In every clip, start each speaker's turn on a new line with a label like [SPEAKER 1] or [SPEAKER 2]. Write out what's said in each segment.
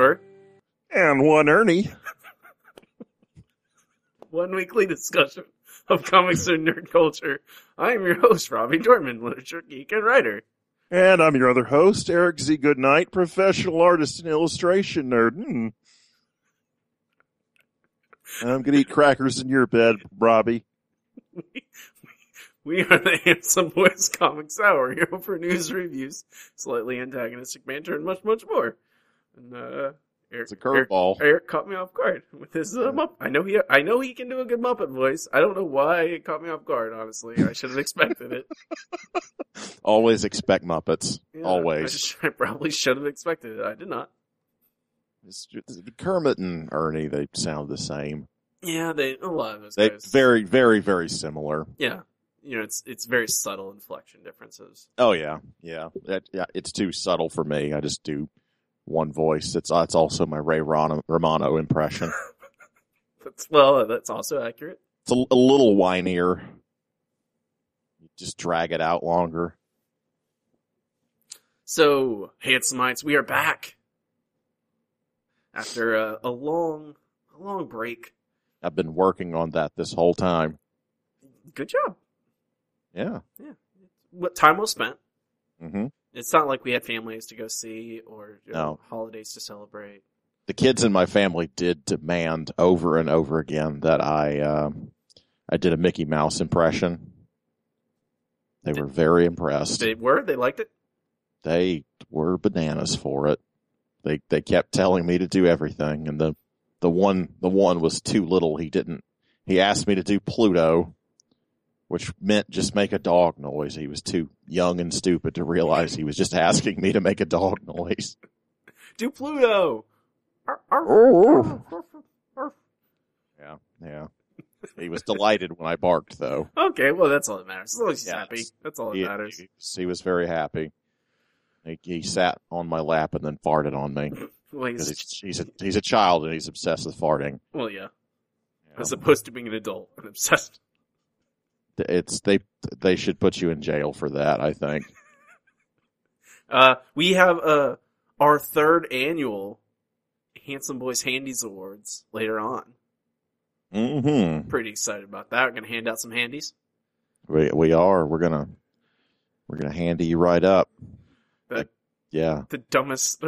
[SPEAKER 1] Bert,
[SPEAKER 2] And one Ernie.
[SPEAKER 1] one weekly discussion of comics and nerd culture. I am your host, Robbie Dorman, literature geek and writer.
[SPEAKER 2] And I'm your other host, Eric Z. Goodnight, professional artist and illustration nerd. Hmm. I'm gonna eat crackers in your bed, Robbie.
[SPEAKER 1] We are the Handsome Boys Comics Hour, here for news, reviews, slightly antagonistic banter, and much, much more. And uh, Eric,
[SPEAKER 2] It's a curveball.
[SPEAKER 1] Eric, Eric caught me off guard with his uh, Mupp- I know he, I know he can do a good Muppet voice. I don't know why it caught me off guard. Honestly, I should have expected it.
[SPEAKER 2] Always expect Muppets.
[SPEAKER 1] Yeah, I,
[SPEAKER 2] Always.
[SPEAKER 1] just- I probably should have expected it. I did not.
[SPEAKER 2] It's just- Kermit and Ernie, they sound the same.
[SPEAKER 1] Yeah, they a lot of those
[SPEAKER 2] They
[SPEAKER 1] guys.
[SPEAKER 2] very, very, very similar.
[SPEAKER 1] yeah, you know, it's it's very subtle inflection differences.
[SPEAKER 2] Oh yeah, yeah. That, yeah, it's too subtle for me. I just do one voice. It's it's also my Ray Romano, Romano impression.
[SPEAKER 1] That's, well, that's also accurate.
[SPEAKER 2] It's a, a little whinier. You just drag it out longer.
[SPEAKER 1] So, Handsomites, we are back after a, a long, a long break.
[SPEAKER 2] I've been working on that this whole time.
[SPEAKER 1] Good job.
[SPEAKER 2] Yeah. Yeah.
[SPEAKER 1] What time well spent.
[SPEAKER 2] hmm
[SPEAKER 1] It's not like we had families to go see or you know,
[SPEAKER 2] No.
[SPEAKER 1] holidays to celebrate.
[SPEAKER 2] The kids in my family did demand over and over again that I um I did a Mickey Mouse impression. They were very impressed.
[SPEAKER 1] They were. They liked it.
[SPEAKER 2] they were bananas for it. They they kept telling me to do everything, and the the one the one was too little. He didn't. He asked me to do Pluto, which meant just make a dog noise. He was too young and stupid to realize he was just asking me to make a dog noise.
[SPEAKER 1] Do Pluto. Arf, arf, arf, arf.
[SPEAKER 2] Yeah, yeah. He was delighted when I barked, though.
[SPEAKER 1] Okay, well, that's all that matters. As long as he's happy, that's all that
[SPEAKER 2] He,
[SPEAKER 1] matters.
[SPEAKER 2] he, he was very happy. He, he sat on my lap and then farted on me
[SPEAKER 1] Well, he's,
[SPEAKER 2] he's, he's a he's a child and he's obsessed with farting.
[SPEAKER 1] well, yeah.
[SPEAKER 2] Yeah.
[SPEAKER 1] As opposed to being an adult and obsessed.
[SPEAKER 2] It's they they should put you in jail for that. I think.
[SPEAKER 1] Uh, we have uh our third annual Handsome Boys Handies Awards later on.
[SPEAKER 2] Mm-hmm.
[SPEAKER 1] Pretty excited about that. We're gonna hand out some handies.
[SPEAKER 2] We we are. We're gonna we're gonna handy you right up.
[SPEAKER 1] The,
[SPEAKER 2] Yeah.
[SPEAKER 1] the dumbest.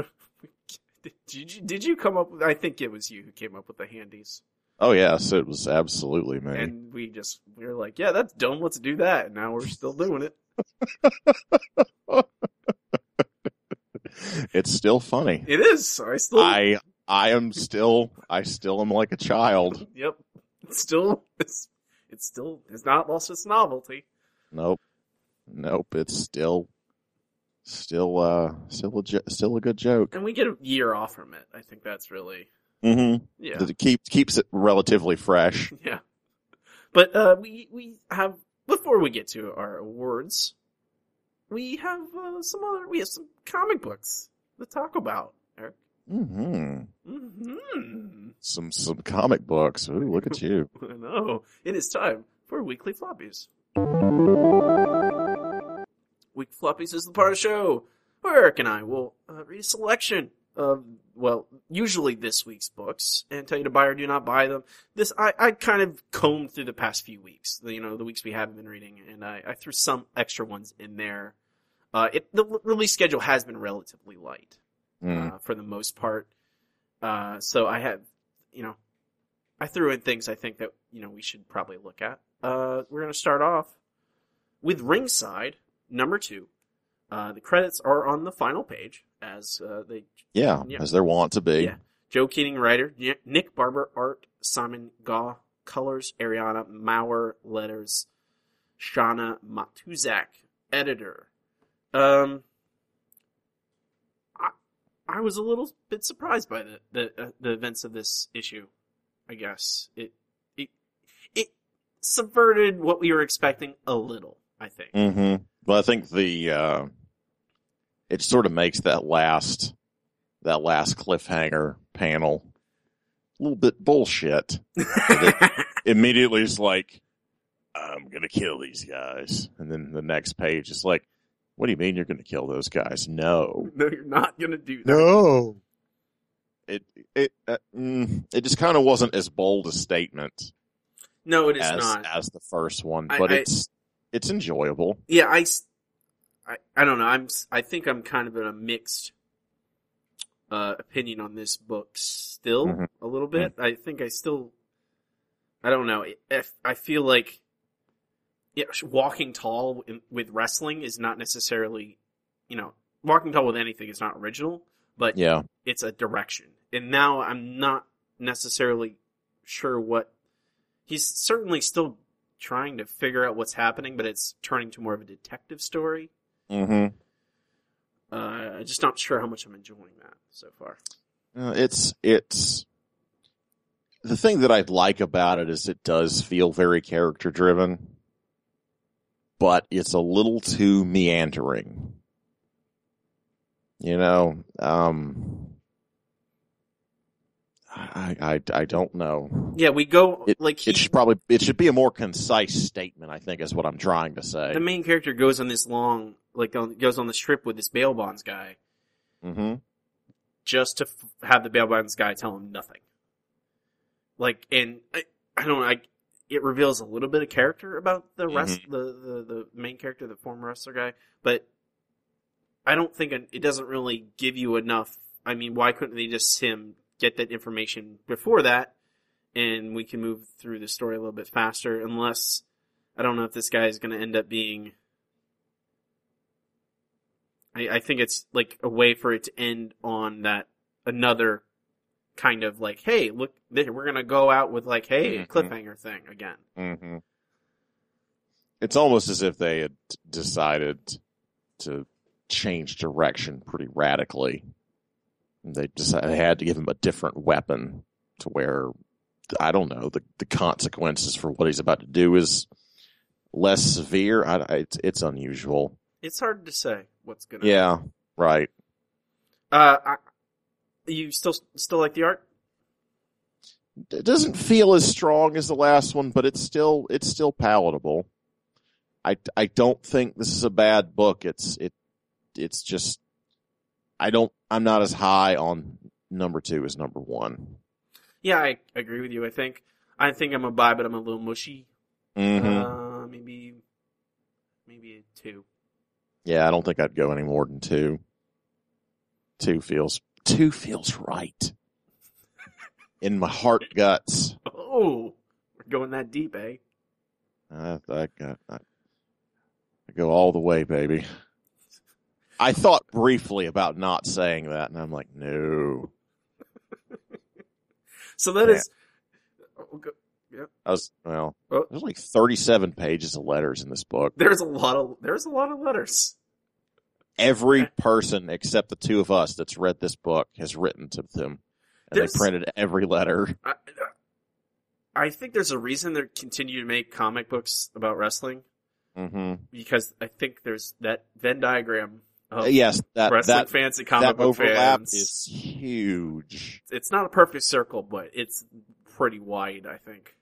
[SPEAKER 1] did you did you come up with? I think it was you who came up with the handies,
[SPEAKER 2] Oh yes, it was absolutely me.
[SPEAKER 1] and we just we were like, yeah, that's dumb. Let's do that. And now we're still doing it.
[SPEAKER 2] it's still funny.
[SPEAKER 1] It is. I still.
[SPEAKER 2] I I am still I still am like a child.
[SPEAKER 1] Yep. It's still. It's. It's still. It's not lost its novelty.
[SPEAKER 2] Nope. Nope. It's still still uh still a jo- still a good joke.
[SPEAKER 1] And we get a year off from it. I think that's really.
[SPEAKER 2] Mm-hmm.
[SPEAKER 1] Yeah.
[SPEAKER 2] It keeps keeps it relatively fresh.
[SPEAKER 1] Yeah. But uh, we we have before we get to our awards, we have uh, some other we have some comic books to talk about. Eric.
[SPEAKER 2] Mm-hmm.
[SPEAKER 1] Mm hmm
[SPEAKER 2] Some some comic books. Ooh, look at you.
[SPEAKER 1] I know it is time for weekly floppies. Week floppies is the part of the show where Eric and I will uh, read a selection of well, usually this week's books and tell you to buy or do not buy them. This I, I kind of combed through the past few weeks, the, you know, the weeks we haven't been reading, and I, I threw some extra ones in there. Uh, it the release schedule has been relatively light
[SPEAKER 2] Mm.
[SPEAKER 1] uh, for the most part. Uh, so I have, you know, I threw in things I think that you know we should probably look at. Uh, we're gonna start off with Ringside number two. Uh, the credits are on the final page as uh, they
[SPEAKER 2] Yeah,
[SPEAKER 1] Yeah.
[SPEAKER 2] as there want to be.
[SPEAKER 1] yeah. Joe Keatinge, writer. Nick Barber, art. Simon Gaw, colors. Ariana Maher, letters. Shauna Matuzak, editor. Um, I, I was a little bit surprised by the the, uh, the events of this issue. I guess it it it subverted what we were expecting a little. I think.
[SPEAKER 2] Mm-hmm. But I think the uh, it sort of makes that last that last cliffhanger panel a little bit bullshit. Immediately, it's like, I'm gonna kill these guys, and then the next page is like, What do you mean you're gonna kill those guys? No,
[SPEAKER 1] no, you're not gonna do that.
[SPEAKER 2] no. It it uh, mm, it just kind of wasn't as bold a statement
[SPEAKER 1] No, it is
[SPEAKER 2] as
[SPEAKER 1] not.
[SPEAKER 2] as the first one, but
[SPEAKER 1] I-
[SPEAKER 2] it's it's enjoyable.
[SPEAKER 1] Yeah, I, s- I, I don't know. I'm, I think I'm kind of in a mixed, uh, opinion on this book still
[SPEAKER 2] Mhm.
[SPEAKER 1] a little bit. I think I still, I don't know. If I feel like, yeah, walking tall in, with wrestling is not necessarily, you know, walking tall with anything is not original, but
[SPEAKER 2] Yeah.
[SPEAKER 1] it's a direction. And now I'm not necessarily sure what he's certainly still trying to figure out what's happening, but it's turning to more of a detective story.
[SPEAKER 2] Mm-hmm.
[SPEAKER 1] Uh, I'm just not sure how much I'm enjoying that so far.
[SPEAKER 2] Uh, it's it's the thing that I like about it is it does feel very character driven, but it's a little too meandering. You know, um, I I I don't know.
[SPEAKER 1] Yeah, we go
[SPEAKER 2] It,
[SPEAKER 1] like he,
[SPEAKER 2] it should probably it should be a more concise statement. I think is what I'm trying to say.
[SPEAKER 1] the main character goes on this long like on, goes on this trip with this bail bonds guy
[SPEAKER 2] hmm
[SPEAKER 1] just to f- have the bail bonds guy tell him nothing. Like, and I, I don't know, I, it reveals a little bit of character about the rest, the, the, the main character, the former wrestler guy, but I don't think it doesn't really give you enough. I mean, why couldn't they just him get that information before that and we can move through the story a little bit faster unless, I don't know if this guy is going to end up being I, I think it's like a way for it to end on that another kind of like, hey, look, we're gonna go out with like, hey, a
[SPEAKER 2] Mhm.
[SPEAKER 1] cliffhanger thing again.
[SPEAKER 2] hmm It's almost as if they had decided to change direction pretty radically. They decided they had to give him a different weapon to where I don't know the the consequences for what he's about to do is less severe. I- it's it's unusual.
[SPEAKER 1] It's hard to say what's gonna.
[SPEAKER 2] Yeah, right.
[SPEAKER 1] Uh, I, you still still like the art?
[SPEAKER 2] It doesn't feel as strong as the last one, but it's still it's still palatable. I I don't think this is a bad book. It's it it's just I don't I'm not as high on number two as number one.
[SPEAKER 1] Yeah, I agree with you. I think I think I'm a buy, but I'm a little mushy.
[SPEAKER 2] Mm-hmm.
[SPEAKER 1] Uh, maybe maybe a two.
[SPEAKER 2] Yeah, I don't think I'd go any more than two. Two feels two feels right in my heart guts.
[SPEAKER 1] Oh, we're going that deep, eh?
[SPEAKER 2] I, I, I, I go all the way, baby. I thought briefly about not saying that, and I'm like, no.
[SPEAKER 1] So that
[SPEAKER 2] Yeah.
[SPEAKER 1] is. Oh, go-
[SPEAKER 2] I was well.
[SPEAKER 1] Oh.
[SPEAKER 2] There's like 37 pages of letters in this book.
[SPEAKER 1] There's a lot of there's a lot of letters.
[SPEAKER 2] Every person except the two of us that's read this book has written to them, and
[SPEAKER 1] There's-
[SPEAKER 2] they printed every letter.
[SPEAKER 1] I, I think there's a reason they continue to make comic books about wrestling
[SPEAKER 2] hmm
[SPEAKER 1] because I think there's that Venn diagram of
[SPEAKER 2] Yes, that
[SPEAKER 1] wrestling
[SPEAKER 2] that
[SPEAKER 1] fans and comic book
[SPEAKER 2] overlap
[SPEAKER 1] fans.
[SPEAKER 2] is huge.
[SPEAKER 1] It's not a perfect circle, but it's pretty wide. I think.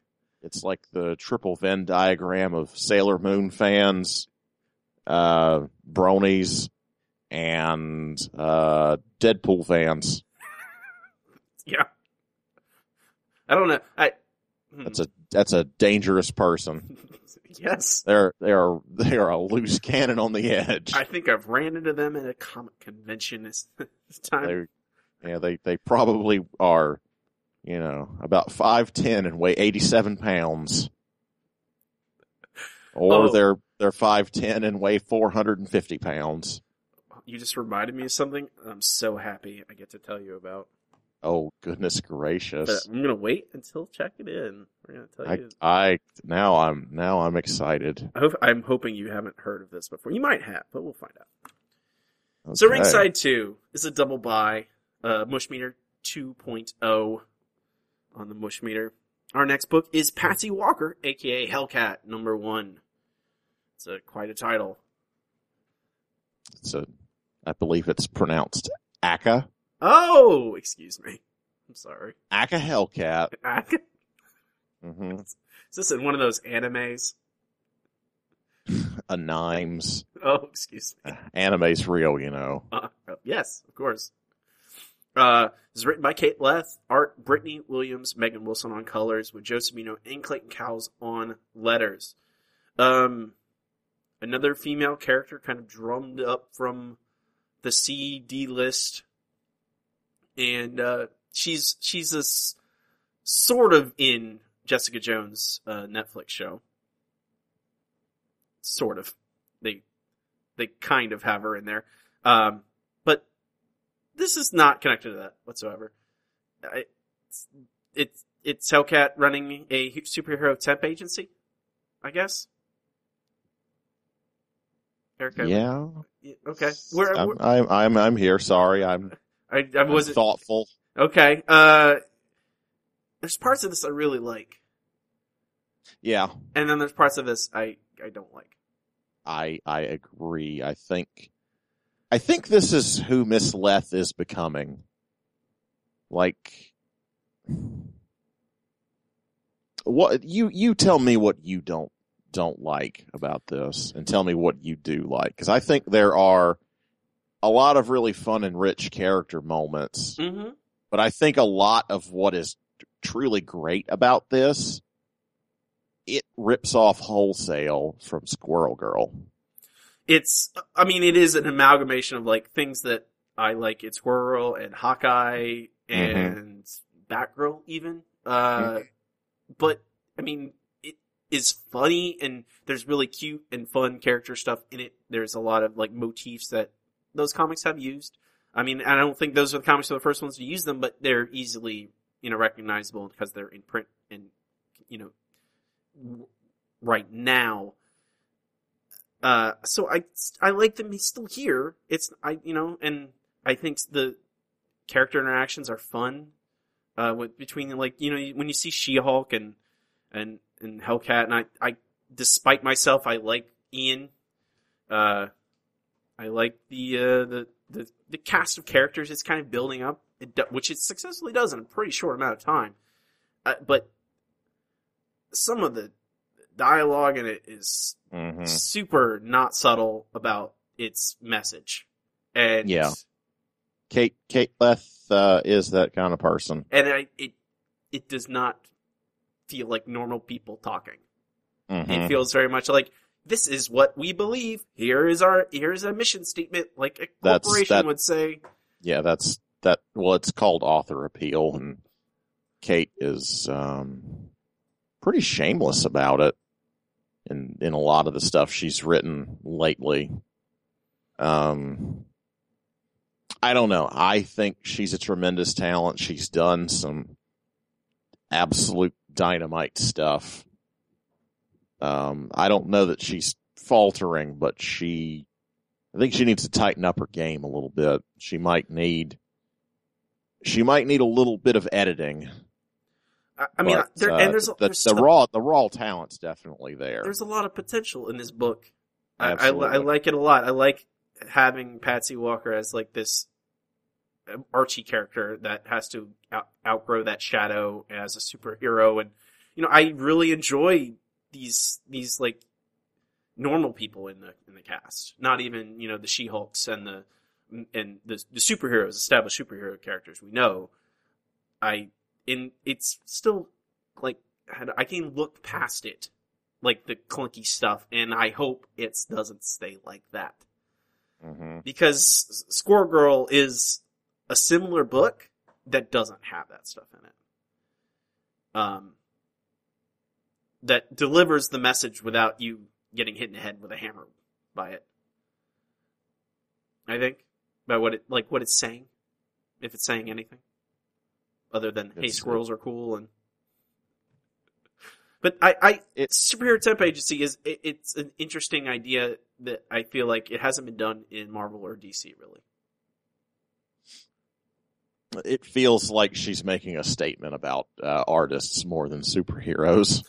[SPEAKER 2] It's like the triple Venn diagram of Sailor Moon fans, uh, bronies, and uh, Deadpool fans.
[SPEAKER 1] Yeah. I don't know. I. hmm.
[SPEAKER 2] That's a that's a dangerous person.
[SPEAKER 1] yes.
[SPEAKER 2] They're they are they are a loose cannon on the edge.
[SPEAKER 1] I think I've ran into them at a comic convention this, this time.
[SPEAKER 2] They, yeah, they they probably are, you know, about five ten and weigh eighty seven pounds, or
[SPEAKER 1] Oh.
[SPEAKER 2] they're they're five ten and weigh four hundred and fifty pounds.
[SPEAKER 1] You just reminded me of something I'm so happy I get to tell you about.
[SPEAKER 2] Oh goodness
[SPEAKER 1] But
[SPEAKER 2] gracious!
[SPEAKER 1] I'm gonna wait until check it in. We're gonna tell
[SPEAKER 2] I
[SPEAKER 1] you.
[SPEAKER 2] I now I'm now I'm excited.
[SPEAKER 1] I hope, I'm hoping you haven't heard of this before. You might have, but we'll find out. So Ringside Two is a double buy. uh, Mushmeter 2.0 on the mush meter. Our next book is Patsy Walker, aka Hellcat number one. It's a, quite a title.
[SPEAKER 2] It's a, I believe it's pronounced Aka.
[SPEAKER 1] Oh, excuse me. I'm sorry.
[SPEAKER 2] Aka Hellcat.
[SPEAKER 1] Aka?
[SPEAKER 2] hmm
[SPEAKER 1] Is this in one of those animes?
[SPEAKER 2] A Nimes.
[SPEAKER 1] Oh, excuse me.
[SPEAKER 2] Anime's real, you know.
[SPEAKER 1] Uh, yes, of course. Uh, this is written by Kate Leth, art Brittney Williams, Megan Wilson on colors, with Joe Sabino and Clayton Cowles on letters. Um, another female character kind of drummed up from the CD list, and uh, she's she's a s- sort of in Jessica Jones' uh, Netflix show. Sort of, they they kind of have her in there, um, this is not connected to that whatsoever. I, it's it's it's Hellcat running a superhero temp agency, I guess. Erica,
[SPEAKER 2] Yeah.
[SPEAKER 1] okay. Where,
[SPEAKER 2] I'm, I'm, I'm, I'm here. Sorry. I'm,
[SPEAKER 1] I, I
[SPEAKER 2] I'm
[SPEAKER 1] wasn't
[SPEAKER 2] thoughtful.
[SPEAKER 1] okay. Uh, there's parts of this I really like,
[SPEAKER 2] Yeah.
[SPEAKER 1] and then there's parts of this I I don't like.
[SPEAKER 2] I, I agree. I think, I think this is who Miss Leth is becoming. Like, what, you, you tell me what you don't, don't like about this and tell me what you do like. Cause I think there are a lot of really fun and rich character moments
[SPEAKER 1] Mm-hmm.
[SPEAKER 2] but I think a lot of what is truly great about this, it rips off wholesale from Squirrel Girl.
[SPEAKER 1] It's I mean it is an amalgamation of like things that I like. It's Squirrel and Hawkeye and Batgirl even. Uh, but I mean it is funny and there's really cute and fun character stuff in it. There's a lot of like motifs that those comics have used. I mean, I don't think those are the comics that are the first ones to use them, but they're easily, you know, recognizable because they're in print and, you know, w- right now. Uh, so I, I like them he's still here. It's, I, you know, and I think the character interactions are fun, uh, with, between like, you know, when you see She-Hulk and, and, and Hellcat and I, I, despite myself, I like Ian, uh, I like the, uh, the, the, the cast of characters it's kind of building up, which it successfully does in a pretty short amount of time. Uh, but some of the dialogue and it is
[SPEAKER 2] Mm-hmm.
[SPEAKER 1] super not subtle about its message. And
[SPEAKER 2] Yeah. Kate Kate Leth uh, is that kind of person.
[SPEAKER 1] and I, it it does not feel like normal people talking.
[SPEAKER 2] Mhm.
[SPEAKER 1] It feels very much like this is what we believe. Here is our here is a mission statement, like a
[SPEAKER 2] That's-
[SPEAKER 1] corporation
[SPEAKER 2] that-
[SPEAKER 1] would say.
[SPEAKER 2] Yeah, that's that. Well, it's called author appeal, and Kate is um, pretty shameless about it. In in a lot of the stuff she's written lately, um, I don't know. I think she's a tremendous talent. She's done some absolute dynamite stuff. Um, I don't know that she's faltering, but she I think she needs to tighten up her game a little bit. She might need she might need a little bit of editing.
[SPEAKER 1] I, I mean,
[SPEAKER 2] but,
[SPEAKER 1] there,
[SPEAKER 2] uh,
[SPEAKER 1] and there's
[SPEAKER 2] the,
[SPEAKER 1] there's,
[SPEAKER 2] the raw the raw talent's definitely there.
[SPEAKER 1] there's a lot of potential in this book. I, I, I like it a lot. I like having Patsy Walker as like this um, Archie character that has to out, outgrow that shadow as a superhero, and you know, I really enjoy these these like normal people in the in the cast. Not even you know the She Hulks and the and the the superheroes, established superhero characters we know. I in it's still like I can look past it like the clunky stuff, and I hope it doesn't stay like that.
[SPEAKER 2] hmm
[SPEAKER 1] Because Squirrel Girl is a similar book that doesn't have that stuff in it. Um, that delivers the message without you getting hit in the head with a hammer by it. I think by what it like what it's saying, if it's saying anything, other than hey squirrels are cool and. But I, I
[SPEAKER 2] It-
[SPEAKER 1] superhero temp agency is it, it's an interesting idea that I feel like it hasn't been done in Marvel or DC really.
[SPEAKER 2] it feels like she's making a statement about uh, artists more than superheroes.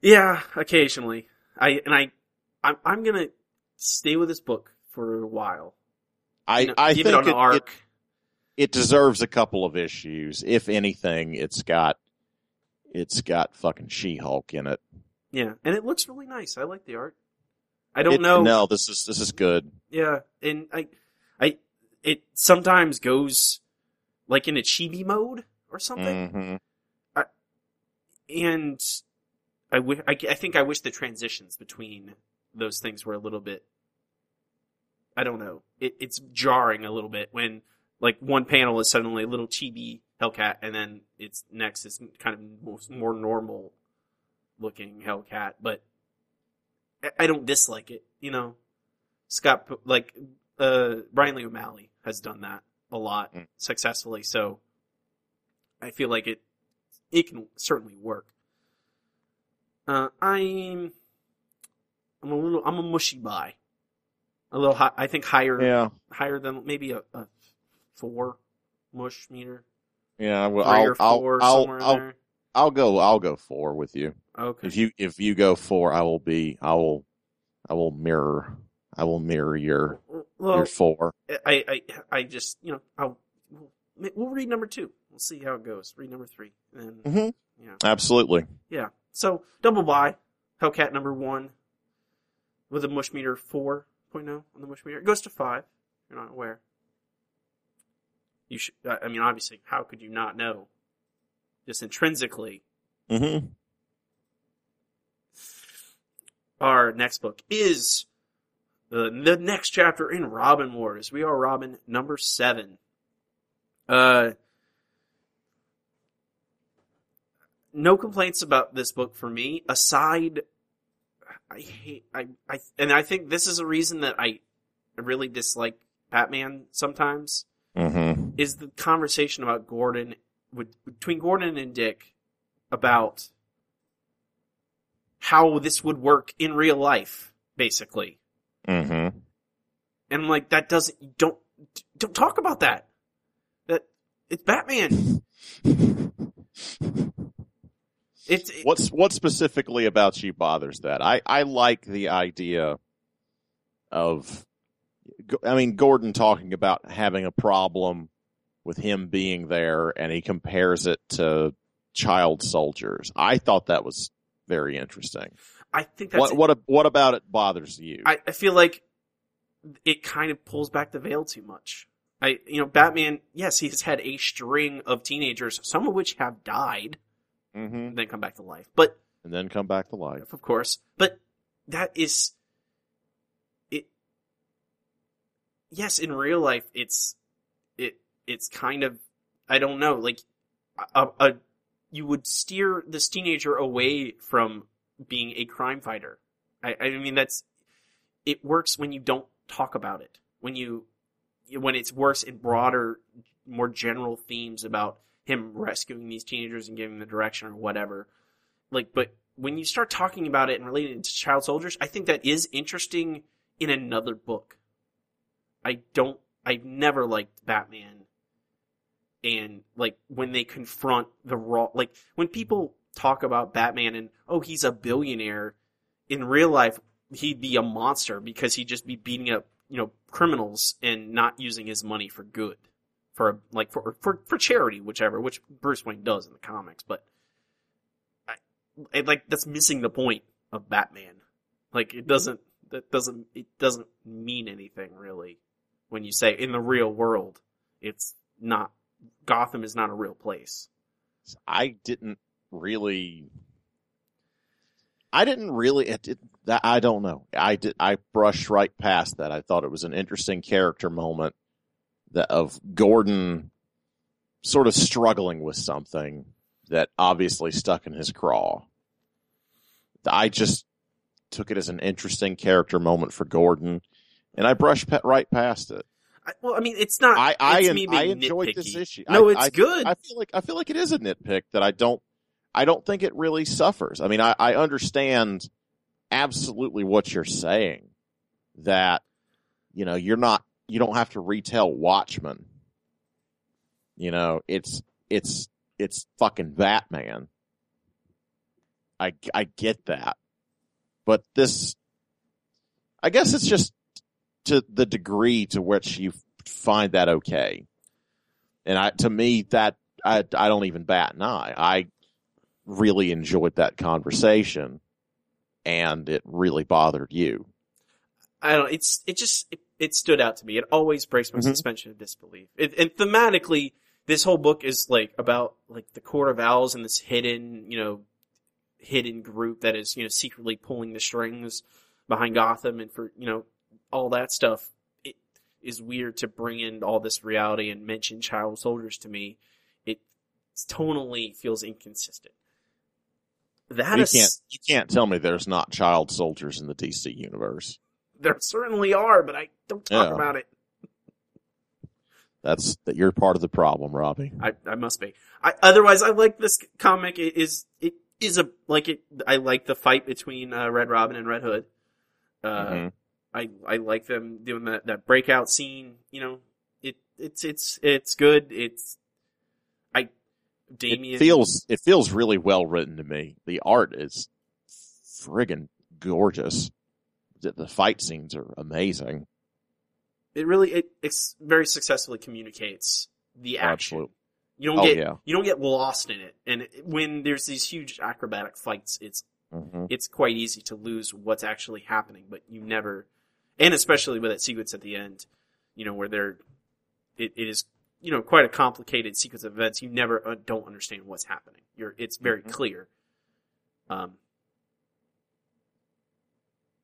[SPEAKER 1] Yeah, occasionally. I and I, I'm, I'm gonna stay with this book for a while.
[SPEAKER 2] I
[SPEAKER 1] You know,
[SPEAKER 2] I
[SPEAKER 1] give
[SPEAKER 2] think
[SPEAKER 1] it on
[SPEAKER 2] it,
[SPEAKER 1] an arc.
[SPEAKER 2] it, it deserves a couple of issues. If anything, it's got it's got fucking She Hulk in it.
[SPEAKER 1] yeah, and it looks really nice. I like the art. I don't
[SPEAKER 2] It-
[SPEAKER 1] know.
[SPEAKER 2] No, this is this is good.
[SPEAKER 1] Yeah, and I, I, it sometimes goes like in a chibi mode or something,
[SPEAKER 2] hmm
[SPEAKER 1] and I wi- I, I think I wish the transitions between those things were a little bit. I don't know. It, it's jarring a little bit when like one panel is suddenly a little chibi Hellcat, and then it's next is kind of more, more normal looking Hellcat. But I, I don't dislike it. You know, Scott like uh, Brian Lee O'Malley has done that a lot
[SPEAKER 2] Mm.
[SPEAKER 1] successfully. So I feel like it it can certainly work. Uh, I'm I'm a little I'm a mushy buy. A little high, I think higher
[SPEAKER 2] Yeah,
[SPEAKER 1] higher than maybe a, a four mush meter,
[SPEAKER 2] yeah. Well,
[SPEAKER 1] three
[SPEAKER 2] I'll I'll
[SPEAKER 1] four
[SPEAKER 2] I'll,
[SPEAKER 1] somewhere
[SPEAKER 2] I'll,
[SPEAKER 1] there.
[SPEAKER 2] I'll go I'll go four with you.
[SPEAKER 1] Okay.
[SPEAKER 2] If you if you go four, I will be I will I will mirror I will mirror your
[SPEAKER 1] well,
[SPEAKER 2] your four.
[SPEAKER 1] I, I, I just, you know, I'll, we'll, read number two. We'll see how it goes. Read number three. And,
[SPEAKER 2] mm-hmm.
[SPEAKER 1] yeah.
[SPEAKER 2] Absolutely.
[SPEAKER 1] Yeah. So, double buy. Hellcat number one with a mush meter 4.0 on the mush meter. It goes to five. You're not aware. You should, I mean, obviously, how could you not know? Just intrinsically.
[SPEAKER 2] hmm
[SPEAKER 1] Our next book is the, the next chapter in Robin Wars. We are Robin number seven. Uh, no complaints about this book for me, aside, I hate, I, I, and I think this is a reason that I really dislike Batman sometimes,
[SPEAKER 2] hmm
[SPEAKER 1] is the conversation about Gordon, with, between Gordon and Dick, about how this would work in real life, basically.
[SPEAKER 2] hmm
[SPEAKER 1] And I'm like, that doesn't, don't, don't talk about that. That, it's Batman. It's, it-
[SPEAKER 2] What's what specifically about you bothers that? I I like the idea of I mean Gordon talking about having a problem with him being there and he compares it to child soldiers. I thought that was very interesting.
[SPEAKER 1] I think that's,
[SPEAKER 2] What what what about it bothers you?
[SPEAKER 1] I, I feel like it kind of pulls back the veil too much. I, you know, Batman, yes, he's had a string of teenagers, some of which have died
[SPEAKER 2] hmm
[SPEAKER 1] and then come back to life. But,
[SPEAKER 2] And then come back to life.
[SPEAKER 1] of course, but that is, it, yes, in real life, it's, it, it's kind of, I don't know, like, a, a, you would steer this teenager away from being a crime fighter. I, I mean, that's, it works when you don't talk about it. When you, when it's worse in broader, more general themes about him rescuing these teenagers and giving them the direction or whatever. Like, but when you start talking about it and relating it to child soldiers, I think that is interesting in another book. I don't, I've never liked Batman and like when they confront the raw, like when people talk about Batman and, oh, he's a billionaire, in real life, he'd be a monster because he'd just be beating up, you know, criminals and not using his money for good. For, like, for, for, for charity, whichever, which Bruce Wayne does in the comics, but I, I, like, that's missing the point of Batman. Like, it doesn't, that doesn't, it doesn't mean anything really when you say in the real world, it's not, Gotham is not a real place.
[SPEAKER 2] I didn't really. I didn't really. It, it, I don't know. I did. I brushed right past that. I thought it was an interesting character moment that of Gordon sort of struggling with something that obviously stuck in his craw. I just took it as an interesting character moment for Gordon, and I brushed right past it.
[SPEAKER 1] I, well, I mean, it's not.
[SPEAKER 2] I I,
[SPEAKER 1] it's
[SPEAKER 2] en-
[SPEAKER 1] me
[SPEAKER 2] I enjoyed
[SPEAKER 1] nitpicky.
[SPEAKER 2] this issue.
[SPEAKER 1] No,
[SPEAKER 2] I-
[SPEAKER 1] it's
[SPEAKER 2] I-
[SPEAKER 1] good.
[SPEAKER 2] I feel like I feel like it is a nitpick that I don't I don't think it really suffers. I mean, I, I understand absolutely what you're saying that you know you're not you don't have to retell Watchmen, You know, it's it's it's fucking Batman. I I get that. But this I guess it's just to the degree to which you find that okay. And I to me that I I don't even bat an eye. I really enjoyed that conversation and it really bothered you.
[SPEAKER 1] I don't. It's it just it, it stood out to me. It always breaks my
[SPEAKER 2] Mhm.
[SPEAKER 1] suspension of disbelief. It, and thematically, this whole book is like about like the Court of Owls and this hidden, you know, hidden group that is you know secretly pulling the strings behind Gotham and for you know all that stuff. It is weird to bring in all this reality and mention child soldiers to me. It tonally feels inconsistent. That
[SPEAKER 2] You
[SPEAKER 1] is,
[SPEAKER 2] can't you can't tell me there's not child soldiers in the DC universe.
[SPEAKER 1] there certainly are, but I don't talk
[SPEAKER 2] Yeah.
[SPEAKER 1] about it.
[SPEAKER 2] That's that you're part of the problem, Robbie.
[SPEAKER 1] I, I must be. I, otherwise, I like this comic. It is it is a like it. I like the fight between uh, Red Robin and Red Hood. Uh,
[SPEAKER 2] Mhm.
[SPEAKER 1] I I like them doing that that breakout scene. You know, it it's it's it's good. It's I Damian
[SPEAKER 2] It feels it feels really well written to me. The art is friggin' gorgeous. The, the fight scenes are amazing.
[SPEAKER 1] it really it it's very successfully communicates the action.
[SPEAKER 2] Absolutely.
[SPEAKER 1] You don't
[SPEAKER 2] Oh,
[SPEAKER 1] get
[SPEAKER 2] yeah.
[SPEAKER 1] you don't get lost in it. And when there's these huge acrobatic fights, it's
[SPEAKER 2] hmm
[SPEAKER 1] it's quite easy to lose what's actually happening, but you never, and especially with that sequence at the end, you know, where they're, it, it is, you know, quite a complicated sequence of events. You never uh, don't understand what's happening. You're, it's very
[SPEAKER 2] Mhm.
[SPEAKER 1] clear. Um,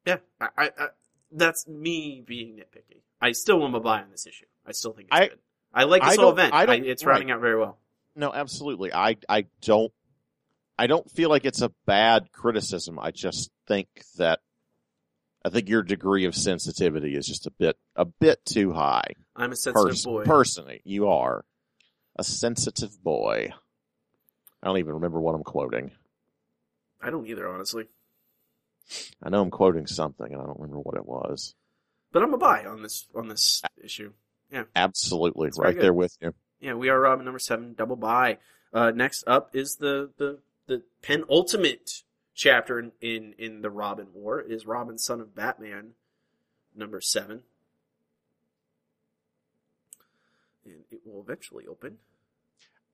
[SPEAKER 1] yeah, I, I, I, that's me being nitpicky. I still want to buy on this issue. I still think it's
[SPEAKER 2] I-
[SPEAKER 1] good. I like this whole event.
[SPEAKER 2] I
[SPEAKER 1] I
[SPEAKER 2] don't-
[SPEAKER 1] it's
[SPEAKER 2] right.
[SPEAKER 1] out very well.
[SPEAKER 2] No, absolutely. I I don't I don't feel like it's a bad criticism. I just think that I think your degree of sensitivity is just a bit a bit too high.
[SPEAKER 1] I'm a sensitive
[SPEAKER 2] Pers-
[SPEAKER 1] boy.
[SPEAKER 2] Personally, you are a sensitive boy. I don't even remember what I'm quoting.
[SPEAKER 1] I don't either, honestly.
[SPEAKER 2] I know I'm quoting something, and I don't remember what it was.
[SPEAKER 1] But I'm a buy on this on this issue.
[SPEAKER 2] Yeah, absolutely,
[SPEAKER 1] It's
[SPEAKER 2] right there with you.
[SPEAKER 1] Yeah, we are Robin number seven, double buy. Uh, next up is the, the, the penultimate chapter in, in, in the Robin War is Robin, son of Batman, number seven. And it will eventually open.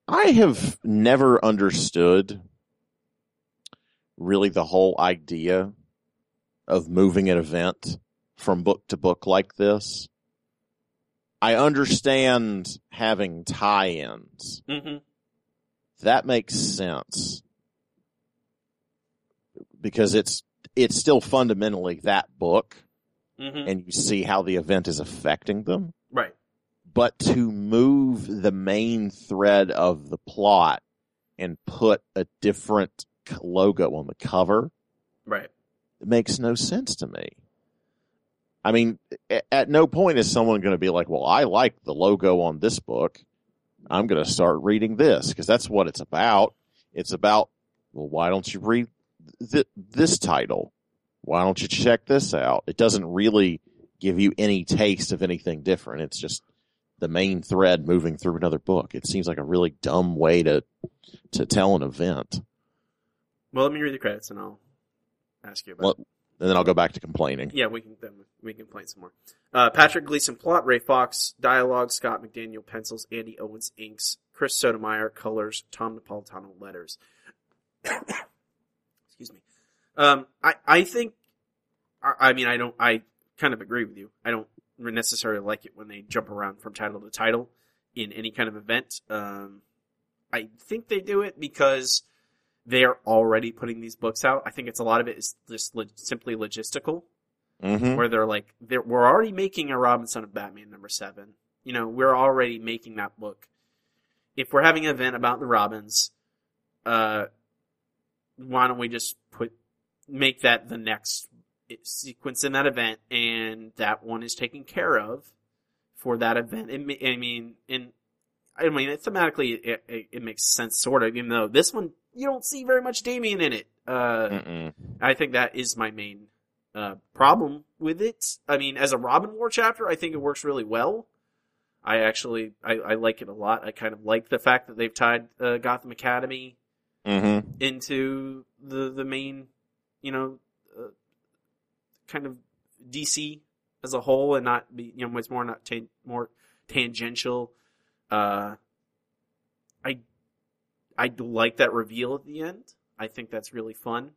[SPEAKER 2] I have never understood really the whole idea of moving an event from book to book like this. I understand having tie-ins.
[SPEAKER 1] Mm-hmm.
[SPEAKER 2] That makes sense. Because it's it's still fundamentally that book
[SPEAKER 1] Mm-hmm.
[SPEAKER 2] and you see how the event is affecting them.
[SPEAKER 1] Right.
[SPEAKER 2] but to move the main thread of the plot and put a different logo on the cover
[SPEAKER 1] Right.
[SPEAKER 2] it makes no sense to me. I mean, at no point is someone going to be like, "Well, I like the logo on this book. I'm going to start reading this because that's what it's about. It's about, well, why don't you read th- this title? Why don't you check this out? It doesn't really give you any taste of anything different. It's just the main thread moving through another book. It seems like a really dumb way to to tell an event.
[SPEAKER 1] Well, let me read the credits and I'll ask you about
[SPEAKER 2] Well,
[SPEAKER 1] it.
[SPEAKER 2] And then I'll go back to complaining.
[SPEAKER 1] Yeah, we can then we can play some more. Uh, Patrick Gleason plot, Ray Fawkes dialogue, Scott McDaniel pencils, Andy Owens inks, Chris Sotomayor colors, Tom Napolitano letters. Um, I I think, I, I mean, I don't. I kind of agree with you. I don't necessarily like it when they jump around from title to title in any kind of event. Um, I think they do it because they are already putting these books out. I think it's a lot of it is just lo- simply logistical
[SPEAKER 2] Mm-hmm.
[SPEAKER 1] where they're like, they're, we're already making a Robin Son of Batman number seven. You know, we're already making that book. If we're having an event about the Robins, uh, why don't we just put, make that the next sequence in that event and that one is taken care of for that event. It, I mean, and I mean, thematically, it, it, it makes sense sort of, even though this one, you don't see very much Damian in it. Uh, I think that is my main uh, problem with it. I mean, as a Robin War chapter, I think it works really well. I actually I, I like it a lot. I kind of like the fact that they've tied uh, Gotham Academy
[SPEAKER 2] Mm-hmm.
[SPEAKER 1] into the the main, you know, uh, kind of DC as a whole, and not be you know it's more not tan- more tangential. Uh, I I like that reveal at the end. I think that's really fun.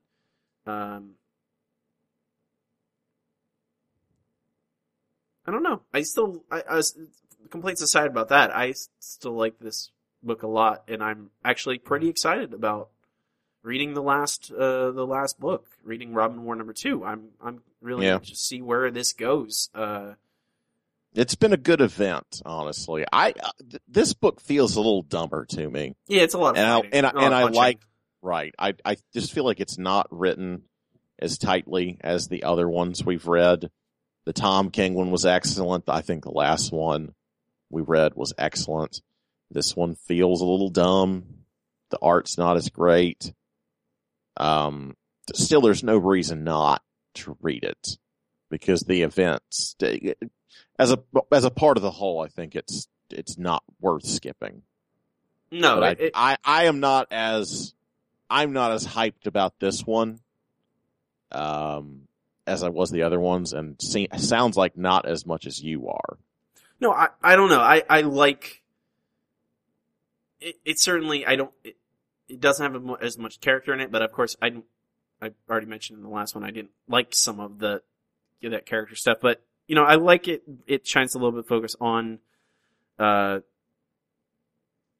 [SPEAKER 1] Um, I don't know. I still, I, I was, complaints aside about that, I still like this book a lot, and I'm actually pretty excited about reading the last, uh, the last book, reading Robin War number two. I'm, I'm really
[SPEAKER 2] Yeah.
[SPEAKER 1] to see where this goes. Uh,
[SPEAKER 2] It's been a good event, honestly. I uh, th- this book feels a little dumber to me.
[SPEAKER 1] yeah, it's a lot of
[SPEAKER 2] And I- and I- and I like- Right. I I just feel like it's not written as tightly as the other ones we've read. The Tom King one was excellent. I think the last one we read was excellent. This one feels a little dumb. The art's not as great. Um, still, there's no reason not to read it because the events, as a as a part of the whole, I think it's it's not worth skipping.
[SPEAKER 1] no, it- it-
[SPEAKER 2] I, I, I am not as, I'm not as hyped about this one, um, as I was the other ones, and see, sounds like not as much as you are.
[SPEAKER 1] No, I, I don't know. I, I like it. It certainly I don't. It, it doesn't have as much character in it, but of course I I already mentioned in the last one I didn't like some of the yeah, that character stuff, but you know I like it. It shines a little bit of focus on uh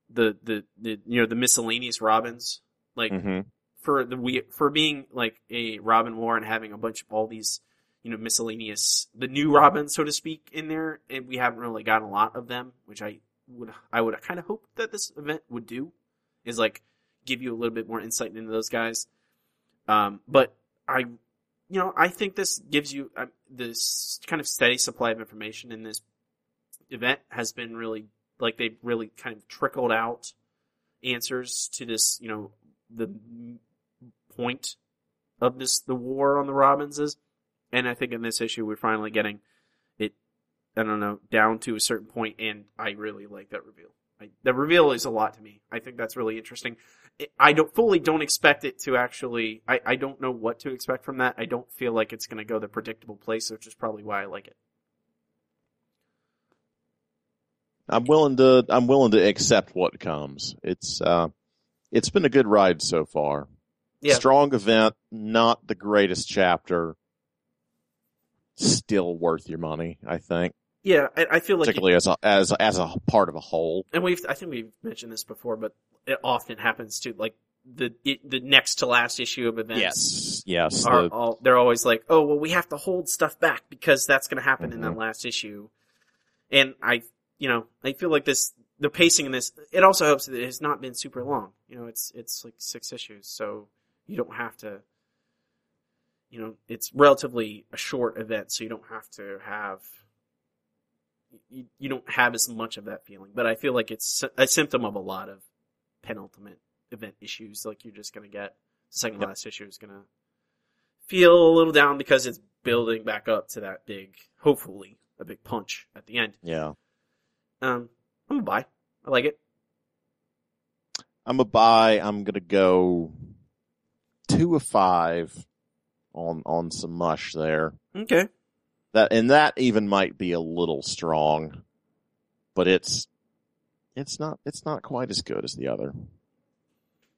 [SPEAKER 1] the the the you know the miscellaneous Robins like
[SPEAKER 2] hmm
[SPEAKER 1] for the we for being like a Robin War and having a bunch of all these you know miscellaneous the new Robins so to speak in there and we haven't really gotten a lot of them which I would I would kind of hope that this event would do is like give you a little bit more insight into those guys um but I you know I think this gives you uh, this kind of steady supply of information in this event has been really like they've really kind of trickled out answers to this you know the point of this the war on the Robinses, and I think in this issue we're finally getting it. I don't know down to a certain point, and I really like that reveal. I, the reveal is a lot to me. I think that's really interesting. It, I don't fully don't expect it to actually. I, I don't know what to expect from that. I don't feel like it's going to go the predictable place, which is probably why I like it.
[SPEAKER 2] I'm willing to, I'm willing to accept what comes. It's, uh, it's been a good ride so far.
[SPEAKER 1] Yeah.
[SPEAKER 2] Strong event, not the greatest chapter. Still worth your money, I think,
[SPEAKER 1] Yeah, I, I feel like
[SPEAKER 2] particularly as a, as, as a part of a whole.
[SPEAKER 1] and we've I think we've mentioned this before, but it often happens to Like the it, the next to last issue of events.
[SPEAKER 2] Yes, yes.
[SPEAKER 1] are
[SPEAKER 2] the-
[SPEAKER 1] all they're always like, oh well, we have to hold stuff back because that's going to happen in that
[SPEAKER 2] Mhm.
[SPEAKER 1] last issue. And I, you know, I feel like this the pacing in this. It also helps that it has not been super long. You know, it's it's like six issues, so you don't have to. You know, it's relatively a short event, so you don't have to have. You, you don't have as much of that feeling, but I feel like it's a symptom of a lot of penultimate event issues. Like you're just gonna get the second
[SPEAKER 2] Yep.
[SPEAKER 1] last issue is gonna feel a little down because it's building back up to that big, hopefully, a big punch at the end.
[SPEAKER 2] yeah.
[SPEAKER 1] Um, I'm a buy. I like it.
[SPEAKER 2] I'm a buy. I'm gonna go two of five on on some mush there.
[SPEAKER 1] Okay.
[SPEAKER 2] That and that even might be a little strong, but it's it's not it's not quite as good as the other.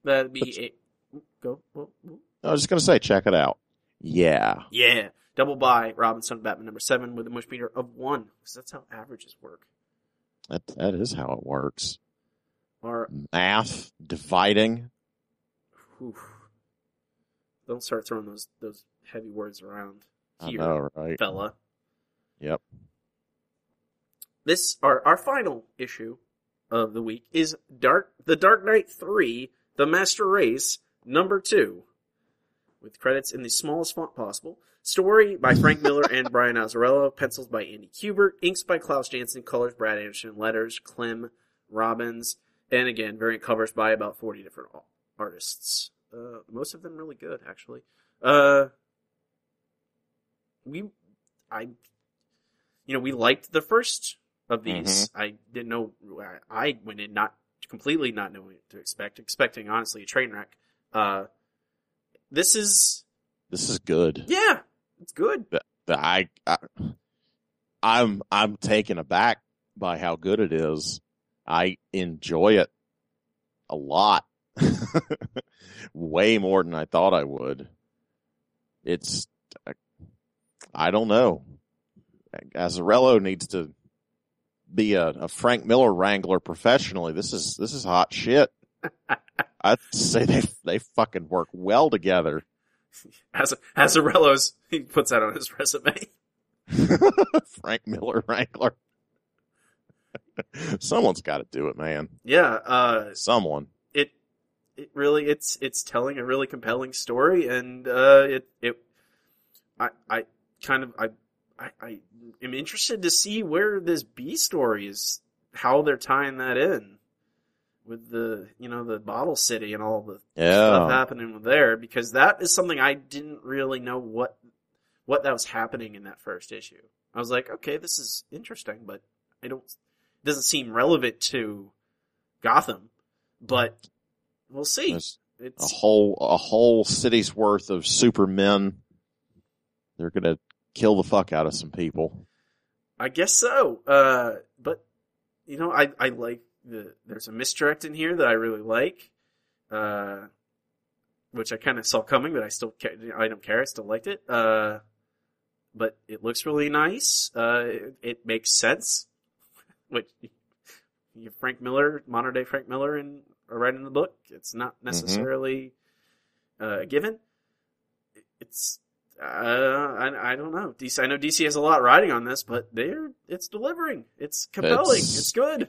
[SPEAKER 1] That'd be
[SPEAKER 2] But-.
[SPEAKER 1] Go. Whoa, whoa.
[SPEAKER 2] I was just gonna say, check it out. Yeah,
[SPEAKER 1] Yeah. Double buy Robinson Batman number seven with a mush meter of one. Because that's how averages work.
[SPEAKER 2] that that is how it works.
[SPEAKER 1] Or,
[SPEAKER 2] Math dividing.
[SPEAKER 1] oof. Don't start throwing those, those heavy words around here,
[SPEAKER 2] know, right?
[SPEAKER 1] fella.
[SPEAKER 2] Yep.
[SPEAKER 1] This our our final issue of the week is Dark the Dark Knight three, The Master Race number two, with credits in the smallest font possible. Story by Frank Miller and Brian Azzarello, pencils by Andy Kubert, inks by Klaus Janson, colors Brad Anderson, letters Clem Robins, and again variant covers by about forty different artists. Uh, most of them really good, actually. Uh, we, I, you know, we liked the first of these. I didn't know. I I went in not completely not knowing what to expect, expecting honestly a train wreck. Uh, this is
[SPEAKER 2] This is good.
[SPEAKER 1] yeah, it's good.
[SPEAKER 2] I, I I'm I'm taken aback by how good it is. I enjoy it a lot. Way more than I thought I would. It's I don't know. Azzarello needs to be a, a Frank Miller wrangler professionally. This is this is hot shit. I'd say they they fucking work well together.
[SPEAKER 1] As Azzarello's, he puts that on his resume.
[SPEAKER 2] Frank Miller Wrangler. Someone's got to do it, man.
[SPEAKER 1] Yeah, uh,
[SPEAKER 2] Someone.
[SPEAKER 1] it it really it's it's telling a really compelling story, and uh, it it I I kind of I I, I am interested to see where this B story is, how they're tying that in with the you know the bottle city and all the stuff happening there because that is something I didn't really know what what that was happening in that first issue. I was like, okay, this is interesting, but I don't it doesn't seem relevant to Gotham, but we'll see.
[SPEAKER 2] There's a whole a whole city's worth of supermen. They're gonna kill the fuck out of some people.
[SPEAKER 1] I guess so. Uh, but you know, I I like the there's a misdirect in here that I really like, uh, which I kind of saw coming, but I still ca- I don't care. I still liked it. Uh, but it looks really nice. Uh, it, it makes sense. Which you have Frank Miller, modern day Frank Miller, in or writing the book. It's not necessarily uh, a given. It's uh, I, I don't know. DC, I know DC has a lot riding on this, but they're it's delivering. It's compelling.
[SPEAKER 2] It's-
[SPEAKER 1] It's, good.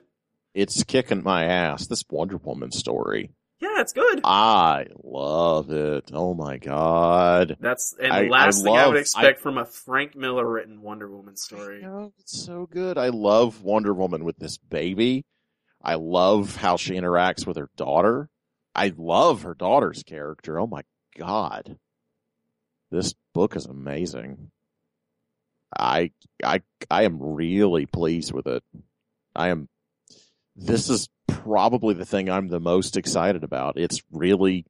[SPEAKER 2] It's kicking my ass. This Wonder Woman story.
[SPEAKER 1] Yeah, it's good.
[SPEAKER 2] I love it. Oh my god.
[SPEAKER 1] That's and
[SPEAKER 2] I-
[SPEAKER 1] the last
[SPEAKER 2] I
[SPEAKER 1] thing I would
[SPEAKER 2] love-
[SPEAKER 1] expect from a Frank Miller written Wonder Woman story.
[SPEAKER 2] Oh, it's so good. I love Wonder Woman with this baby. I love how she interacts with her daughter. I love her daughter's character. Oh my god. This book is amazing. I I I am really pleased with it. I am this is probably the thing I'm the most excited about. It's really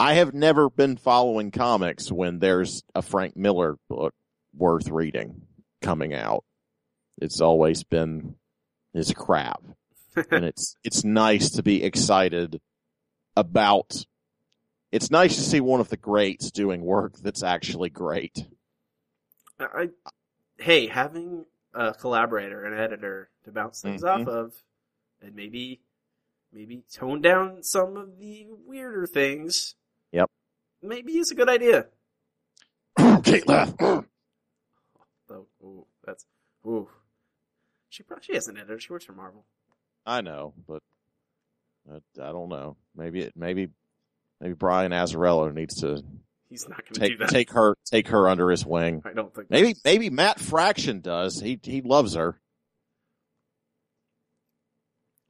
[SPEAKER 2] I have never been following comics when there's a Frank Miller book worth reading coming out. It's always been his crap. and it's it's nice to be excited about it's nice to see one of the greats doing work that's actually great.
[SPEAKER 1] I, hey, having a collaborator, an editor to bounce things
[SPEAKER 2] Mhm.
[SPEAKER 1] off of, and maybe maybe tone down some of the weirder things.
[SPEAKER 2] Yep.
[SPEAKER 1] Maybe is a good idea.
[SPEAKER 2] Kate Leth.
[SPEAKER 1] Oh, ooh, that's ooh. She probably she has an editor. She works for Marvel.
[SPEAKER 2] I know, but I, I don't know. Maybe it, maybe maybe Brian Azzarello needs to
[SPEAKER 1] He's not going to do
[SPEAKER 2] take
[SPEAKER 1] that.
[SPEAKER 2] take her take her under his wing.
[SPEAKER 1] I don't think
[SPEAKER 2] Maybe maybe Matt Fraction does. He he loves her.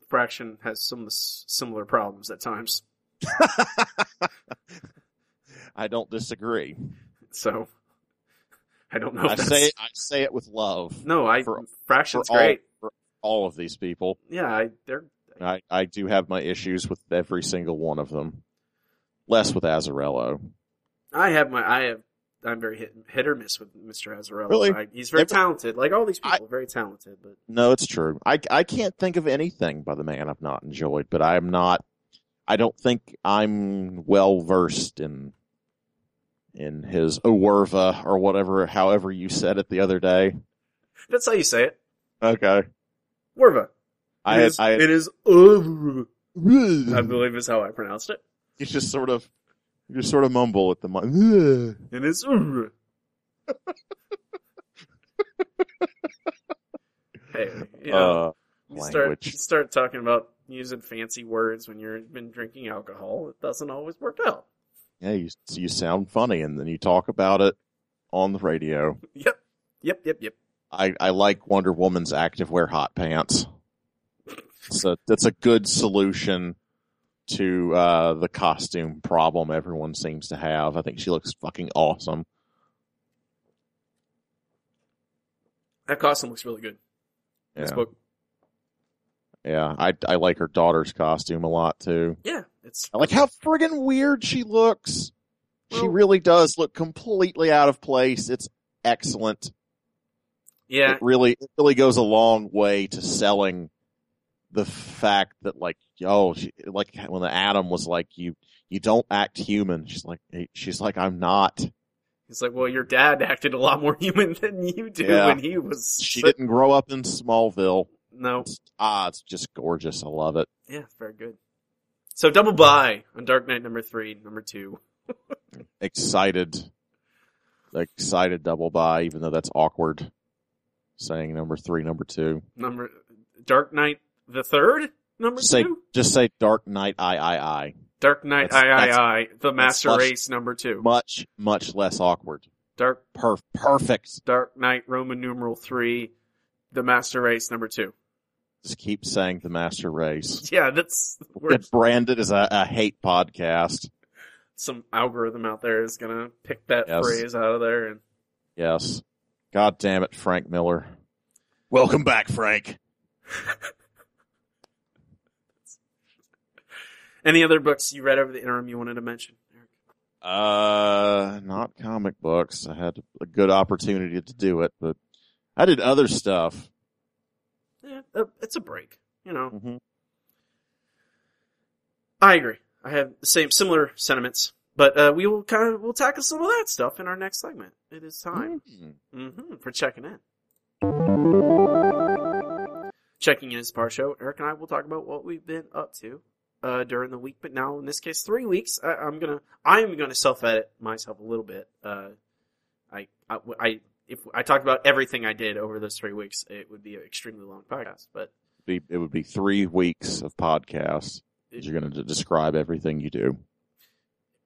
[SPEAKER 1] Fraction has some similar problems at times.
[SPEAKER 2] I don't disagree.
[SPEAKER 1] So I don't know. If
[SPEAKER 2] I
[SPEAKER 1] that's,
[SPEAKER 2] say it, I say it with love
[SPEAKER 1] no. I
[SPEAKER 2] for-
[SPEAKER 1] Fraction's
[SPEAKER 2] for all-
[SPEAKER 1] great.
[SPEAKER 2] for all of these people.
[SPEAKER 1] Yeah, I, they're
[SPEAKER 2] I, I do have my issues with every single one of them. Less with Azzarello.
[SPEAKER 1] I have my I have I'm very hit, hit or miss with Mr. Azzarello.
[SPEAKER 2] Really?
[SPEAKER 1] I, he's very
[SPEAKER 2] Every-
[SPEAKER 1] talented. Like all these
[SPEAKER 2] I-
[SPEAKER 1] people, very talented. But
[SPEAKER 2] No, it's true. I, I can't think of anything by the man I've not enjoyed, but I'm not, I don't think I'm well versed in, in his Owerva or whatever, however you said it the other day.
[SPEAKER 1] that's how you say it.
[SPEAKER 2] Okay.
[SPEAKER 1] Werva.
[SPEAKER 2] I
[SPEAKER 1] is-
[SPEAKER 2] I
[SPEAKER 1] it is. I believe is how I pronounced it.
[SPEAKER 2] You just sort of, you just sort of mumble at the mic.
[SPEAKER 1] and It is. Uh. hey, you know,
[SPEAKER 2] Uh,
[SPEAKER 1] you start you start talking about using fancy words when you've been drinking alcohol. It doesn't always work out.
[SPEAKER 2] yeah, you, you sound funny and then you talk about it on the radio.
[SPEAKER 1] Yep. Yep. Yep. Yep.
[SPEAKER 2] I, I like Wonder Woman's activewear hot pants. It's a, that's a good solution to uh, the costume problem everyone seems to have. I think she looks fucking awesome.
[SPEAKER 1] That costume looks really good. This
[SPEAKER 2] Yeah,
[SPEAKER 1] book.
[SPEAKER 2] yeah. I I like her daughter's costume a lot too.
[SPEAKER 1] Yeah, it's
[SPEAKER 2] I like how friggin' weird she looks. she really does look completely out of place. It's excellent.
[SPEAKER 1] yeah.
[SPEAKER 2] It really, it really goes a long way to selling the fact that like, oh, she, like when the Atom was like, you, you don't act human. She's like, she's like, I'm not.
[SPEAKER 1] It's like, well, your dad acted a lot more human than you do
[SPEAKER 2] Yeah.
[SPEAKER 1] when he was.
[SPEAKER 2] She
[SPEAKER 1] sick.
[SPEAKER 2] didn't grow up in Smallville.
[SPEAKER 1] No.
[SPEAKER 2] It's, ah, it's just gorgeous. I love it.
[SPEAKER 1] Yeah, very good. So double buy on Dark Knight number three, number two.
[SPEAKER 2] Excited, excited double buy, even though that's awkward saying number three, number two.
[SPEAKER 1] Number Dark Knight the third, number
[SPEAKER 2] Say,
[SPEAKER 1] two.
[SPEAKER 2] just say Dark Knight, I, I, I.
[SPEAKER 1] Dark Knight
[SPEAKER 2] That's-
[SPEAKER 1] I
[SPEAKER 2] that's-
[SPEAKER 1] I I the Master
[SPEAKER 2] much-
[SPEAKER 1] Race number two.
[SPEAKER 2] Much, much less awkward.
[SPEAKER 1] Dark
[SPEAKER 2] Per- perfect.
[SPEAKER 1] Dark Knight Roman numeral three, the Master Race number two.
[SPEAKER 2] Just keep saying the master race.
[SPEAKER 1] Yeah, that's we're,
[SPEAKER 2] Get branded as a, a hate podcast.
[SPEAKER 1] some algorithm out there is gonna pick that
[SPEAKER 2] Yes.
[SPEAKER 1] phrase out of there and
[SPEAKER 2] Yes. God damn it, Frank Miller. Welcome back, Frank.
[SPEAKER 1] any other books you read over the interim you wanted to mention? Eric?
[SPEAKER 2] Uh, not comic books. I had a good opportunity to do it, but I did other stuff.
[SPEAKER 1] Yeah, uh, it's a break. You know,
[SPEAKER 2] Mm-hmm.
[SPEAKER 1] I agree. I have the same similar sentiments, but uh, we will kind of we'll tackle some of that stuff in our next segment. It is time hmm for checking in. Checking in is part show. Eric and I will talk about what we've been up to uh, during the week, but now in this case, three weeks. I, I'm gonna I am gonna self edit myself a little bit. Uh, I, I I if I talked about everything I did over those three weeks, it would be an extremely long podcast. But
[SPEAKER 2] Be, it would be three weeks of podcasts. 'cause You're going to describe everything you do.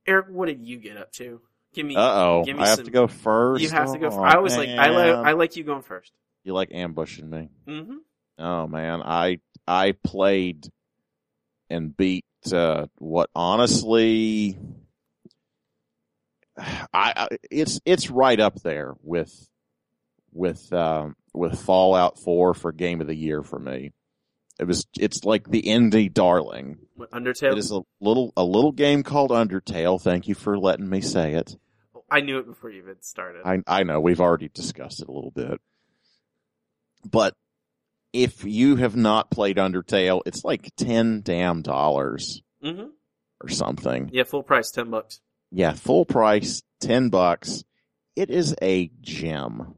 [SPEAKER 1] Eric, what did you get up to? Give me.
[SPEAKER 2] Uh oh. I have
[SPEAKER 1] some-
[SPEAKER 2] to go first.
[SPEAKER 1] you have to go.
[SPEAKER 2] Oh,
[SPEAKER 1] fir- I was like, I like. I like you going first.
[SPEAKER 2] You like ambushing me.
[SPEAKER 1] Mm-hmm.
[SPEAKER 2] Oh man, I I played and beat uh, what honestly I, I it's it's right up there with with um, with Fallout 4 for game of the year for me. It was it's like the indie darling.
[SPEAKER 1] Undertale.
[SPEAKER 2] It is a little a little game called Undertale. Thank you for letting me say it.
[SPEAKER 1] I knew it before you even started.
[SPEAKER 2] I I know we've already discussed it a little bit. But if you have not played Undertale, it's like 10 damn dollars
[SPEAKER 1] mm-hmm.
[SPEAKER 2] or something.
[SPEAKER 1] Yeah, full price, ten bucks.
[SPEAKER 2] Yeah, full price, 10 bucks. It is a gem.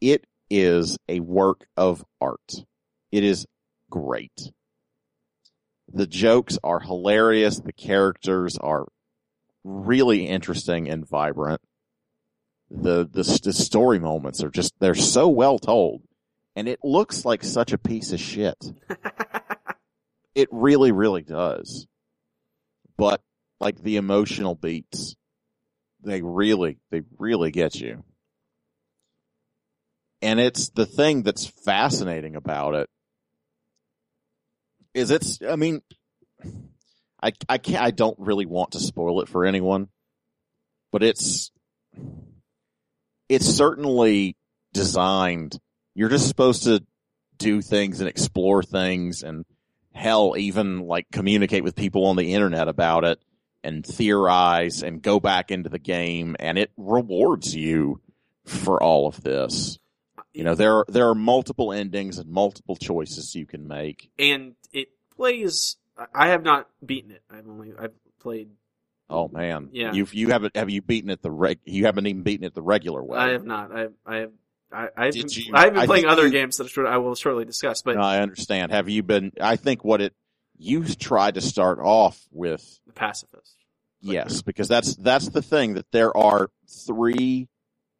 [SPEAKER 2] It is a work of art. It is great. The jokes are hilarious. The characters are really interesting and vibrant. The, the, the story moments are just, they're so well told. And it looks like such a piece of shit. It really, really does. But like the emotional beats, they really, they really get you. And it's the thing that's fascinating about it is it's, I mean, I, I can't, I don't really want to spoil it for anyone, but it's, it's certainly designed. You're just supposed to do things and explore things and hell, even like communicate with people on the internet about it and theorize and go back into the game and it rewards you for all of this. You know, there are, there are multiple endings and multiple choices you can make.
[SPEAKER 1] and it plays. I- have not beaten it. I've only I've played.
[SPEAKER 2] Oh man.
[SPEAKER 1] Yeah.
[SPEAKER 2] You've, you haven't, have you beaten it the reg, you haven't even beaten it the regular way.
[SPEAKER 1] I have not. I I have. I, I've been,
[SPEAKER 2] you-
[SPEAKER 1] I've been playing other
[SPEAKER 2] you-
[SPEAKER 1] games that I will shortly discuss, but
[SPEAKER 2] No, I understand. Have you been, I think what it, you tried to start off with
[SPEAKER 1] the pacifist. Like
[SPEAKER 2] Yes, because that's that's the thing that there are three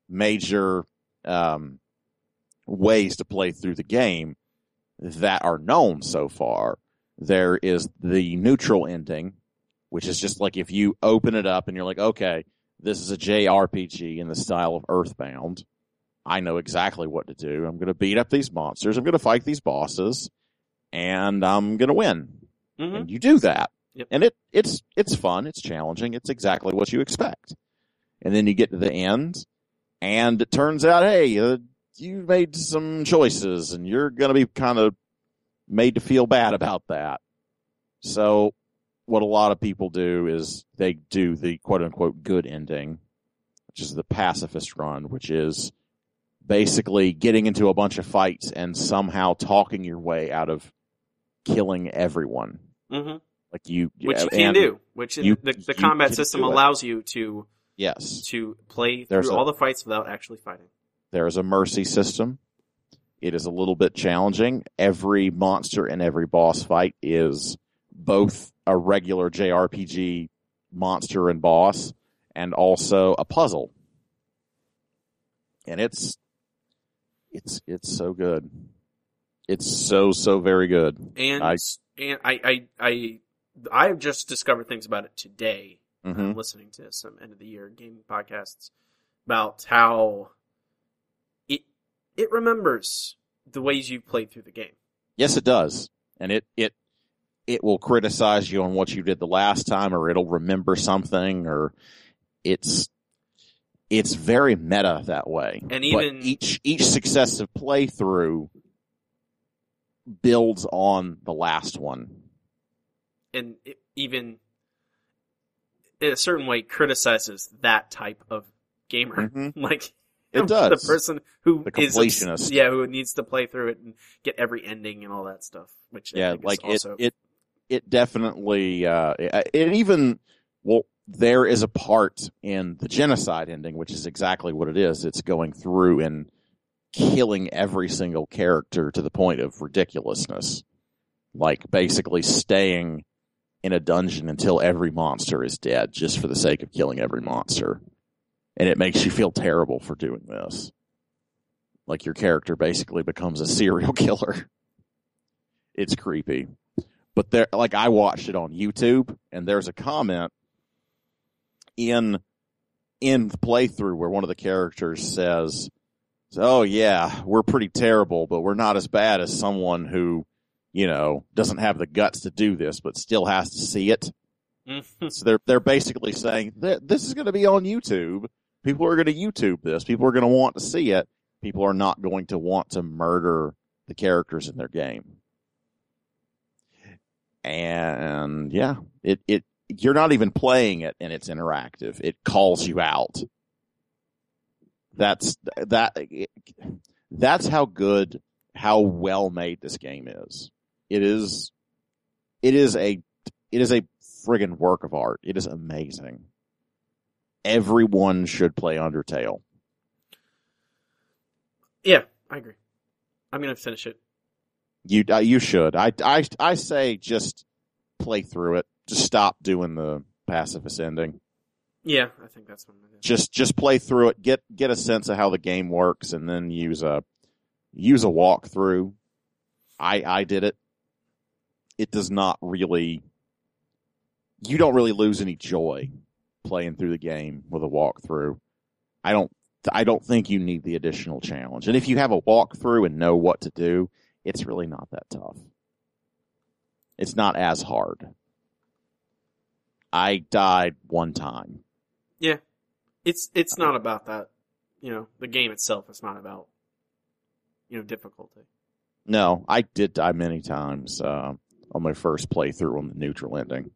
[SPEAKER 2] major um, ways to play through the game that are known so far. There is the neutral ending, which is just like if you open it up and you're like, okay, this is a JRPG in the style of Earthbound. I know exactly what to do. I'm going to beat up these monsters. I'm going to fight these bosses, and I'm going to win
[SPEAKER 1] hmm
[SPEAKER 2] and you do that.
[SPEAKER 1] Yep.
[SPEAKER 2] And it it's it's fun, it's challenging, it's exactly what you expect. And then you get to the end, and it turns out, hey, uh, you made some choices and you're going to be kind of made to feel bad about that. So what a lot of people do is they do the quote unquote good ending, which is the pacifist run, which is basically getting into a bunch of fights and somehow talking your way out of killing everyone.
[SPEAKER 1] hmm
[SPEAKER 2] Like you,
[SPEAKER 1] Which you can do. Which
[SPEAKER 2] you-
[SPEAKER 1] the, the
[SPEAKER 2] you
[SPEAKER 1] combat system allows you to
[SPEAKER 2] Yes,
[SPEAKER 1] to play
[SPEAKER 2] There's
[SPEAKER 1] through
[SPEAKER 2] a-
[SPEAKER 1] all the fights without actually fighting.
[SPEAKER 2] there is a mercy system. It is a little bit challenging. Every monster and every boss fight is both a regular JRPG monster and boss and also a puzzle. And it's it's it's so good. It's so so very good.
[SPEAKER 1] And
[SPEAKER 2] I-
[SPEAKER 1] and I I I I've just discovered things about it today.
[SPEAKER 2] hmm
[SPEAKER 1] I'm listening to some end of the year gaming podcasts about how it it remembers the ways you've played through the game.
[SPEAKER 2] Yes, it does, and it it it will criticize you on what you did the last time, or it'll remember something, or it's it's very meta that way.
[SPEAKER 1] And
[SPEAKER 2] But
[SPEAKER 1] even-
[SPEAKER 2] each each successive playthrough builds on the last one.
[SPEAKER 1] and it even in a certain way criticizes that type of gamer.
[SPEAKER 2] Mhm.
[SPEAKER 1] like
[SPEAKER 2] It does.
[SPEAKER 1] the person who
[SPEAKER 2] The
[SPEAKER 1] is
[SPEAKER 2] completionist.
[SPEAKER 1] yeah, who needs to play through it and get every ending and all that stuff. Which I
[SPEAKER 2] yeah,
[SPEAKER 1] is
[SPEAKER 2] like
[SPEAKER 1] also
[SPEAKER 2] it it it definitely uh it, it even well there is a part in the genocide ending which is exactly what it is. It's going through and killing every single character to the point of ridiculousness. Like basically staying in a dungeon until every monster is dead just for the sake of killing every monster. And it makes you feel terrible for doing this. Like your character basically becomes a serial killer. It's creepy. But there, like I watched it on YouTube, and there's a comment in in the playthrough where one of the characters says, "Oh yeah, we're pretty terrible, but we're not as bad as someone who, you know, doesn't have the guts to do this, but still has to see it." So they're they're basically saying that this is going to be on YouTube. People are going to YouTube this. People are going to want to see it. People are not going to want to murder the characters in their game. And yeah, it it you're not even playing it and it's interactive. It calls you out. That's that that's how good how well made this game is. It is it is a it is a friggin' work of art. It is amazing. Everyone should play Undertale.
[SPEAKER 1] yeah, I agree. I'm gonna finish it.
[SPEAKER 2] You uh, you should. I, I I say just play through it. Just stop doing the pacifist ending.
[SPEAKER 1] Yeah, I think that's what I'm gonna do.
[SPEAKER 2] Just just play through it. Get get a sense of how the game works, and then use a use a walkthrough. I I did it. It does not really. You don't really lose any joy playing through the game with a walkthrough. I don't. I don't think you need the additional challenge. And if you have a walkthrough and know what to do, it's really not that tough. It's not as hard. I died one time. Yeah.
[SPEAKER 1] It's it's not about that. You know, the game itself is not about you know difficulty.
[SPEAKER 2] No, I did die many times uh, on my first playthrough on the neutral ending.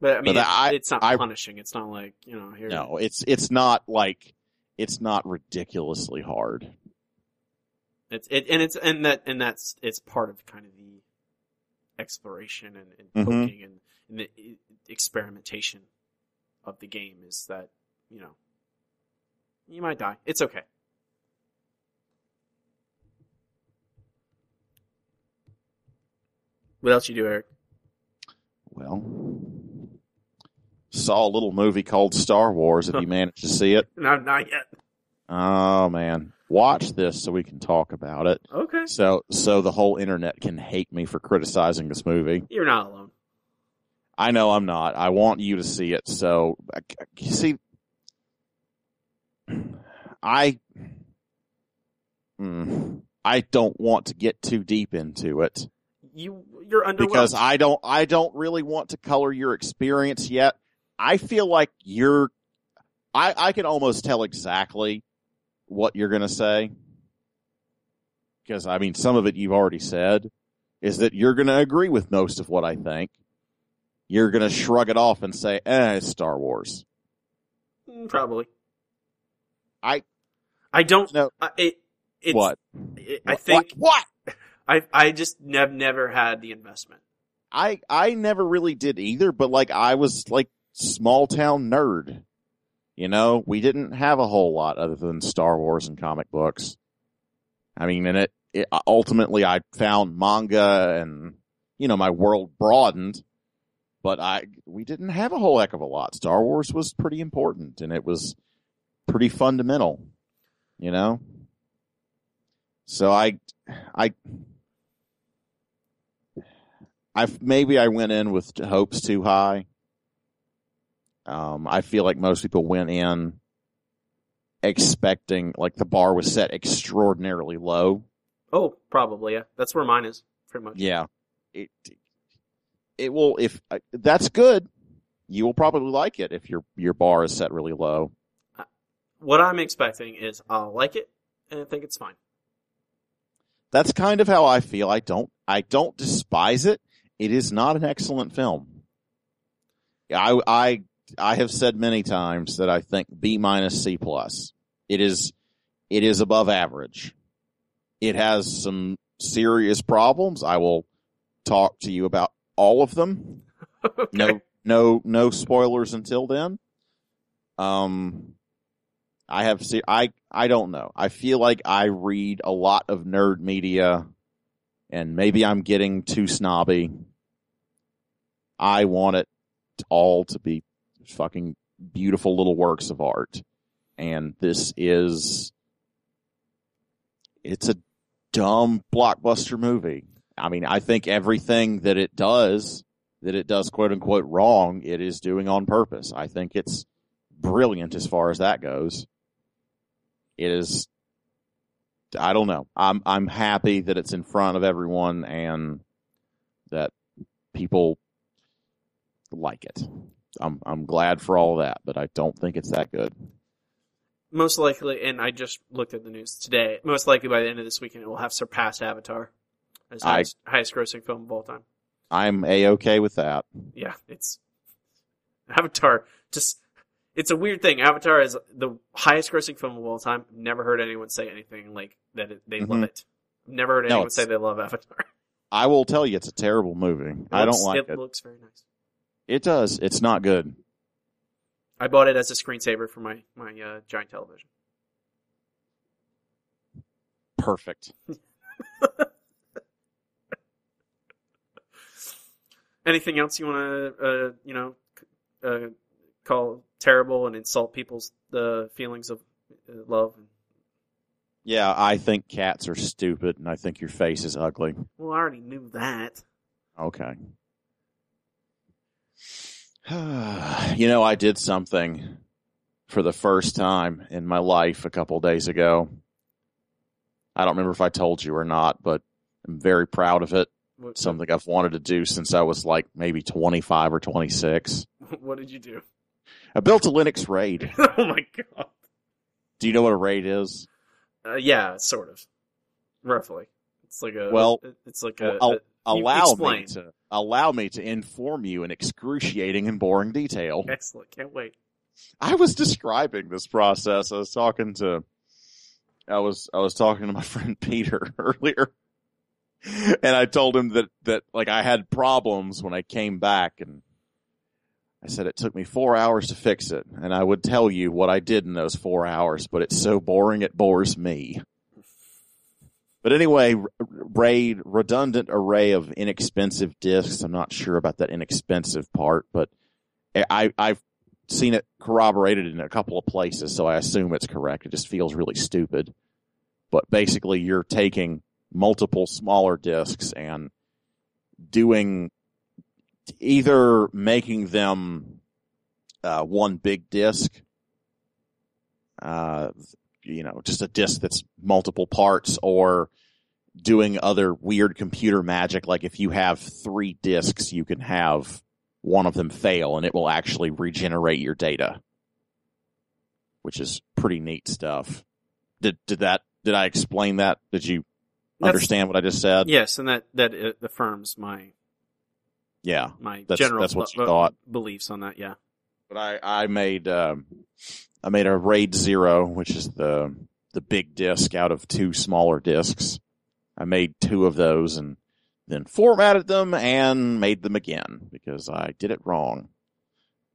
[SPEAKER 1] But I mean,
[SPEAKER 2] But
[SPEAKER 1] it-
[SPEAKER 2] I-
[SPEAKER 1] it's not
[SPEAKER 2] I-
[SPEAKER 1] punishing. It's not like you know here.
[SPEAKER 2] No, it's it's not like it's not ridiculously hard.
[SPEAKER 1] It's it and it's and that and that's it's part of kind of the exploration and, and
[SPEAKER 2] Mhm.
[SPEAKER 1] poking and, and the experimentation of the game is that you know you might die. It's okay. What else you do, Eric?
[SPEAKER 2] Well, saw a little movie called Star Wars. If you managed to see it,
[SPEAKER 1] No, not yet.
[SPEAKER 2] Oh man, watch this so we can talk about it.
[SPEAKER 1] Okay,
[SPEAKER 2] So so the whole internet can hate me for criticizing this movie.
[SPEAKER 1] you're not alone.
[SPEAKER 2] I know I'm not. I want you to see it. So, you see, I, mm, I don't want to get too deep into it
[SPEAKER 1] You you're underwhelmed.
[SPEAKER 2] because I don't, I don't really want to color your experience yet. I feel like you're, I, I can almost tell exactly what you're going to say, because I mean, some of it you've already said, is that you're going to agree with most of what I think. You're going to shrug it off and say, eh, it's Star Wars.
[SPEAKER 1] Mm, Probably.
[SPEAKER 2] I-
[SPEAKER 1] I don't. know. It, it's,
[SPEAKER 2] what?
[SPEAKER 1] It, I
[SPEAKER 2] What-
[SPEAKER 1] think
[SPEAKER 2] What?
[SPEAKER 1] I I just have never had the investment.
[SPEAKER 2] I, I never really did either, but like, I was like small town nerd. You know, we didn't have a whole lot other than Star Wars and comic books. I mean, and it, it ultimately I found manga and, you know, my world broadened, but I, we didn't have a whole heck of a lot. Star Wars was pretty important and it was pretty fundamental, you know? So I, I, I, maybe I went in with hopes too high. Um, I feel like most people went in expecting like the bar was set extraordinarily low.
[SPEAKER 1] Oh, probably yeah. That's where mine is pretty much.
[SPEAKER 2] Yeah, it it will if uh, that's good. You will probably like it if your your bar is set really low.
[SPEAKER 1] What I'm expecting is I'll like it and I think it's fine.
[SPEAKER 2] That's kind of how I feel. I don't I don't despise it. It is not an excellent film. I I I have said many times that I think B minus C plus. It is it is above average. It has some serious problems. I will talk to you about all of them.
[SPEAKER 1] okay.
[SPEAKER 2] No no no spoilers until then. Um I have see I I don't know. I feel like I read a lot of nerd media and maybe I'm getting too snobby. I want it all to be fucking beautiful little works of art. And this is it's a dumb blockbuster movie. I mean, I think everything that it does that it does quote unquote wrong, it is doing on purpose. I think it's brilliant as far as that goes. It is I don't know. I'm I'm happy that it's in front of everyone and that people like it. I'm I'm glad for all that, but I don't think it's that good.
[SPEAKER 1] Most likely, and I just looked at the news today. Most likely by the end of this weekend, it will have surpassed Avatar as
[SPEAKER 2] I-
[SPEAKER 1] highest, highest grossing film of all time.
[SPEAKER 2] I'm a okay with that.
[SPEAKER 1] Yeah, it's Avatar. Just it's a weird thing. Avatar is the highest grossing film of all time. Never heard anyone say anything like that. It, they love
[SPEAKER 2] Mhm.
[SPEAKER 1] it. Never heard anyone
[SPEAKER 2] it's-
[SPEAKER 1] say they love Avatar.
[SPEAKER 2] I will tell you it's a terrible movie. I
[SPEAKER 1] looks-
[SPEAKER 2] don't like it.
[SPEAKER 1] It looks very nice.
[SPEAKER 2] It does. It's not good.
[SPEAKER 1] I bought it as a screensaver for my my uh, giant television.
[SPEAKER 2] Perfect.
[SPEAKER 1] Anything else you want to uh, you know uh, call terrible and insult people's uh, feelings of uh, love?
[SPEAKER 2] Yeah, I think cats are stupid and I think your face is ugly.
[SPEAKER 1] Well, I already knew that.
[SPEAKER 2] Okay. you know, I did something for the first time in my life a couple days ago. I don't remember if I told you or not, but I'm very proud of it.
[SPEAKER 1] What,
[SPEAKER 2] Something I've wanted to do since I was like maybe 25 or 26.
[SPEAKER 1] what did you do?
[SPEAKER 2] I built a Linux RAID.
[SPEAKER 1] oh my god.
[SPEAKER 2] Do you know what a RAID is?
[SPEAKER 1] Uh, yeah, sort of. Roughly. It's like a.
[SPEAKER 2] Well,
[SPEAKER 1] it's like a. A-
[SPEAKER 2] Allow
[SPEAKER 1] explain.
[SPEAKER 2] me to allow me to inform you in excruciating and boring detail.
[SPEAKER 1] Excellent. Can't wait.
[SPEAKER 2] I was describing this process. I was talking to, I was, I was talking to my friend Peter earlier. And I told him that, that like I had problems when I came back and I said it took me four hours to fix it. And I would tell you what I did in those four hours, but it's so boring it bores me. But anyway, r- RAID, redundant array of inexpensive disks. I'm not sure about that inexpensive part, but I, I've seen it corroborated in a couple of places, so I assume it's correct. It just feels really stupid. But basically, you're taking multiple smaller disks and doing either making them uh, one big disk, uh, you know, just a disk that's multiple parts, or doing other weird computer magic. Like if you have three disks, you can have one of them fail and it will actually regenerate your data, which is pretty neat stuff. Did did that? Did I explain that? Did you
[SPEAKER 1] That's-
[SPEAKER 2] understand what I just said?
[SPEAKER 1] Yes, and that that affirms my
[SPEAKER 2] Yeah.
[SPEAKER 1] my
[SPEAKER 2] That's-
[SPEAKER 1] general
[SPEAKER 2] that's what you thought.
[SPEAKER 1] beliefs on that. Yeah.
[SPEAKER 2] But I I made um, I made a RAID zero, which is the the big disc out of two smaller discs. I made two of those and then formatted them and made them again because I did it wrong.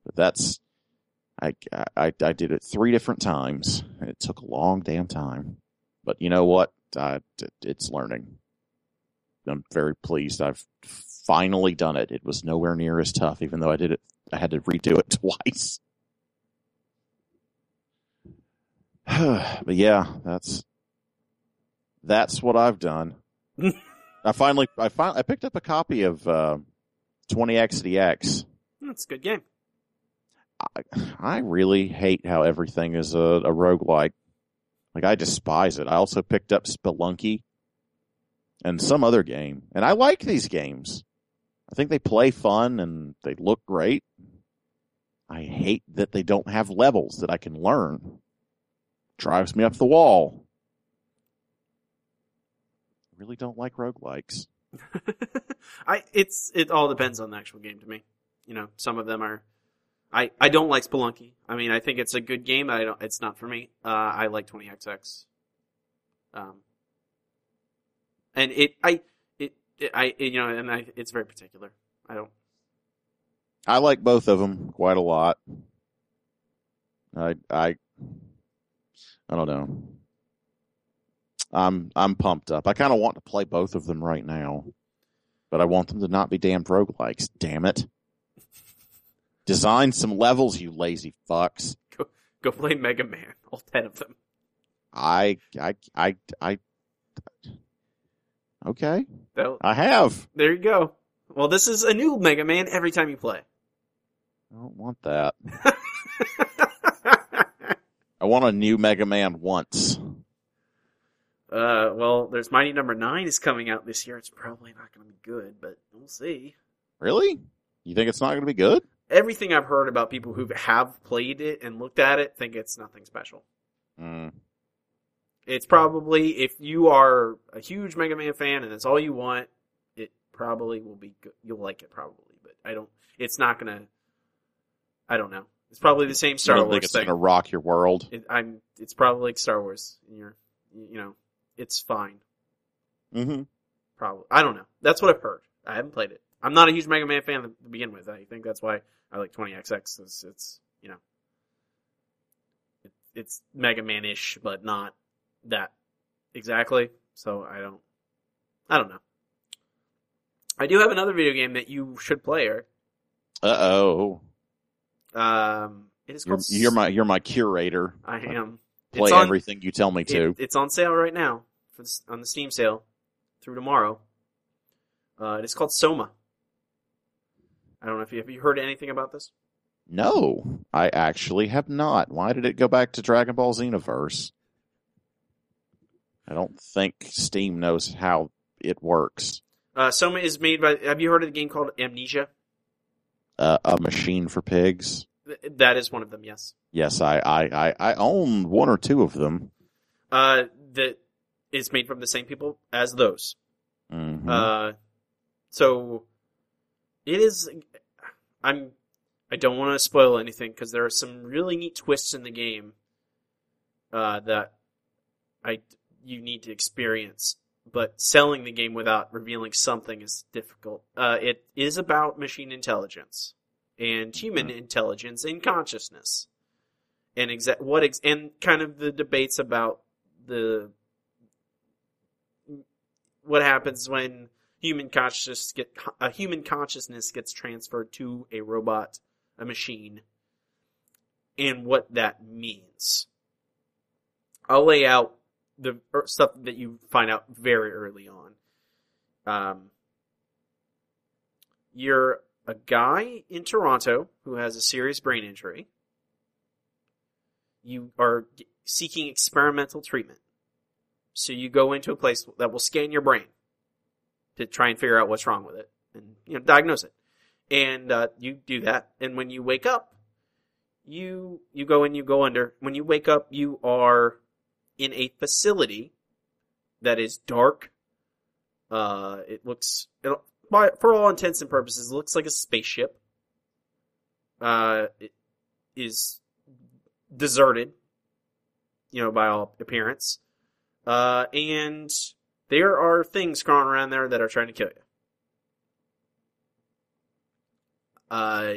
[SPEAKER 2] But that's I I I did it three different times it took a long damn time. But you know what? I, it's learning. I'm very pleased. I've finally done it. It was nowhere near as tough, even though I did it. I had to redo it twice. but yeah, that's that's what I've done. I finally, I finally, I picked up a copy of uh, 20XX.
[SPEAKER 1] That's a good game.
[SPEAKER 2] I, I really hate how everything is a, a roguelike. Like I despise it. I also picked up Spelunky and some other game, and I like these games. I think they play fun and they look great. I hate that they don't have levels that I can learn. Drives me up the wall. I really don't like roguelikes.
[SPEAKER 1] I it's it all depends on the actual game to me. You know, some of them are. I I don't like Spelunky. I mean, I think it's a good game. I don't. It's not for me. Uh, I like 20XX. Um, and it I it, it I it, you know, and I it's very particular. I don't.
[SPEAKER 2] I like both of them quite a lot. I I I don't know. I'm I'm pumped up. I kind of want to play both of them right now, but I want them to not be damn roguelikes. Damn it! Design some levels, you lazy fucks.
[SPEAKER 1] Go play Mega Man, all ten of them.
[SPEAKER 2] I I I I. Okay,
[SPEAKER 1] That'll-
[SPEAKER 2] I have.
[SPEAKER 1] there you go. Well, this is a new Mega Man every time you play.
[SPEAKER 2] I don't want that. I want a new Mega Man once.
[SPEAKER 1] Uh, well, there's Mighty Number Nine is coming out this year. It's probably not going to be good, but we'll see.
[SPEAKER 2] Really? You think it's not going to be good?
[SPEAKER 1] Everything I've heard about people who have played it and looked at it think it's nothing special.
[SPEAKER 2] Mm.
[SPEAKER 1] It's probably if you are a huge Mega Man fan and that's all you want, it probably will be good. You'll like it probably, but I don't. It's not gonna. I don't know. It's probably the same Star
[SPEAKER 2] don't
[SPEAKER 1] Wars
[SPEAKER 2] think it's
[SPEAKER 1] thing.
[SPEAKER 2] to rock your world.
[SPEAKER 1] It, I'm. It's probably like Star Wars. And you're, you know, it's fine.
[SPEAKER 2] Mm-hmm.
[SPEAKER 1] Probably. I don't know. That's what I've heard. I haven't played it. I'm not a huge Mega Man fan to begin with. I think that's why I like 20XX. It's, it's you know, it, it's Mega Man-ish, but not that exactly. So I don't, I don't know. I do have another video game that you should play, Eric.
[SPEAKER 2] Uh oh.
[SPEAKER 1] Um, it is
[SPEAKER 2] You're, you're my you're my curator.
[SPEAKER 1] I am.
[SPEAKER 2] Play
[SPEAKER 1] on-
[SPEAKER 2] everything you tell me to.
[SPEAKER 1] It, it's on sale right now for the, on the Steam sale through tomorrow. Uh, it is called Soma. I don't know if you have you heard anything about this.
[SPEAKER 2] no, I actually have not. Why did it go back to Dragon Ball Xenoverse? I don't think Steam knows how it works.
[SPEAKER 1] Uh, Soma is made by. Have you heard of the game called Amnesia?
[SPEAKER 2] Uh, a machine for pigs.
[SPEAKER 1] That is one of them. Yes.
[SPEAKER 2] Yes, I, I, I, I own one or two of them.
[SPEAKER 1] Uh, that is made from the same people as those.
[SPEAKER 2] Mhm.
[SPEAKER 1] Uh, so it is. I'm. I don't want to spoil anything because there are some really neat twists in the game. Uh, that I you need to experience, but selling the game without revealing something is difficult. Uh, it is about machine intelligence and human intelligence and consciousness, and exa- what ex- and kind of the debates about the what happens when human consciousness get a human consciousness gets transferred to a robot, a machine, and what that means. I'll lay out the er, stuff that you find out very early on. Um, you're a guy in Toronto who has a serious brain injury. You are seeking experimental treatment. So you go into a place that will scan your brain to try and figure out what's wrong with it and you know diagnose it. And uh, you do that, and when you wake up, you you go and you go under. When you wake up, you are in a facility that is dark. Uh, it looks, it, by, for all intents and purposes, looks like a spaceship. Uh, it is deserted, you know, by all appearance. Uh, and there are things crawling around there that are trying to kill you. Uh,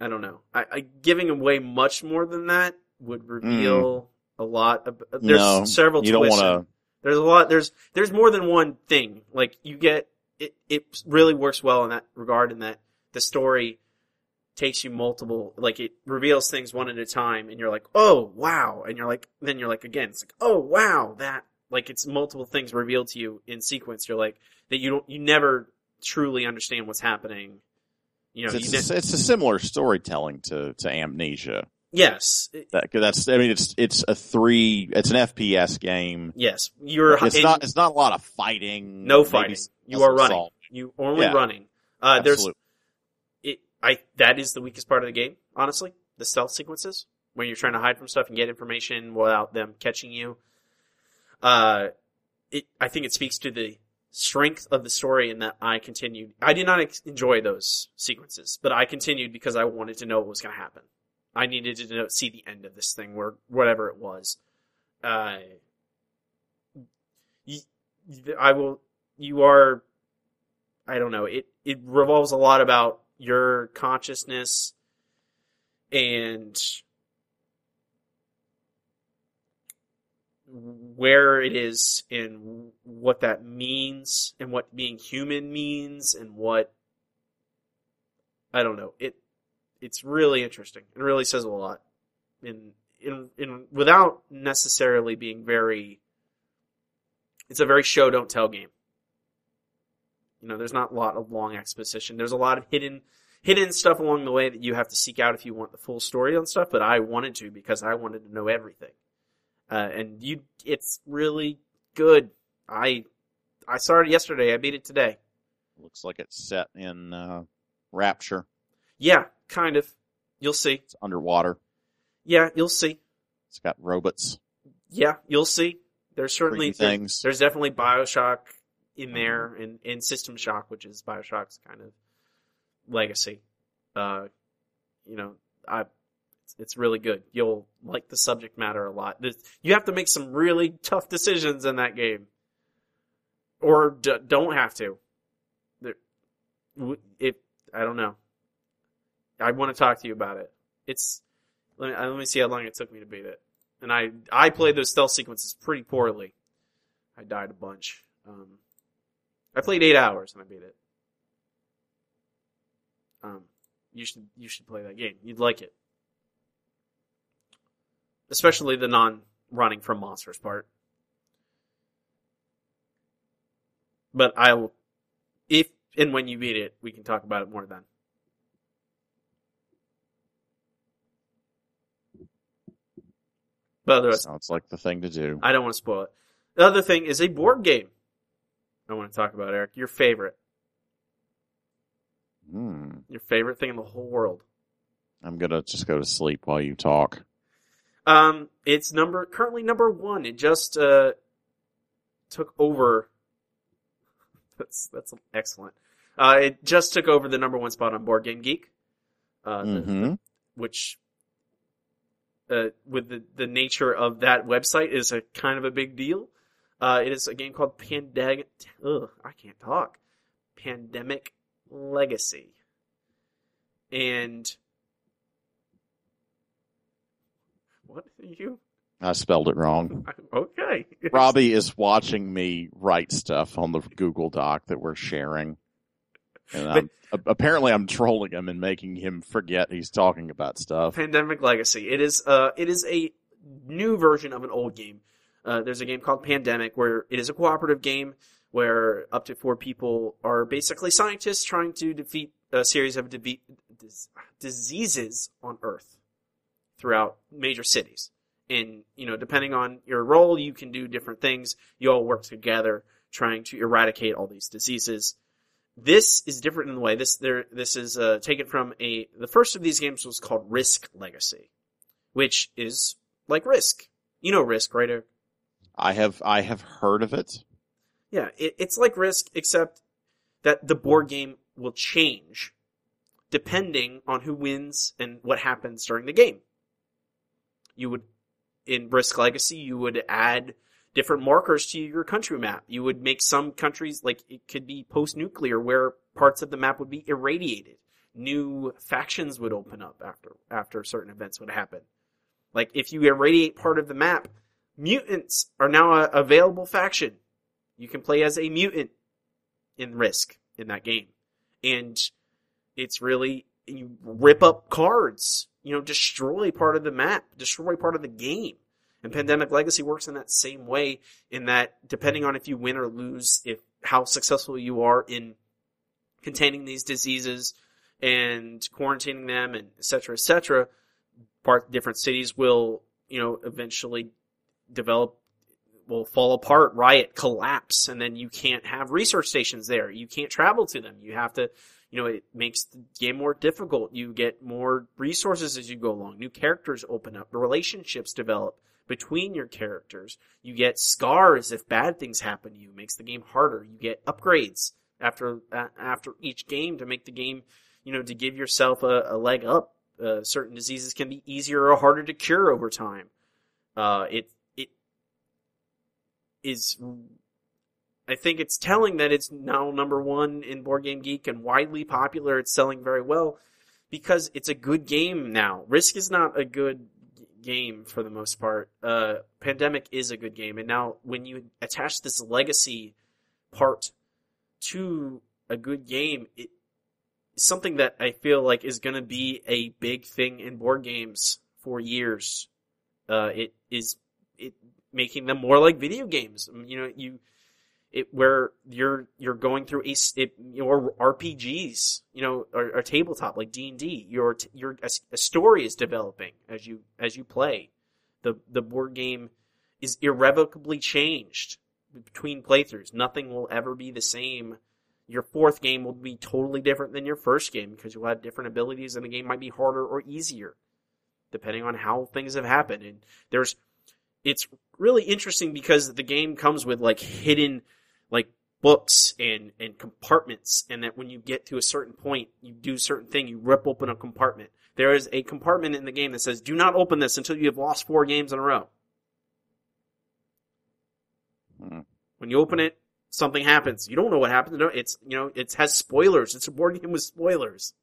[SPEAKER 1] I don't know. I, I giving away much more than that would mm. reveal a lot. Of, uh, there's
[SPEAKER 2] no,
[SPEAKER 1] several.
[SPEAKER 2] you don't want to.
[SPEAKER 1] There's a lot. There's there's more than one thing. Like you get it. It really works well in that regard. In that the story takes you multiple. Like it reveals things one at a time, and you're like, oh wow, and you're like, then you're like again, it's like, oh wow, that like it's multiple things revealed to you in sequence. You're like that you don't you never truly understand what's happening. You know,
[SPEAKER 2] It's,
[SPEAKER 1] ne-
[SPEAKER 2] it's a similar storytelling to to Amnesia.
[SPEAKER 1] yes,
[SPEAKER 2] That, that's I mean it's it's a three it's an FPS game.
[SPEAKER 1] yes, you're
[SPEAKER 2] It's not it's not a lot of fighting.
[SPEAKER 1] no fighting. You are running.
[SPEAKER 2] assault.
[SPEAKER 1] You only
[SPEAKER 2] Yeah.
[SPEAKER 1] running. Uh, there's it I that is the weakest part of the game, honestly. The stealth sequences when you're trying to hide from stuff and get information without them catching you. Uh, it I think it speaks to the strength of the story in that I continued. I did not ex- enjoy those sequences, but I continued because I wanted to know what was going to happen. I needed to know, see the end of this thing, where whatever it was. Uh, you, I will. You are. I don't know. It it revolves a lot about your consciousness and where it is and what that means and what being human means and what I don't know. It it's really interesting. It really says a lot. In in in without necessarily being very it's a very show don't tell game. You know, there's not a lot of long exposition. There's a lot of hidden hidden stuff along the way that you have to seek out if you want the full story on stuff, but I wanted to because I wanted to know everything. Uh, and you, it's really good. I, I started yesterday. I beat it today.
[SPEAKER 2] Looks like it's set in uh, Rapture.
[SPEAKER 1] Yeah, kind of. You'll see.
[SPEAKER 2] It's underwater.
[SPEAKER 1] Yeah, you'll see.
[SPEAKER 2] It's got robots,
[SPEAKER 1] Yeah, you'll see. There's certainly
[SPEAKER 2] creepy things.
[SPEAKER 1] there's definitely Bioshock in there, and, and System Shock, which is Bioshock's kind of legacy. Uh, you know, I, it's, really good. You'll like the subject matter a lot. You have to make some really tough decisions in that game, or d- don't have to. It, I don't know. I want to talk to you about it. It's let me, let me see how long it took me to beat it. And I I played those stealth sequences pretty poorly. I died a bunch. Um, I played eight hours and I beat it. Um, you should you should play that game. You'd like it, especially the non running from monsters part. But I'll if and when you beat it, we can talk about it more then. But otherwise,
[SPEAKER 2] Sounds like the thing to do.
[SPEAKER 1] I don't want to spoil it. The other thing is a board game. I want to talk about Eric. Your favorite,
[SPEAKER 2] Hmm.
[SPEAKER 1] your favorite thing in the whole world.
[SPEAKER 2] I'm gonna just go to sleep while you talk.
[SPEAKER 1] Um, it's number currently number one. It just uh took over. That's that's excellent. Uh, it just took over the number one spot on Board Game Geek. Uh, the-
[SPEAKER 2] hmm
[SPEAKER 1] which uh, with the, the nature of that website is a kind of a big deal. Uh, it is a game called Pandemic. Ugh, I can't talk. Pandemic Legacy, and what you?
[SPEAKER 2] I spelled it wrong.
[SPEAKER 1] Okay,
[SPEAKER 2] Robbie is watching me write stuff on the Google Doc that we're sharing. And I'm, apparently I'm trolling him and making him forget he's talking about stuff.
[SPEAKER 1] Pandemic Legacy. It is uh it is a new version of an old game. Uh, there's a game called Pandemic where it is a cooperative game where up to four people are basically scientists trying to defeat a series of de- dis- diseases on Earth throughout major cities. And you know, depending on your role, you can do different things. You all work together trying to eradicate all these diseases. This is different in the way this there this is uh, taken from a the first of these games was called Risk Legacy, which is like Risk. You know Risk, right?
[SPEAKER 2] I have I have heard of it.
[SPEAKER 1] Yeah, it, it's like Risk, except that the board game will change depending on who wins and what happens during the game. You would, in Risk Legacy, you would add different markers to your country map. You would make some countries, like it could be post-nuclear, where parts of the map would be irradiated. New factions would open up after, after certain events would happen. Like if you irradiate part of the map, mutants are now a available faction. You can play as a mutant in Risk in that game. And it's really, you rip up cards, you know, destroy part of the map, destroy part of the game. And mm-hmm. Pandemic Legacy works in that same way in that depending on if you win or lose, if how successful you are in containing these diseases and quarantining them and et cetera, et cetera, part different cities will, you know, eventually develop will fall apart, riot, collapse, and then you can't have research stations there. You can't travel to them. You have to, you know, it makes the game more difficult. You get more resources as you go along. New characters open up. Relationships develop between your characters. You get scars if bad things happen to you. It makes the game harder. You get upgrades after uh, after each game to make the game, you know, to give yourself a, a leg up. Uh, certain diseases can be easier or harder to cure over time. Uh, it it is. I think it's telling that it's now number one in Board Game Geek and widely popular. It's selling very well because it's a good game now. Risk is not a good game for the most part. Uh, Pandemic is a good game, and now when you attach this legacy part to a good game, it something that I feel like is going to be a big thing in board games for years. Uh, it is it making them more like video games. You know, you it where you're you're going through a it, your RPGs, you know, or, or tabletop like D and D. Your your a, a story is developing as you as you play. The the board game is irrevocably changed between playthroughs. Nothing will ever be the same. Your fourth game will be totally different than your first game because you'll have different abilities and the game might be harder or easier depending on how things have happened. And there's, it's really interesting because the game comes with like hidden, like books and, and compartments. And that when you get to a certain point, you do certain thing, you rip open a compartment. There is a compartment in the game that says, do not open this until you have lost four games in a row.
[SPEAKER 2] Hmm.
[SPEAKER 1] When you open it, something happens. You don't know what happens. It's, you know, it has spoilers. It's a board game with spoilers.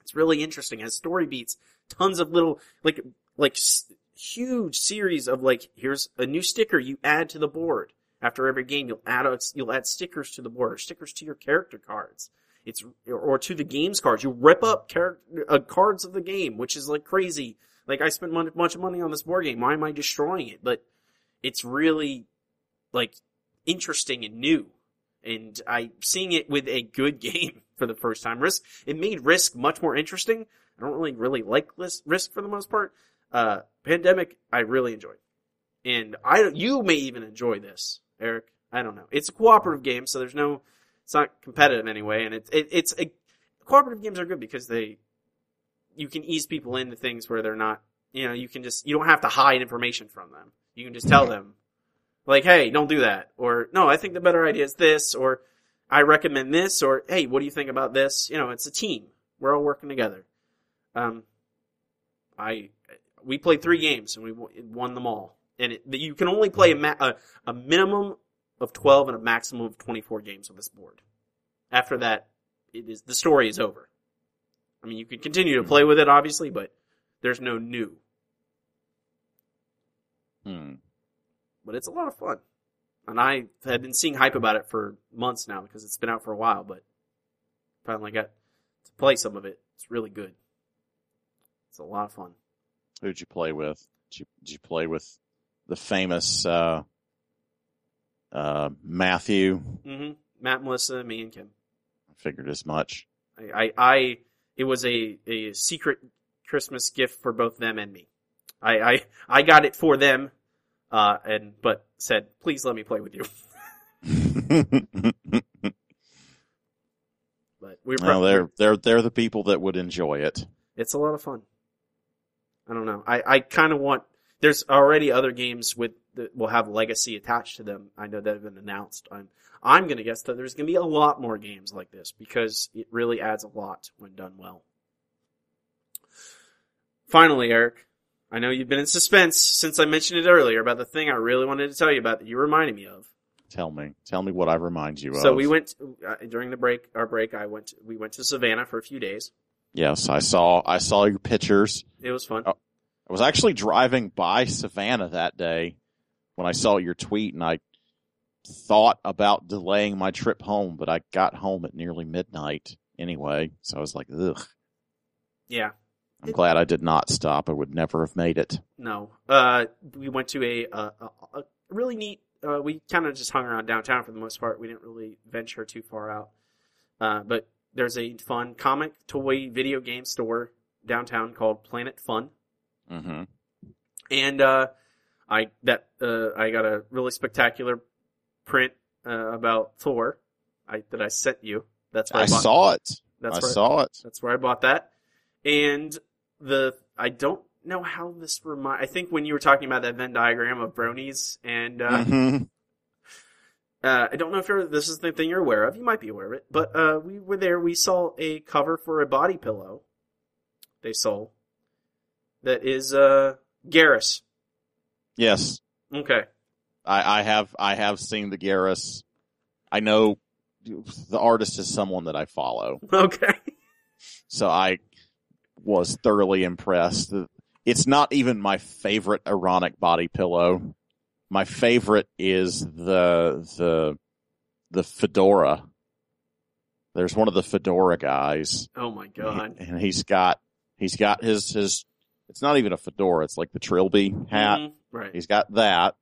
[SPEAKER 1] It's really interesting. It has story beats, tons of little, like, like s- huge series of like, here's a new sticker you add to the board. After every game, you'll add, you'll add stickers to the board or stickers to your character cards. It's, or to the games cards. You rip up uh, cards of the game, which is like crazy. Like, I spent a bunch of money on this board game. Why am I destroying it? But it's really, like, interesting and new. And I seeing it with a good game for the first time. Risk it made Risk much more interesting. I don't really really like Risk for the most part. Uh, Pandemic I really enjoyed, and I you may even enjoy this, Eric. I don't know. It's a cooperative game, so there's no. It's not competitive anyway, and it's it, it's a cooperative games are good because they you can ease people into things where they're not. You know, you can just you don't have to hide information from them. You can just tell them like, hey, don't do that. Or, no, I think the better idea is this. Or, I recommend this. Or, hey, what do you think about this? You know, it's a team. We're all working together. Um, I, we played three games and we won them all. And it, you can only play a, ma- a, a minimum of 12 and a maximum of 24 games on this board. After that, it is, the story is over. I mean, you can continue to play with it, obviously, but there's no new.
[SPEAKER 2] Hmm.
[SPEAKER 1] but it's a lot of fun. And I had been seeing hype about it for months now because it's been out for a while, but finally got to play some of it. It's really good. It's a lot of fun.
[SPEAKER 2] Who'd you play with? Did you, did you play with the famous uh, uh, Matthew?
[SPEAKER 1] hmm Matt, Melissa, me, and Kim.
[SPEAKER 2] I figured as much.
[SPEAKER 1] I, I, I it was a, a secret Christmas gift for both them and me. I, I, I got it for them, uh, and, but said, please let me play with you. But we were
[SPEAKER 2] they're they're they're the people that would enjoy it.
[SPEAKER 1] It's a lot of fun. I don't know. I, I kind of want. There's already other games with that will have legacy attached to them. I know that have been announced. I'm I'm gonna guess that there's gonna be a lot more games like this because it really adds a lot when done well. Finally, Eric, I know you've been in suspense since I mentioned it earlier about the thing I really wanted to tell you about that you reminded me of.
[SPEAKER 2] Tell me, tell me what I remind you of.
[SPEAKER 1] So we went uh, during the break. Our break, I went. we went to Savannah for a few days.
[SPEAKER 2] Yes, I saw. I saw your pictures.
[SPEAKER 1] It was fun.
[SPEAKER 2] I was actually driving by Savannah that day when I saw your tweet, and I thought about delaying my trip home, but I got home at nearly midnight anyway. So I was like, ugh.
[SPEAKER 1] Yeah.
[SPEAKER 2] I'm glad I did not stop. I would never have made it.
[SPEAKER 1] No. Uh, we went to a, a, a really neat, uh, we kind of just hung around downtown for the most part. We didn't really venture too far out. Uh, but there's a fun comic, toy, video game store downtown called Planet Fun.
[SPEAKER 2] Mm-hmm.
[SPEAKER 1] And, uh, I, that, uh, I got a really spectacular print, uh, about Thor. I, that I sent you. That's where I,
[SPEAKER 2] I saw it.
[SPEAKER 1] That's
[SPEAKER 2] I
[SPEAKER 1] where,
[SPEAKER 2] saw it.
[SPEAKER 1] That's where I bought that. And the I don't know how this remind. I think when you were talking about that Venn diagram of bronies, and uh,
[SPEAKER 2] Mhm.
[SPEAKER 1] uh, I don't know if you're, this is the thing you're aware of. You might be aware of it, but uh, we were there. We saw a cover for a body pillow. They sold that is uh Garrus.
[SPEAKER 2] Yes,
[SPEAKER 1] Okay,
[SPEAKER 2] I, I have. I have seen the Garrus. I know the artist is someone that I follow,
[SPEAKER 1] okay,
[SPEAKER 2] so I was thoroughly impressed. It's not even my favorite ironic body pillow. My favorite is the the the fedora. There's one of the fedora guys,
[SPEAKER 1] oh my god,
[SPEAKER 2] and he's got he's got his his. It's not even a fedora. It's like the trilby hat.
[SPEAKER 1] Mhm, right?
[SPEAKER 2] He's got that.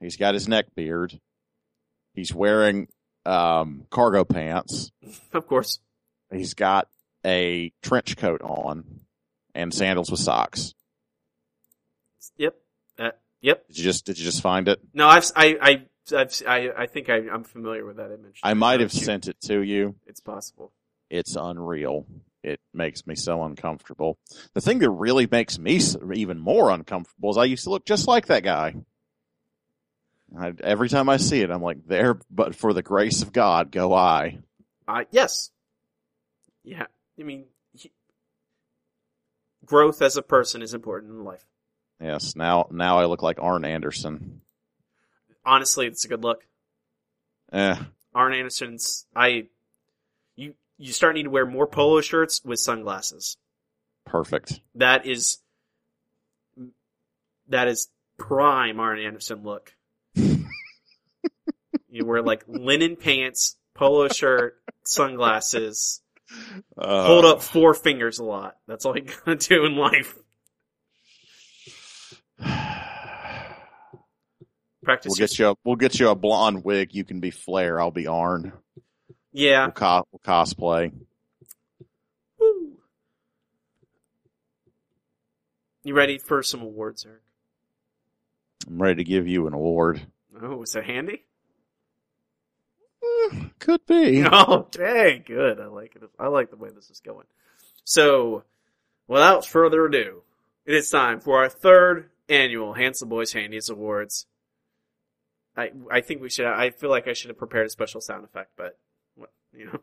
[SPEAKER 2] He's got his neck beard. He's wearing um, cargo pants.
[SPEAKER 1] Of course,
[SPEAKER 2] He's got a trench coat on and sandals with socks.
[SPEAKER 1] yep, uh, yep.
[SPEAKER 2] Did you just did you just find it?
[SPEAKER 1] No, I've I I I've, I, I think I, I'm familiar with that image.
[SPEAKER 2] I might have sent it to you.
[SPEAKER 1] It's possible.
[SPEAKER 2] It's unreal. It makes me so uncomfortable. The thing that really makes me even more uncomfortable is I used to look just like that guy. I, every time I see it, I'm like, there, but for the grace of God, go I.
[SPEAKER 1] Uh, yes. Yeah. I mean, he, growth as a person is important in life.
[SPEAKER 2] Yes, now now I look like Arn Anderson.
[SPEAKER 1] Honestly, it's a good look.
[SPEAKER 2] Eh,
[SPEAKER 1] Arn Anderson's, I, you, start need to wear more polo shirts with sunglasses.
[SPEAKER 2] perfect.
[SPEAKER 1] That is, that is prime Arn Anderson look. you wear like linen pants, polo shirt, sunglasses,
[SPEAKER 2] Uh,
[SPEAKER 1] hold up four fingers a lot. That's all you gotta do in life. Practice.
[SPEAKER 2] We'll get you. A, we'll get you a blonde wig. You can be Flair. I'll be Arn.
[SPEAKER 1] Yeah.
[SPEAKER 2] We'll, co- we'll cosplay.
[SPEAKER 1] Woo. You ready for some awards, Eric?
[SPEAKER 2] I'm ready to give you an award.
[SPEAKER 1] Oh, is that handy?
[SPEAKER 2] Eh, Could be.
[SPEAKER 1] Oh, dang, good. I like it. I like the way this is going. So, without further ado, it is time for our third annual Handsome Boys Handies Awards. I I think we should. I feel like I should have prepared a special sound effect, but you know,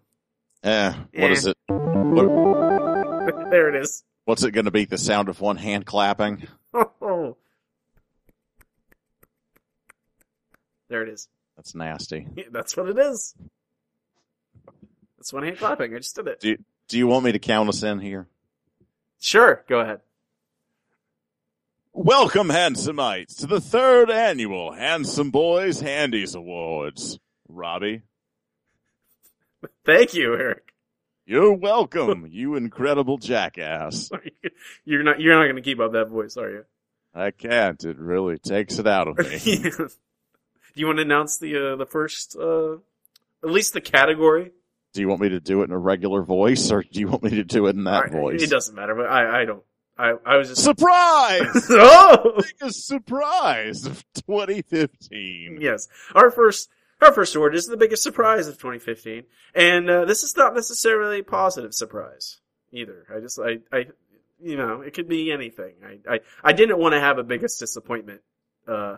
[SPEAKER 2] Eh,
[SPEAKER 1] Eh.
[SPEAKER 2] what is it? What,
[SPEAKER 1] there it is.
[SPEAKER 2] what's it going to be? The sound of one hand clapping?
[SPEAKER 1] Oh, there it is.
[SPEAKER 2] That's nasty.
[SPEAKER 1] Yeah, that's what it is. That's one hand clapping. I just did it.
[SPEAKER 2] Do Do you want me to count us in here?
[SPEAKER 1] Sure, go ahead.
[SPEAKER 3] Welcome, Handsomites, to the third annual Handsome Boys Handies Awards. Robbie,
[SPEAKER 1] Thank you, Eric.
[SPEAKER 3] you're welcome, you incredible jackass.
[SPEAKER 1] You're not. You're not going to keep up that voice, are you?
[SPEAKER 3] I can't. It really takes it out of me.
[SPEAKER 1] Do you want to announce the uh, the first, uh, at least the category?
[SPEAKER 2] Do you want me to do it in a regular voice, or do you want me to do it in that
[SPEAKER 1] right,
[SPEAKER 2] voice?
[SPEAKER 1] It doesn't matter, but I I don't. I I was just.
[SPEAKER 3] Surprise!
[SPEAKER 1] oh
[SPEAKER 3] Biggest surprise of 2015.
[SPEAKER 1] yes, our first our first award is the biggest surprise of 2015, and uh, this is not necessarily a positive surprise either. I just I I you know, it could be anything. I, I, I didn't want to have a biggest disappointment, uh,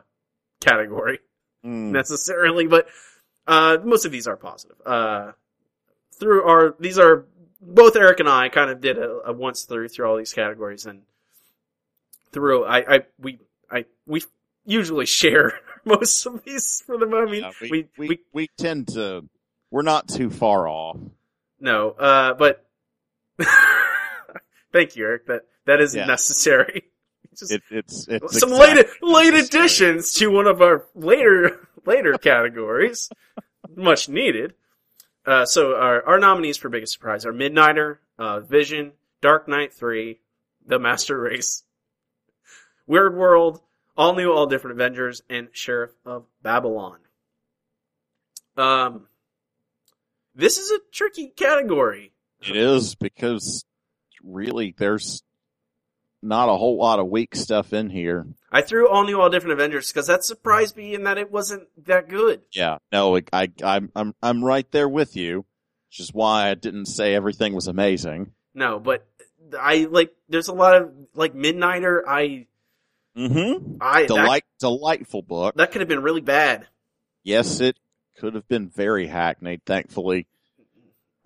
[SPEAKER 1] category
[SPEAKER 2] Mm.
[SPEAKER 1] necessarily, but, uh, most of these are positive. Uh, through our, these are, both Eric and I kind of did a, a once through, through all these categories and through, I, I, we, I, we usually share most of these for the moment.
[SPEAKER 2] Yeah, we,
[SPEAKER 1] we,
[SPEAKER 2] we,
[SPEAKER 1] we,
[SPEAKER 2] we tend to, we're not too far off.
[SPEAKER 1] no, uh, but, thank you, Eric. That, that isn't
[SPEAKER 2] Yeah.
[SPEAKER 1] necessary. Just,
[SPEAKER 2] It, it's, it's
[SPEAKER 1] some
[SPEAKER 2] exactly
[SPEAKER 1] late late additions to one of our later later categories, much needed. Uh, so our our nominees for biggest surprise are Midnighter, uh, Vision, Dark Knight Three, The Master Race, Weird World, All New, All Different Avengers, and Sheriff of Babylon. Um, this is a tricky category.
[SPEAKER 2] It is because really there's not a whole lot of weak stuff in here.
[SPEAKER 1] I threw All New, All Different Avengers because that surprised me in that it wasn't that good.
[SPEAKER 2] Yeah, no, I, I'm, I'm, I'm right there with you, which is why I didn't say everything was amazing.
[SPEAKER 1] No, but I like. There's a lot of like Midnighter. I
[SPEAKER 2] Mm-hmm.
[SPEAKER 1] I that,
[SPEAKER 2] Delight, delightful book.
[SPEAKER 1] that could have been really bad.
[SPEAKER 2] Yes, it could have been very hackneyed. Thankfully,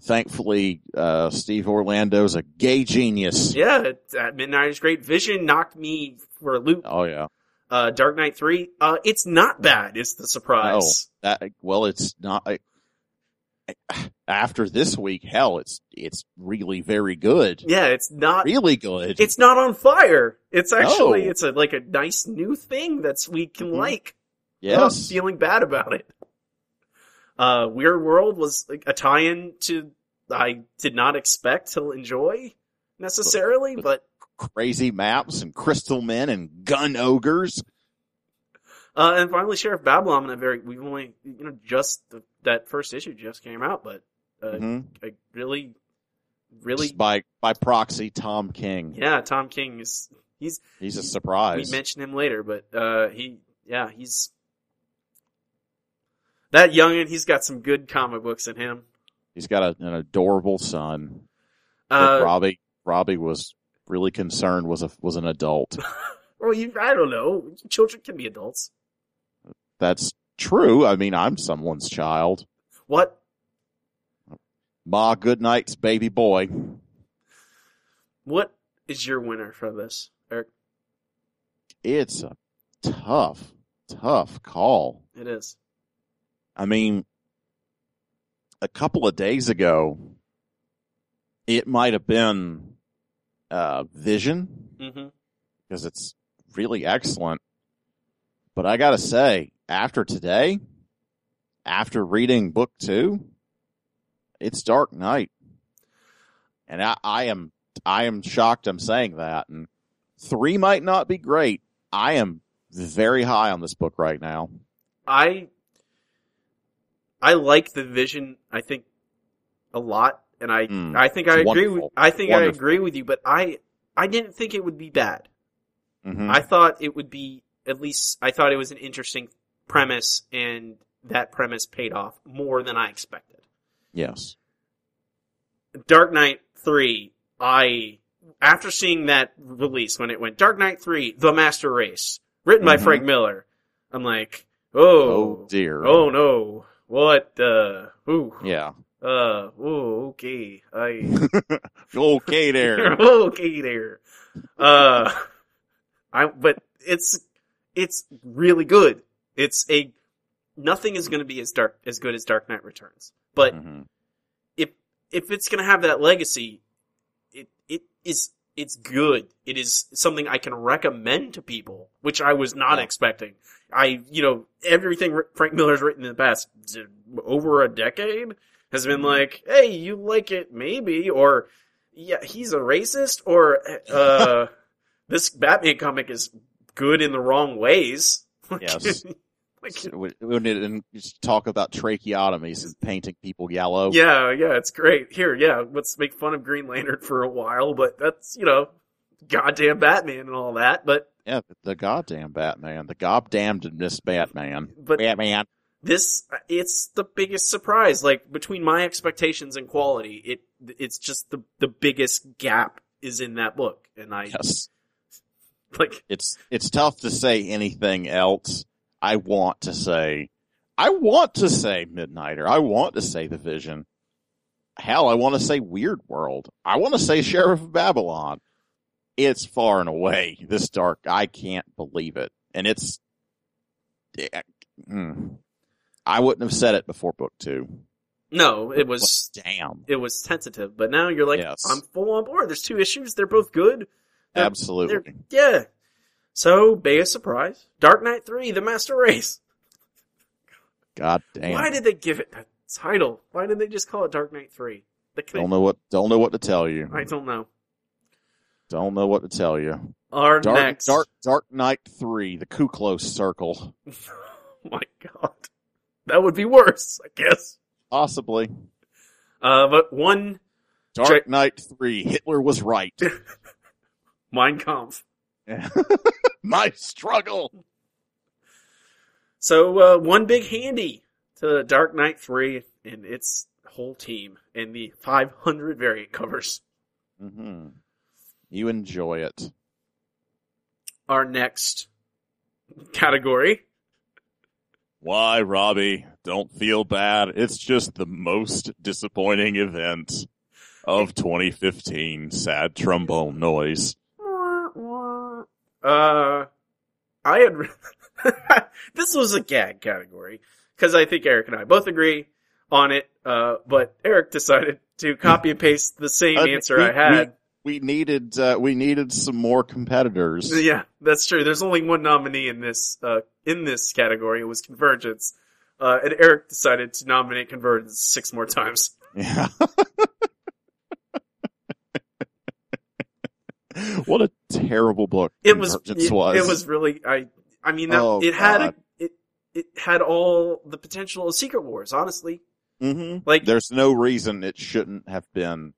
[SPEAKER 2] thankfully, uh, Steve Orlando's a gay genius.
[SPEAKER 1] Yeah, it- that Midnighter's great. Vision knocked me for a loop.
[SPEAKER 2] Oh yeah.
[SPEAKER 1] Uh, Dark Knight Three. Uh, it's not bad. It's the surprise.
[SPEAKER 2] That well, it's not. I- after this week, hell, it's it's really very good.
[SPEAKER 1] Yeah, it's not.
[SPEAKER 2] Really good.
[SPEAKER 1] It's not on fire. It's actually
[SPEAKER 2] No.
[SPEAKER 1] it's a like a nice new thing that's we can
[SPEAKER 2] Mhm.
[SPEAKER 1] like.
[SPEAKER 2] yes.
[SPEAKER 1] feeling bad about it. Uh, Weird World was like, a tie-in to I did not expect to enjoy necessarily, but
[SPEAKER 2] Crazy maps and crystal men and gun ogres.
[SPEAKER 1] uh, and finally Sheriff Babylon. And a very we've only you know just the, that first issue just came out, but uh,
[SPEAKER 2] Mhm.
[SPEAKER 1] I really, really,
[SPEAKER 2] Just by by proxy, Tom King.
[SPEAKER 1] yeah. Tom King is he's
[SPEAKER 2] He's a surprise.
[SPEAKER 1] we mention him later, but uh, he yeah he's that youngin. He's got some good comic books in him.
[SPEAKER 2] He's got a, an adorable son.
[SPEAKER 1] Uh,
[SPEAKER 2] Robbie Robbie was really concerned was a was an adult.
[SPEAKER 1] well, you I don't know. Children can be adults.
[SPEAKER 2] That's true. I mean, I'm someone's child.
[SPEAKER 1] What?
[SPEAKER 2] Ma Goodnight's baby boy.
[SPEAKER 1] What is your winner for this, Eric?
[SPEAKER 2] It's a tough, tough call.
[SPEAKER 1] It is.
[SPEAKER 2] I mean, a couple of days ago, it might have been uh, Vision
[SPEAKER 1] Mm-hmm.
[SPEAKER 2] because it's really excellent. But I gotta say, after today, after reading book two, it's Dark Knight, and I, I am I am shocked I'm saying that. And three might not be great. I am very high on this book right now.
[SPEAKER 1] I I like the vision. I think a lot, and I
[SPEAKER 2] Mm,
[SPEAKER 1] I think I agree. With,
[SPEAKER 2] wonderful.
[SPEAKER 1] I think I agree with you, but I I didn't think it would be bad.
[SPEAKER 2] Mhm.
[SPEAKER 1] I thought it would be at least. I thought it was an interesting premise, and that premise paid off more than I expected.
[SPEAKER 2] yes.
[SPEAKER 1] Dark Knight 3, I, after seeing that release when it went Dark Knight 3, The Master Race, written by
[SPEAKER 2] Mhm.
[SPEAKER 1] Frank Miller, I'm like,
[SPEAKER 2] Oh,
[SPEAKER 1] oh,
[SPEAKER 2] dear.
[SPEAKER 1] oh no, what, uh, ooh,
[SPEAKER 2] Yeah.
[SPEAKER 1] uh, ooh, okay, I,
[SPEAKER 2] Okay there.
[SPEAKER 1] okay there. Uh, I, but it's, it's really good. It's a, nothing is gonna be as dark, as good as Dark Knight Returns. But
[SPEAKER 2] Mhm.
[SPEAKER 1] if if it's gonna have that legacy, it it is it's good. It is something I can recommend to people, which I was not
[SPEAKER 2] Yeah.
[SPEAKER 1] expecting. I you know everything Frank Miller's written in the past over a decade has been like, hey, you like it maybe, or yeah, he's a racist, or uh, this Batman comic is good in the wrong ways.
[SPEAKER 2] Yes. We we need to talk about tracheotomies and painting people yellow.
[SPEAKER 1] Yeah, yeah, it's great. Here, yeah, let's make fun of Green Lantern for a while, but that's, you know, goddamn Batman and all that, but,
[SPEAKER 2] Yeah, the, the goddamn Batman, the goddamnedness Batman,
[SPEAKER 1] but
[SPEAKER 2] Batman.
[SPEAKER 1] this, it's the biggest surprise. Like, between my expectations and quality, it, it's just the, the biggest gap is in that book, and I
[SPEAKER 2] Yes.
[SPEAKER 1] like
[SPEAKER 2] It's it's tough to say anything else. I want to say I want to say Midnighter. I want to say The Vision. Hell, I want to say Weird World. I want to say Sheriff of Babylon. It's far and away this dark. I can't believe it. And it's hmm. I wouldn't have said it before book two.
[SPEAKER 1] no, it was
[SPEAKER 2] Damn.
[SPEAKER 1] it was tentative, but now you're like,
[SPEAKER 2] Yes.
[SPEAKER 1] I'm full on board. There's two issues. They're both good. They're-
[SPEAKER 2] Absolutely.
[SPEAKER 1] Yeah. So, biggest surprise. Dark Knight 3, The Master Race.
[SPEAKER 2] God damn.
[SPEAKER 1] Why did they give it that title? Why did they just call it Dark Knight 3? They
[SPEAKER 2] don't know what don't know what to tell you.
[SPEAKER 1] I don't know.
[SPEAKER 2] Don't know what to tell you.
[SPEAKER 1] Our
[SPEAKER 2] Dark
[SPEAKER 1] next.
[SPEAKER 2] Dark Dark Knight 3, the Ku Klux Circle.
[SPEAKER 1] Oh my god. That would be worse, I guess.
[SPEAKER 2] Possibly.
[SPEAKER 1] Uh, but one,
[SPEAKER 2] Dark Knight 3, Hitler was right.
[SPEAKER 1] Mein Kampf.
[SPEAKER 2] My struggle.
[SPEAKER 1] So, uh, one big handy to Dark Knight 3 and its whole team and the 500 variant covers.
[SPEAKER 2] hmm You enjoy it.
[SPEAKER 1] Our next category.
[SPEAKER 3] Why, Robbie? Don't feel bad. It's just the most disappointing event of 2015. Sad trombone noise.
[SPEAKER 1] Uh, I had, this was a gag category because I think Eric and I both agree on it. Uh, but Eric decided to copy and paste the same
[SPEAKER 2] Uh,
[SPEAKER 1] answer
[SPEAKER 2] we-
[SPEAKER 1] I had.
[SPEAKER 2] We needed uh, we needed some more competitors.
[SPEAKER 1] Yeah, that's true. There's only one nominee in this uh, in this category. It was Convergence, uh, and Eric decided to nominate Convergence six more times.
[SPEAKER 2] Yeah. what a terrible book
[SPEAKER 1] It was it,
[SPEAKER 2] was.
[SPEAKER 1] it was really I I mean that,
[SPEAKER 2] Oh,
[SPEAKER 1] it had a, it it had all the potential of Secret Wars. Honestly,
[SPEAKER 2] hmm
[SPEAKER 1] like
[SPEAKER 2] There's no reason it shouldn't have been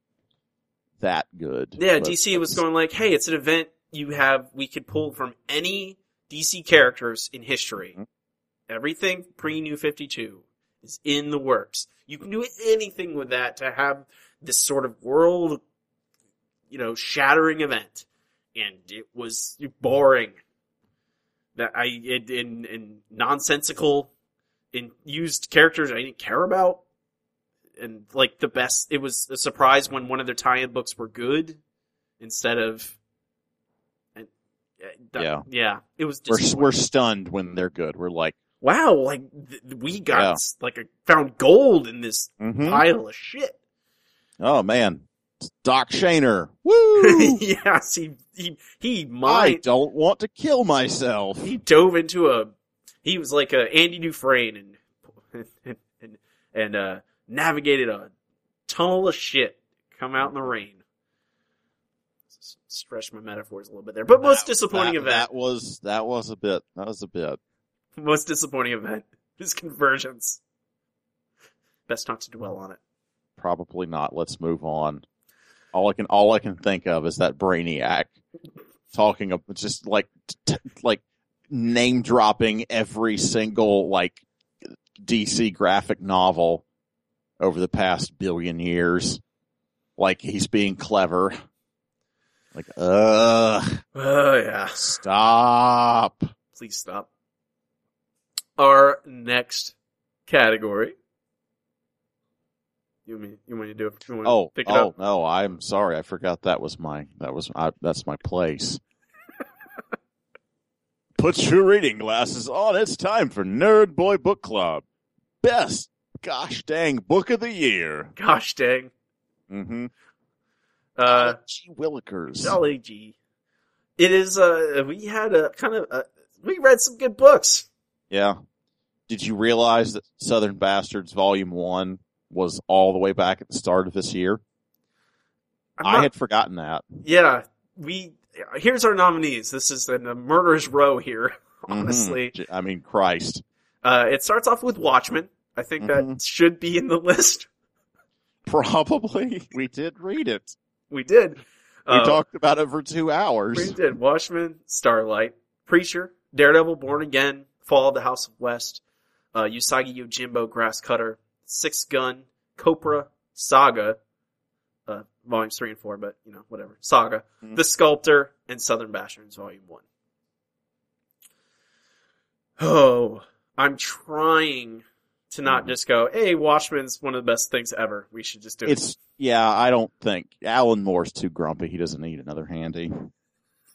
[SPEAKER 2] that good.
[SPEAKER 1] Yeah,
[SPEAKER 2] But
[SPEAKER 1] DC was going like, hey, it's an event you have, we could pull from any DC characters in history.
[SPEAKER 2] Mhm.
[SPEAKER 1] Everything pre New 52 is in the works. You can do anything with that to have this sort of world, you know, shattering event. And it was boring. That I, it, in, in nonsensical, in used characters I didn't care about and like the best it was a surprise when one of their tie-in books were good instead of and uh, that-
[SPEAKER 2] Yeah.
[SPEAKER 1] yeah it was
[SPEAKER 2] We're, we're stunned when they're good. We're like,
[SPEAKER 1] wow like th- we got
[SPEAKER 2] Yeah.
[SPEAKER 1] like a, found gold in this
[SPEAKER 2] mhm.
[SPEAKER 1] pile of shit
[SPEAKER 2] oh man, Doc Shaner. Woo!
[SPEAKER 1] yes he he he
[SPEAKER 2] I don't want to kill myself.
[SPEAKER 1] he dove into a he was like a Andy Dufresne and and and, and uh navigated a tunnel of shit come out in the rain stretch my metaphors a little bit there but most
[SPEAKER 2] That-
[SPEAKER 1] disappointing
[SPEAKER 2] that,
[SPEAKER 1] event
[SPEAKER 2] That was that was a bit. That was a bit.
[SPEAKER 1] most disappointing event is convergence best not to dwell on it
[SPEAKER 2] Probably not. Let's move on. All I can all I can think of is that Brainiac talking of just like t- like name dropping every single like DC graphic novel over the past billion years. Like he's being clever. Like, uh,
[SPEAKER 1] oh yeah
[SPEAKER 2] stop.
[SPEAKER 1] please stop our next category you want me you want to do it you
[SPEAKER 2] Oh,
[SPEAKER 1] pick it
[SPEAKER 2] oh
[SPEAKER 1] up
[SPEAKER 2] no, I'm sorry. I forgot that was my that was I, that's my place.
[SPEAKER 3] Put your reading glasses on. It's time for Nerd Boy Book Club. Best gosh dang book of the year.
[SPEAKER 1] gosh dang
[SPEAKER 2] Mm-hmm.
[SPEAKER 1] uh
[SPEAKER 2] Gee Willikers.
[SPEAKER 1] Golly gee. It is, uh, we had a kind of, uh, we read some good books.
[SPEAKER 2] Yeah. Did you realize that Southern Bastards Volume One was all the way back at the start of this year?
[SPEAKER 1] I'm
[SPEAKER 2] I had forgotten that.
[SPEAKER 1] yeah, we, here's our nominees. This is in a murderer's row here,
[SPEAKER 2] Mhm.
[SPEAKER 1] honestly.
[SPEAKER 2] J- I mean, Christ.
[SPEAKER 1] Uh, it starts off with Watchmen. I think that
[SPEAKER 2] Mhm.
[SPEAKER 1] should be in the list.
[SPEAKER 2] Probably. We did read it.
[SPEAKER 1] We did.
[SPEAKER 2] We
[SPEAKER 1] Uh,
[SPEAKER 2] talked about it for two hours.
[SPEAKER 1] We did. Watchmen, Starlight, Preacher, Daredevil, Born Again, Fall of the House of West, uh, Usagi Yojimbo, Grass Cutter, Six Gun, Copra, Saga, uh, volumes three and four, but you know, whatever. Saga,
[SPEAKER 2] Mhm.
[SPEAKER 1] The Sculptor, and Southern Bastards, volume one. Oh, I'm trying to not
[SPEAKER 2] Mhm.
[SPEAKER 1] just go, "Hey, Watchmen's one of the best things ever. We should just do it."
[SPEAKER 2] It's yeah. I don't think Alan Moore's too grumpy. He doesn't need another handy.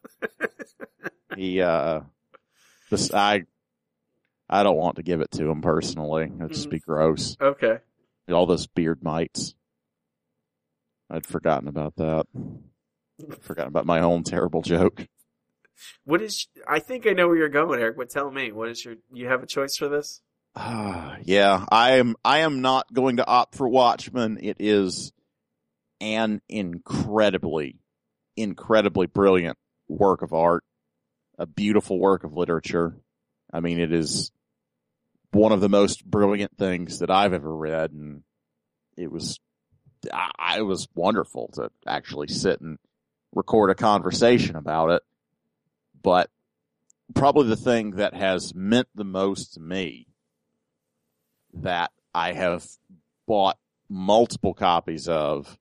[SPEAKER 2] he uh, this I I don't want to give it to him personally. It'd just be gross.
[SPEAKER 1] Okay.
[SPEAKER 2] All those beard mites. I'd forgotten about that. Forgotten about my own terrible joke.
[SPEAKER 1] What is? I think I know where you're going, Eric. But tell me, what is your? You have a choice for this?
[SPEAKER 2] Ah, yeah, I am. I am not going to opt for Watchmen. It is an incredibly, incredibly brilliant work of art, a beautiful work of literature. I mean, it is one of the most brilliant things that I've ever read, and it was, I, was wonderful to actually sit and record a conversation about it. But probably the thing that has meant the most to me that I have bought multiple copies of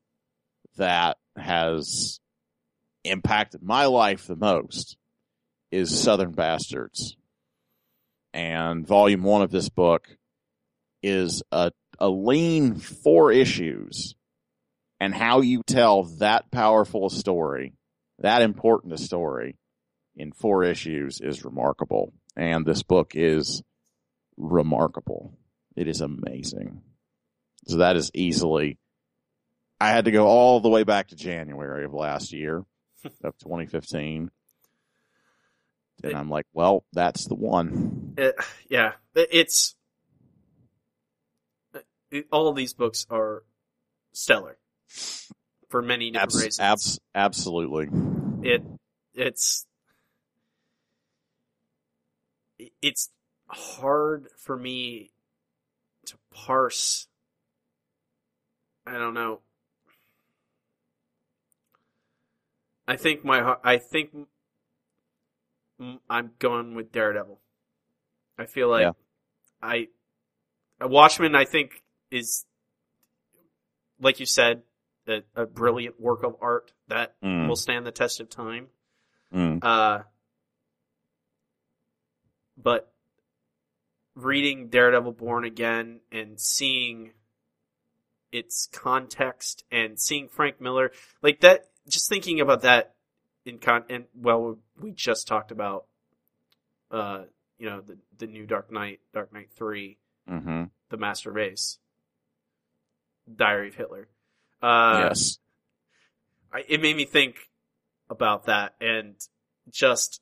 [SPEAKER 2] that has impacted my life the most is Southern Bastards. And volume one of this book is a, a lean four issues and how you tell that powerful a story, that important a story in four issues is remarkable. And this book is remarkable. It is amazing. So that is easily, I had to go all the way back to January of last year of 2015. And I'm like, well, that's the one.
[SPEAKER 1] It, yeah, it's it- all of these books are stellar for many different
[SPEAKER 2] Abs-
[SPEAKER 1] reasons.
[SPEAKER 2] abs- absolutely.
[SPEAKER 1] it it's it's hard for me to parse i don't know i think my heart- i think i'm going with daredevil i feel like
[SPEAKER 2] Yeah.
[SPEAKER 1] i a Watchmen i think is like you said a, a brilliant work of art that
[SPEAKER 2] Mm,
[SPEAKER 1] will stand the test of time
[SPEAKER 2] mm.
[SPEAKER 1] uh, but reading Daredevil Born Again and seeing its context and seeing Frank Miller, like that, just thinking about that in con, and well, we just talked about, uh, you know, the, the new Dark Knight, Dark Knight 3,
[SPEAKER 2] hmm
[SPEAKER 1] The Master Race, Diary of Hitler. Uh,
[SPEAKER 2] yes.
[SPEAKER 1] I, it made me think about that and just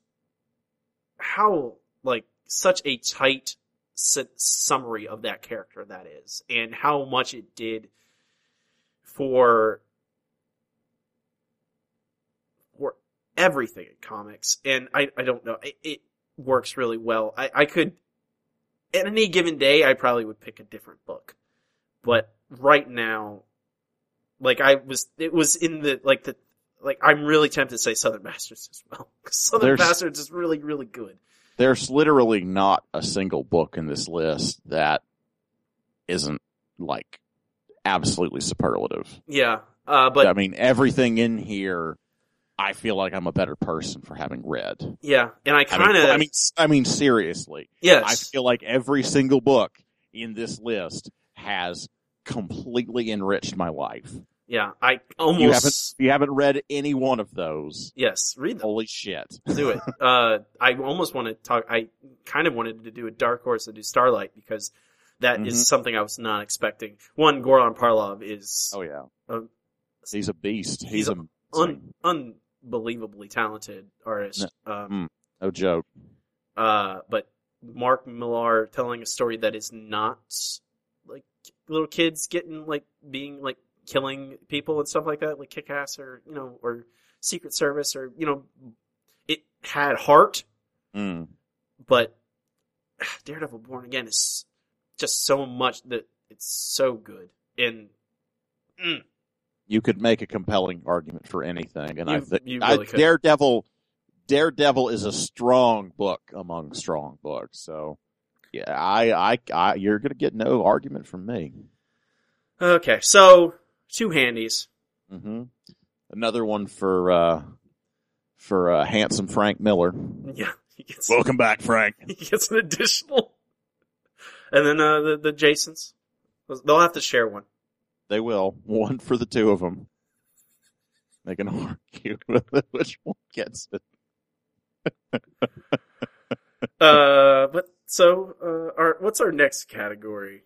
[SPEAKER 1] how like such a tight su- summary of that character that is and how much it did for for everything in comics and i i don't know it, it works really well i i could at any given day i probably would pick a different book but right now like I was, it was in the like the like I'm really tempted to say Southern Bastards as well. Southern
[SPEAKER 2] There's-
[SPEAKER 1] Bastards is really really good.
[SPEAKER 2] There's literally not a single book in this list that isn't like absolutely superlative.
[SPEAKER 1] Yeah, uh, but
[SPEAKER 2] I mean, everything in here, I feel like I'm a better person for having read.
[SPEAKER 1] yeah, and I
[SPEAKER 2] I
[SPEAKER 1] kind of
[SPEAKER 2] I mean, I mean, seriously,
[SPEAKER 1] yes,
[SPEAKER 2] I feel like every single book in this list has completely enriched my life.
[SPEAKER 1] yeah, I
[SPEAKER 2] You haven't,
[SPEAKER 1] almost
[SPEAKER 2] you haven't read any one of those.
[SPEAKER 1] yes read them.
[SPEAKER 2] Holy shit!
[SPEAKER 1] do it. Uh, I almost want to talk. I kind of wanted to do a dark horse to do Starlight because that is
[SPEAKER 2] Mhm.
[SPEAKER 1] something I was not expecting. One, Goran Parlov is
[SPEAKER 2] Oh yeah,
[SPEAKER 1] Um,
[SPEAKER 2] he's a beast.
[SPEAKER 1] he's
[SPEAKER 2] He's,
[SPEAKER 1] a-
[SPEAKER 2] a
[SPEAKER 1] un- unbelievably talented artist. Um,
[SPEAKER 2] no joke.
[SPEAKER 1] uh, but Mark Millar telling a story that is not like little kids getting like being like killing people and stuff like that, like kick ass or you know or Secret Service or you know it had heart,
[SPEAKER 2] Mm.
[SPEAKER 1] but Daredevil Born Again is just so much that it's so good and
[SPEAKER 2] You could make a compelling argument for anything, and I
[SPEAKER 1] You-
[SPEAKER 2] think I-
[SPEAKER 1] really.
[SPEAKER 2] Daredevil, Daredevil is a strong book among strong books. So, yeah, I, I, I you're gonna get no argument from me.
[SPEAKER 1] okay. So two handies.
[SPEAKER 2] hmm Another one for uh, for uh, handsome Frank Miller.
[SPEAKER 1] Yeah, gets
[SPEAKER 3] Welcome back, Frank.
[SPEAKER 1] he gets an additional. And then uh, the the Jasons, they'll have to share one.
[SPEAKER 2] They will one for the two of them. They can argue which one gets it.
[SPEAKER 1] Uh, but so uh, our what's our next category?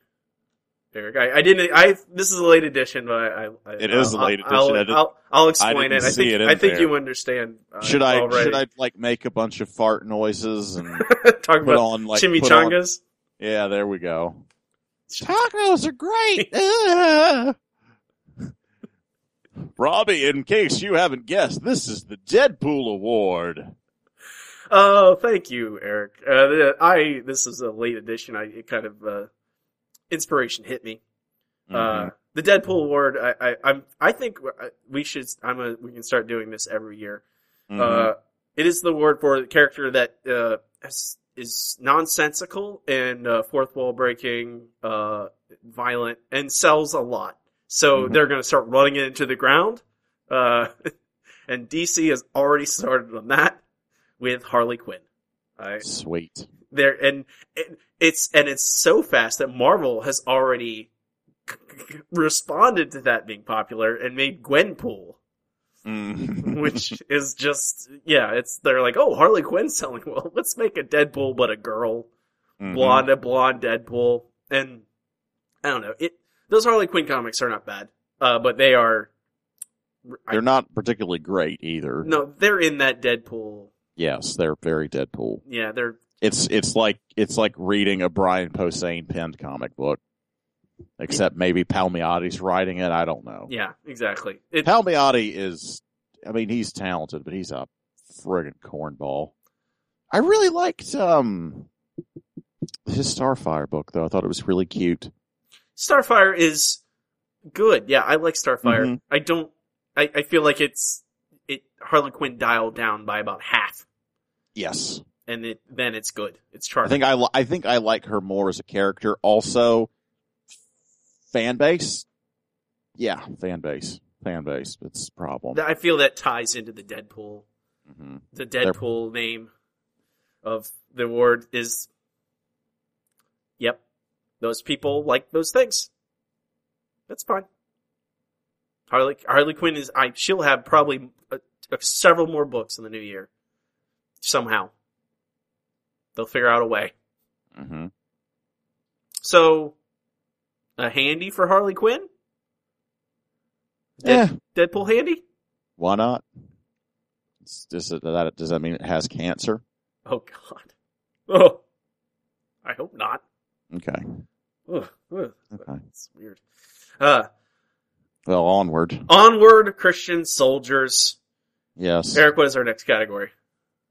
[SPEAKER 1] Eric, I, I didn't. I this is a late edition, but I. I
[SPEAKER 3] It is a
[SPEAKER 1] I'll-
[SPEAKER 3] late
[SPEAKER 1] I'll,
[SPEAKER 3] edition.
[SPEAKER 1] I'll, I'll explain it. I think
[SPEAKER 3] it
[SPEAKER 1] I think
[SPEAKER 3] there.
[SPEAKER 1] you understand. Uh,
[SPEAKER 2] Should I
[SPEAKER 1] already.
[SPEAKER 2] should I like make a bunch of fart noises and
[SPEAKER 1] talk about
[SPEAKER 2] on like put on-
[SPEAKER 1] chimichangas?
[SPEAKER 2] Yeah, there we go. Tacos are great.
[SPEAKER 3] Robbie, in case you haven't guessed, this is the Deadpool Award.
[SPEAKER 1] Oh, thank you, Eric. Uh, I this is a late edition. I it kind of uh, inspiration hit me.
[SPEAKER 2] Mm-hmm.
[SPEAKER 1] Uh, the Deadpool award. I, I I'm I think we should. I'm a we can start doing this every year.
[SPEAKER 2] Mhm.
[SPEAKER 1] Uh, it is the award for the character that uh, is, is nonsensical and uh, fourth wall breaking, uh, violent, and sells a lot. So
[SPEAKER 2] Mhm.
[SPEAKER 1] they're going to start running it into the ground. Uh, and DC has already started on that with Harley Quinn. I,
[SPEAKER 2] Sweet.
[SPEAKER 1] there and it, it's and it's so fast that Marvel has already responded to that being popular and made Gwenpool
[SPEAKER 3] Mhm.
[SPEAKER 1] which is just yeah, it's they're like, oh, Harley Quinn's selling well. Let's make a Deadpool but a girl,
[SPEAKER 3] Mhm.
[SPEAKER 1] blonde, a blonde Deadpool, and I don't know. It those Harley Quinn comics are not bad, uh, but they are
[SPEAKER 2] they're not particularly great either.
[SPEAKER 1] no, they're in that Deadpool.
[SPEAKER 2] Yes, they're very Deadpool.
[SPEAKER 1] Yeah, they're
[SPEAKER 2] It's it's like it's like reading a Brian Posehn penned comic book. Except maybe Palmiotti's writing it. I don't know.
[SPEAKER 1] yeah, exactly. It,
[SPEAKER 2] Palmiotti is, I mean, he's talented, but he's a friggin' cornball. I really liked um his Starfire book though. I thought it was really cute.
[SPEAKER 1] Starfire is good. Yeah, I like Starfire.
[SPEAKER 2] Mhm.
[SPEAKER 1] I don't. I, I feel like it's it Harley Quinn dialed down by about half,
[SPEAKER 2] Yes,
[SPEAKER 1] and it then it's good. It's charming.
[SPEAKER 2] I think I, I think I like her more as a character. Also, fan base. Yeah, fan base, fan base. It's a problem.
[SPEAKER 1] I feel that ties into the Deadpool.
[SPEAKER 2] hmm
[SPEAKER 1] The Deadpool name of the award is. Yep, those people like those things. That's fine. Harley Harley Quinn is. I she'll have probably uh uh several more books in the new year. Somehow, they'll figure out a way.
[SPEAKER 2] hmm
[SPEAKER 1] So, a handy for Harley Quinn.
[SPEAKER 2] Yeah,
[SPEAKER 1] Deadpool handy.
[SPEAKER 2] why not? Does it, that does that mean it has cancer?
[SPEAKER 1] Oh God. Oh, I hope not.
[SPEAKER 2] Okay,
[SPEAKER 1] Ugh, ugh.
[SPEAKER 2] okay.
[SPEAKER 1] It's weird. Uh,
[SPEAKER 2] Well, onward.
[SPEAKER 1] onward, Christian soldiers.
[SPEAKER 2] Yes,
[SPEAKER 1] Eric, what is our next category?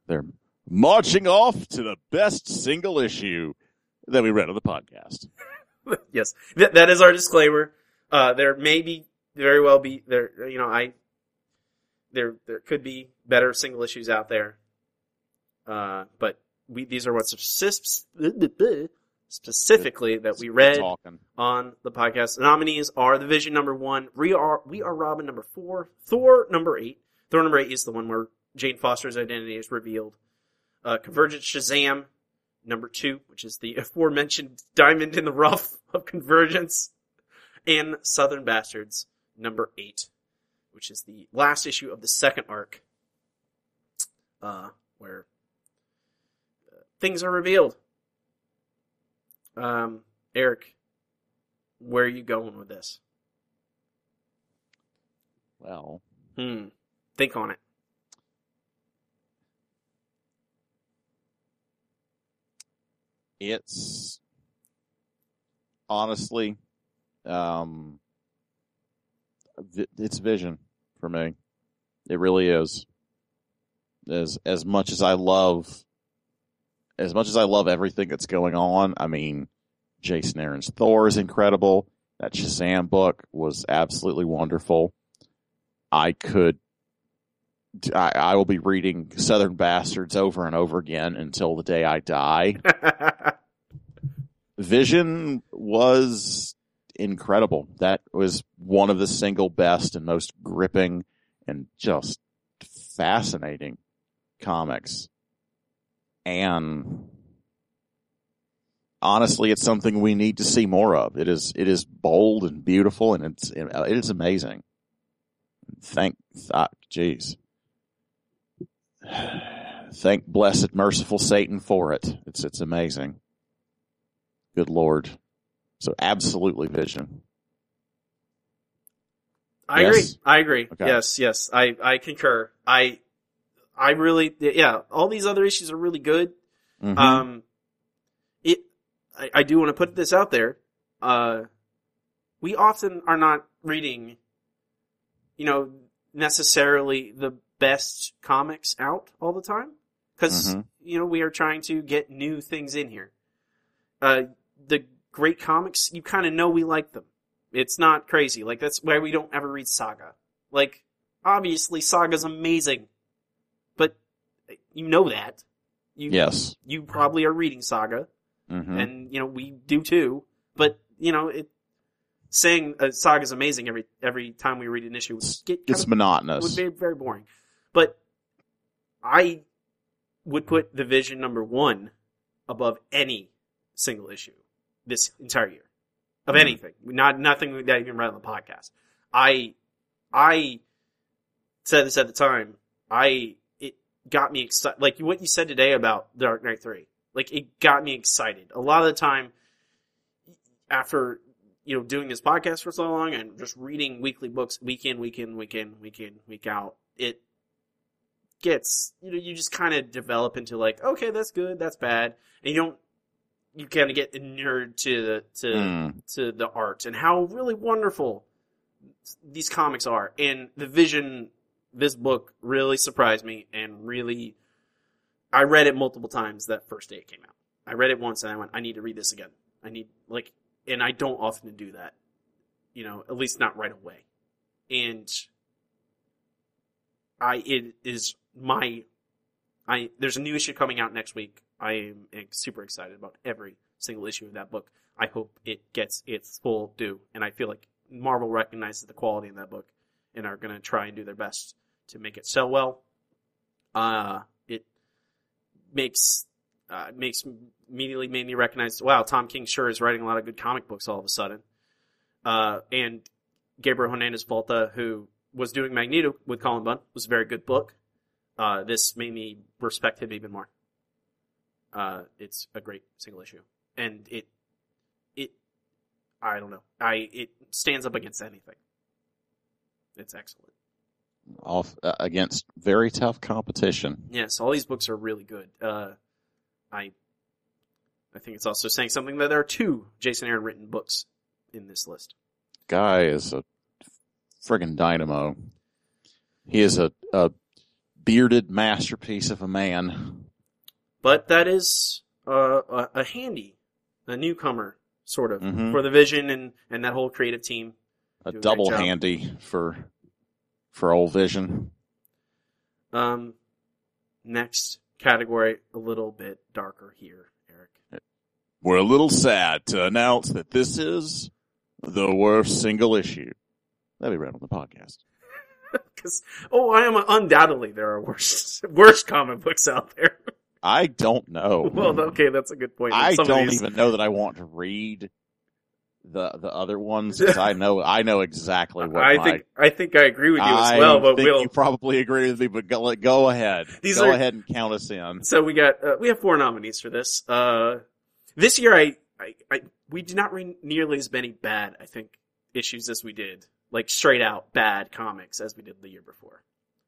[SPEAKER 2] they're
[SPEAKER 3] Marching off to the best single issue that we read on the podcast.
[SPEAKER 1] yes, Th- that is our disclaimer. Uh, there may be very well be there. You know, I there there could be better single issues out there. Uh, but we these are what subsists specifically that we read on the podcast. The nominees are The Vision number one, We Are We Are Robin number four, Thor number eight. Thor number eight is the one where Jane Foster's identity is revealed. Uh, Convergence Shazam number two, which is the aforementioned diamond in the rough of Convergence, and Southern Bastards number eight, which is the last issue of the second arc, uh, where uh, things are revealed. Um, Eric, where are you going with this?
[SPEAKER 2] Well,
[SPEAKER 1] Hmm. Think on it.
[SPEAKER 2] It's honestly, um, it's vision for me. It really is. As as much as I love, as much as I love everything that's going on, I mean, Jason Aaron's Thor is incredible. That Shazam book was absolutely wonderful. I could, I, I will be reading Southern Bastards over and over again until the day I die. Vision was incredible. That was one of the single best and most gripping and just fascinating comics. And honestly, it's something we need to see more of. It is, it is bold and beautiful and it's, it is amazing. Thank, jeez. Thank blessed merciful Satan for it. It's, it's amazing. Good Lord. So absolutely vision.
[SPEAKER 1] I
[SPEAKER 2] Yes?
[SPEAKER 1] agree. I agree.
[SPEAKER 2] Okay.
[SPEAKER 1] Yes, yes. I, I concur. I, I really, yeah, all these other issues are really good.
[SPEAKER 2] Mhm.
[SPEAKER 1] Um, it, I, I do want to put this out there. Uh, we often are not reading, you know, necessarily the best comics out all the time. because
[SPEAKER 2] Mhm.
[SPEAKER 1] you know we are trying to get new things in here. Uh, the great comics, you kind of know we like them. It's not crazy. Like that's why we don't ever read Saga. Like obviously Saga's amazing, but you know that. You,
[SPEAKER 2] Yes.
[SPEAKER 1] You probably are reading Saga,
[SPEAKER 2] hmm
[SPEAKER 1] and you know we do too. But you know it. Saying uh, Saga's amazing every every time we read an issue would get
[SPEAKER 2] It's
[SPEAKER 1] of- would be very boring. But I would put the Vision number one above any single issue this entire year of
[SPEAKER 2] Mhm.
[SPEAKER 1] anything. Not nothing that even read on the podcast. I I said this at the time. I it got me excited. Like what you said today about Dark Knight Three. Like it got me excited. A lot of the time, after you know doing this podcast for so long and just reading weekly books week in, week in, week in, week in, week out, it gets you know you just kind of develop into like okay that's good that's bad and you don't you kind of get inured to the to
[SPEAKER 2] Mm.
[SPEAKER 1] to the art and how really wonderful these comics are. And the vision, this book really surprised me and really, I read it multiple times that first day it came out. I read it once and I went, I need to read this again. I need, like, and I don't often do that, you know, at least not right away. And I, it is my, I, there's a new issue coming out next week. I am super excited about every single issue of that book. I hope it gets its full due, and I feel like Marvel recognizes the quality in that book and are going to try and do their best to make it sell well. Uh, it makes uh, makes immediately made me recognize, wow, Tom King sure is writing a lot of good comic books all of a sudden. Uh, and Gabriel Hernandez Walta, who was doing Magneto with Cullen Bunn, was a very good book. Uh, this made me respect him even more. Uh, it's a great single issue, and it, it, I don't know, I it stands up against anything. It's excellent.
[SPEAKER 2] Off uh, against very tough competition.
[SPEAKER 1] Yes, all these books are really good. Uh, I, I think it's also saying something that there are two Jason Aaron written books in this list.
[SPEAKER 2] Guy is a friggin' dynamo. He is a, a bearded masterpiece of a man.
[SPEAKER 1] But that is uh, a, a handy, a newcomer sort of
[SPEAKER 2] Mhm.
[SPEAKER 1] for the Vision and and that whole creative team.
[SPEAKER 2] A
[SPEAKER 1] Do
[SPEAKER 2] double
[SPEAKER 1] job.
[SPEAKER 2] handy for for old Vision.
[SPEAKER 1] Um, next category, a little bit darker here, Eric.
[SPEAKER 3] We're a little sad to announce that this is the worst single issue.
[SPEAKER 2] That'd be read on the podcast.
[SPEAKER 1] Because oh, I am undoubtedly there are worse worse comic books out there.
[SPEAKER 2] I don't know.
[SPEAKER 1] well, okay, that's a good point.
[SPEAKER 2] I
[SPEAKER 1] Some
[SPEAKER 2] don't
[SPEAKER 1] these-
[SPEAKER 2] even know that I want to read the the other ones 'cause I know I know exactly what
[SPEAKER 1] I
[SPEAKER 2] my,
[SPEAKER 1] think I think I agree with you as
[SPEAKER 2] I
[SPEAKER 1] well, but
[SPEAKER 2] think
[SPEAKER 1] we'll.
[SPEAKER 2] you probably agree with me. But go, go ahead.
[SPEAKER 1] These
[SPEAKER 2] go
[SPEAKER 1] are-
[SPEAKER 2] ahead and count us in.
[SPEAKER 1] So we got uh, we have four nominees for this. Uh, this year, I, I, I we did not read nearly as many bad I think issues as we did, like straight out bad comics as we did the year before,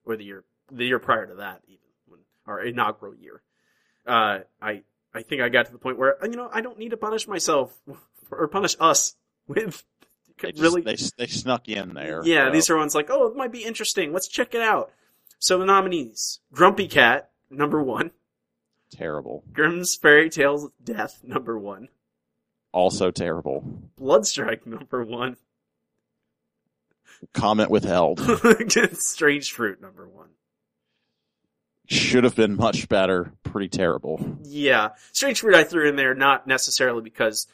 [SPEAKER 1] or the year the year prior to that, even when our inaugural year. Uh, I I think I got to the point where you know I don't need to punish myself or punish us with
[SPEAKER 2] They just,
[SPEAKER 1] really
[SPEAKER 2] they they snuck in there.
[SPEAKER 1] yeah,
[SPEAKER 2] so.
[SPEAKER 1] these are ones like, oh, it might be interesting. Let's check it out. So the nominees: Grumpy Cat, number one;
[SPEAKER 2] terrible.
[SPEAKER 1] Grimm's Fairy Tales of Death, number one;
[SPEAKER 2] Also terrible.
[SPEAKER 1] Bloodstrike, number one;
[SPEAKER 2] Comment withheld.
[SPEAKER 1] Strange Fruit, number one.
[SPEAKER 2] Should have been much better. Pretty terrible.
[SPEAKER 1] Yeah, Strange Fruit I threw in there not necessarily because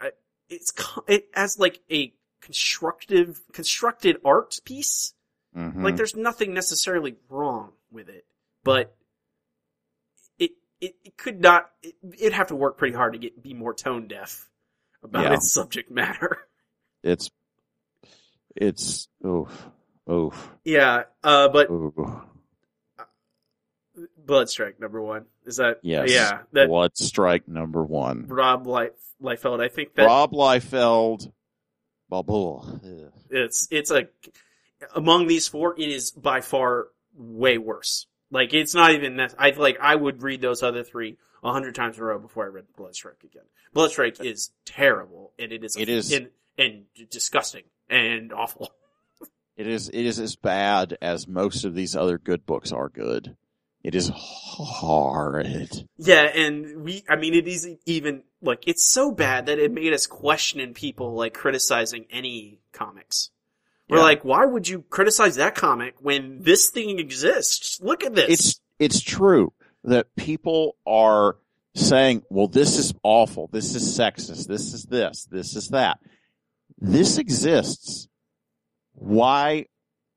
[SPEAKER 1] I, it's it has like a constructive constructed art piece.
[SPEAKER 2] Mhm.
[SPEAKER 1] Like there's nothing necessarily wrong with it, but it it, it could not. It, it'd have to work pretty hard to get be more tone deaf about
[SPEAKER 2] Yeah.
[SPEAKER 1] its subject matter.
[SPEAKER 2] it's it's oof oof
[SPEAKER 1] yeah, uh, but
[SPEAKER 2] oof.
[SPEAKER 1] Bloodstrike number one is that?
[SPEAKER 2] Yes.
[SPEAKER 1] yeah. That
[SPEAKER 2] Blood Strike number one.
[SPEAKER 1] Rob Life Liefeld. I think that
[SPEAKER 2] Rob Liefeld. Bubble.
[SPEAKER 1] it's it's a among these four. It is by far way worse. Like it's not even. nec- I like I would read those other three a hundred times in a row before I read Bloodstrike again. Bloodstrike is terrible, and it is
[SPEAKER 2] It is-
[SPEAKER 1] and, and disgusting and awful.
[SPEAKER 2] It is it is as bad as most of these other good books are good. It is horrid.
[SPEAKER 1] Yeah, and we, I mean, it is even, like, it's so bad that it made us question people, like, criticizing any comics. We're
[SPEAKER 2] Yeah.
[SPEAKER 1] like, why would you criticize that comic when this thing exists? Look at this.
[SPEAKER 2] It's it's true that people are saying, "Well, this is awful. This is sexist. This is this. This is that." This exists. Why?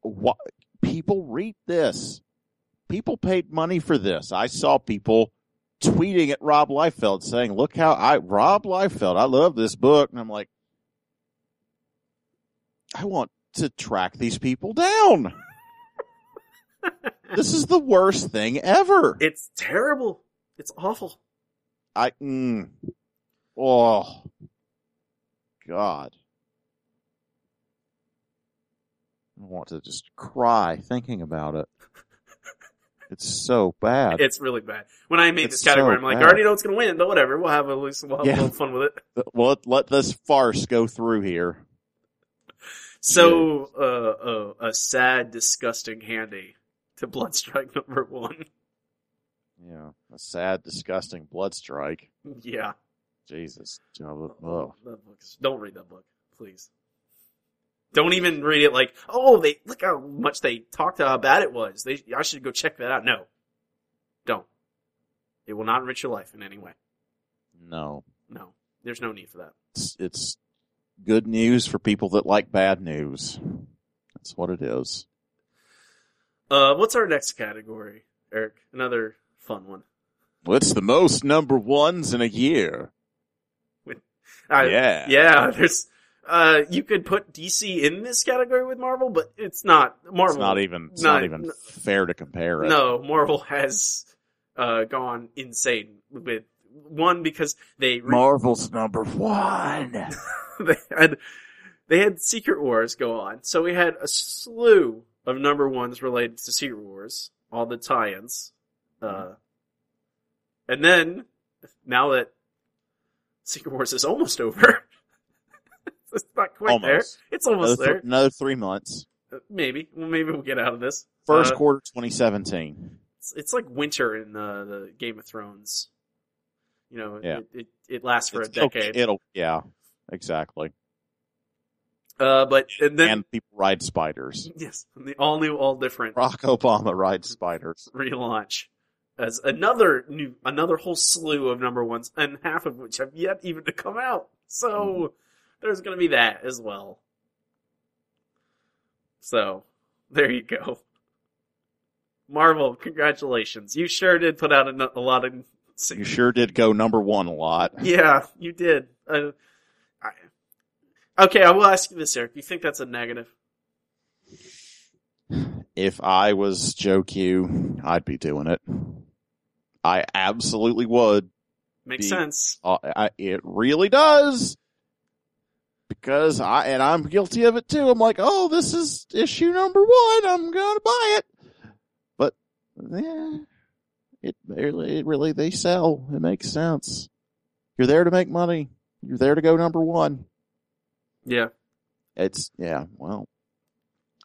[SPEAKER 2] Why people read this? People paid money for this. I saw people tweeting at Rob Liefeld saying, "Look how I Rob Liefeld. I love this book," and I'm like, I want to track these people down. this is the worst thing ever.
[SPEAKER 1] It's terrible. It's awful.
[SPEAKER 2] I, mm, oh, God. I want to just cry thinking about it. It's so bad.
[SPEAKER 1] It's really bad. When I made
[SPEAKER 2] It's
[SPEAKER 1] this category,
[SPEAKER 2] so
[SPEAKER 1] I'm like,
[SPEAKER 2] bad.
[SPEAKER 1] I already know it's gonna win, but whatever. We'll have at least, we'll have
[SPEAKER 2] Yeah.
[SPEAKER 1] a little fun with it.
[SPEAKER 2] well, let, this farce go through here.
[SPEAKER 1] So, uh, uh, a sad, disgusting handy to Bloodstrike number one.
[SPEAKER 2] Yeah, a sad, disgusting blood strike.
[SPEAKER 1] Yeah.
[SPEAKER 2] Jesus. Oh.
[SPEAKER 1] That book is- don't read that book, please. Don't even read it like, oh, they look how much they talked about how bad it was. They, I should go check that out. No, don't. It will not enrich your life in any way.
[SPEAKER 2] No.
[SPEAKER 1] No, there's no need for that.
[SPEAKER 2] It's, it's good news for people that like bad news. That's what it is.
[SPEAKER 1] Uh, what's our next category, Eric? Another fun one.
[SPEAKER 2] What's the most number ones in a year?
[SPEAKER 1] Uh,
[SPEAKER 2] yeah.
[SPEAKER 1] yeah. There's, uh, you could put DC in this category with Marvel, but it's not Marvel.
[SPEAKER 2] It's not even it's
[SPEAKER 1] not-
[SPEAKER 2] not, even fair to compare it.
[SPEAKER 1] No, Marvel has uh, gone insane with one because they re-
[SPEAKER 2] Marvel's number one.
[SPEAKER 1] they had they had Secret Wars go on, so we had a slew of number ones related to Secret Wars, all the tie-ins, uh, and then now that Secret Wars is almost over, it's not quite there.
[SPEAKER 2] Almost.
[SPEAKER 1] It's almost
[SPEAKER 2] Another,
[SPEAKER 1] there.
[SPEAKER 2] another three months.
[SPEAKER 1] Uh, Maybe, well, maybe we'll get out of this.
[SPEAKER 2] First
[SPEAKER 1] Uh,
[SPEAKER 2] quarter 2017.
[SPEAKER 1] It's, it's like winter in the, the Game of Thrones. You know,
[SPEAKER 2] Yeah.
[SPEAKER 1] it, it, it lasts for
[SPEAKER 2] It's
[SPEAKER 1] a decade.
[SPEAKER 2] It'll yeah, exactly.
[SPEAKER 1] Uh, but and then
[SPEAKER 2] and people ride spiders.
[SPEAKER 1] yes, the all new, all different
[SPEAKER 2] Barack Obama rides spiders.
[SPEAKER 1] relaunch as another new, another whole slew of number ones, and half of which have yet even to come out. So
[SPEAKER 2] Mm-hmm.
[SPEAKER 1] There's going to be that as well. So there you go. Marvel, congratulations! You sure did put out a, a lot of.
[SPEAKER 2] You sure did go number one a lot.
[SPEAKER 1] Yeah, you did. Uh, I, okay, I will ask you this, Eric. Do you think that's a negative?
[SPEAKER 2] If I was Joe Q, I'd be doing it. I absolutely would.
[SPEAKER 1] Makes
[SPEAKER 2] Be-
[SPEAKER 1] sense.
[SPEAKER 2] Uh, I, it really does. Because I, and I'm guilty of it too. I'm like, oh, this is issue number one. I'm gonna buy it. But, yeah, it really, it really, they sell. It makes sense. You're there to make money. You're there to go number one.
[SPEAKER 1] Yeah.
[SPEAKER 2] It's, yeah, well,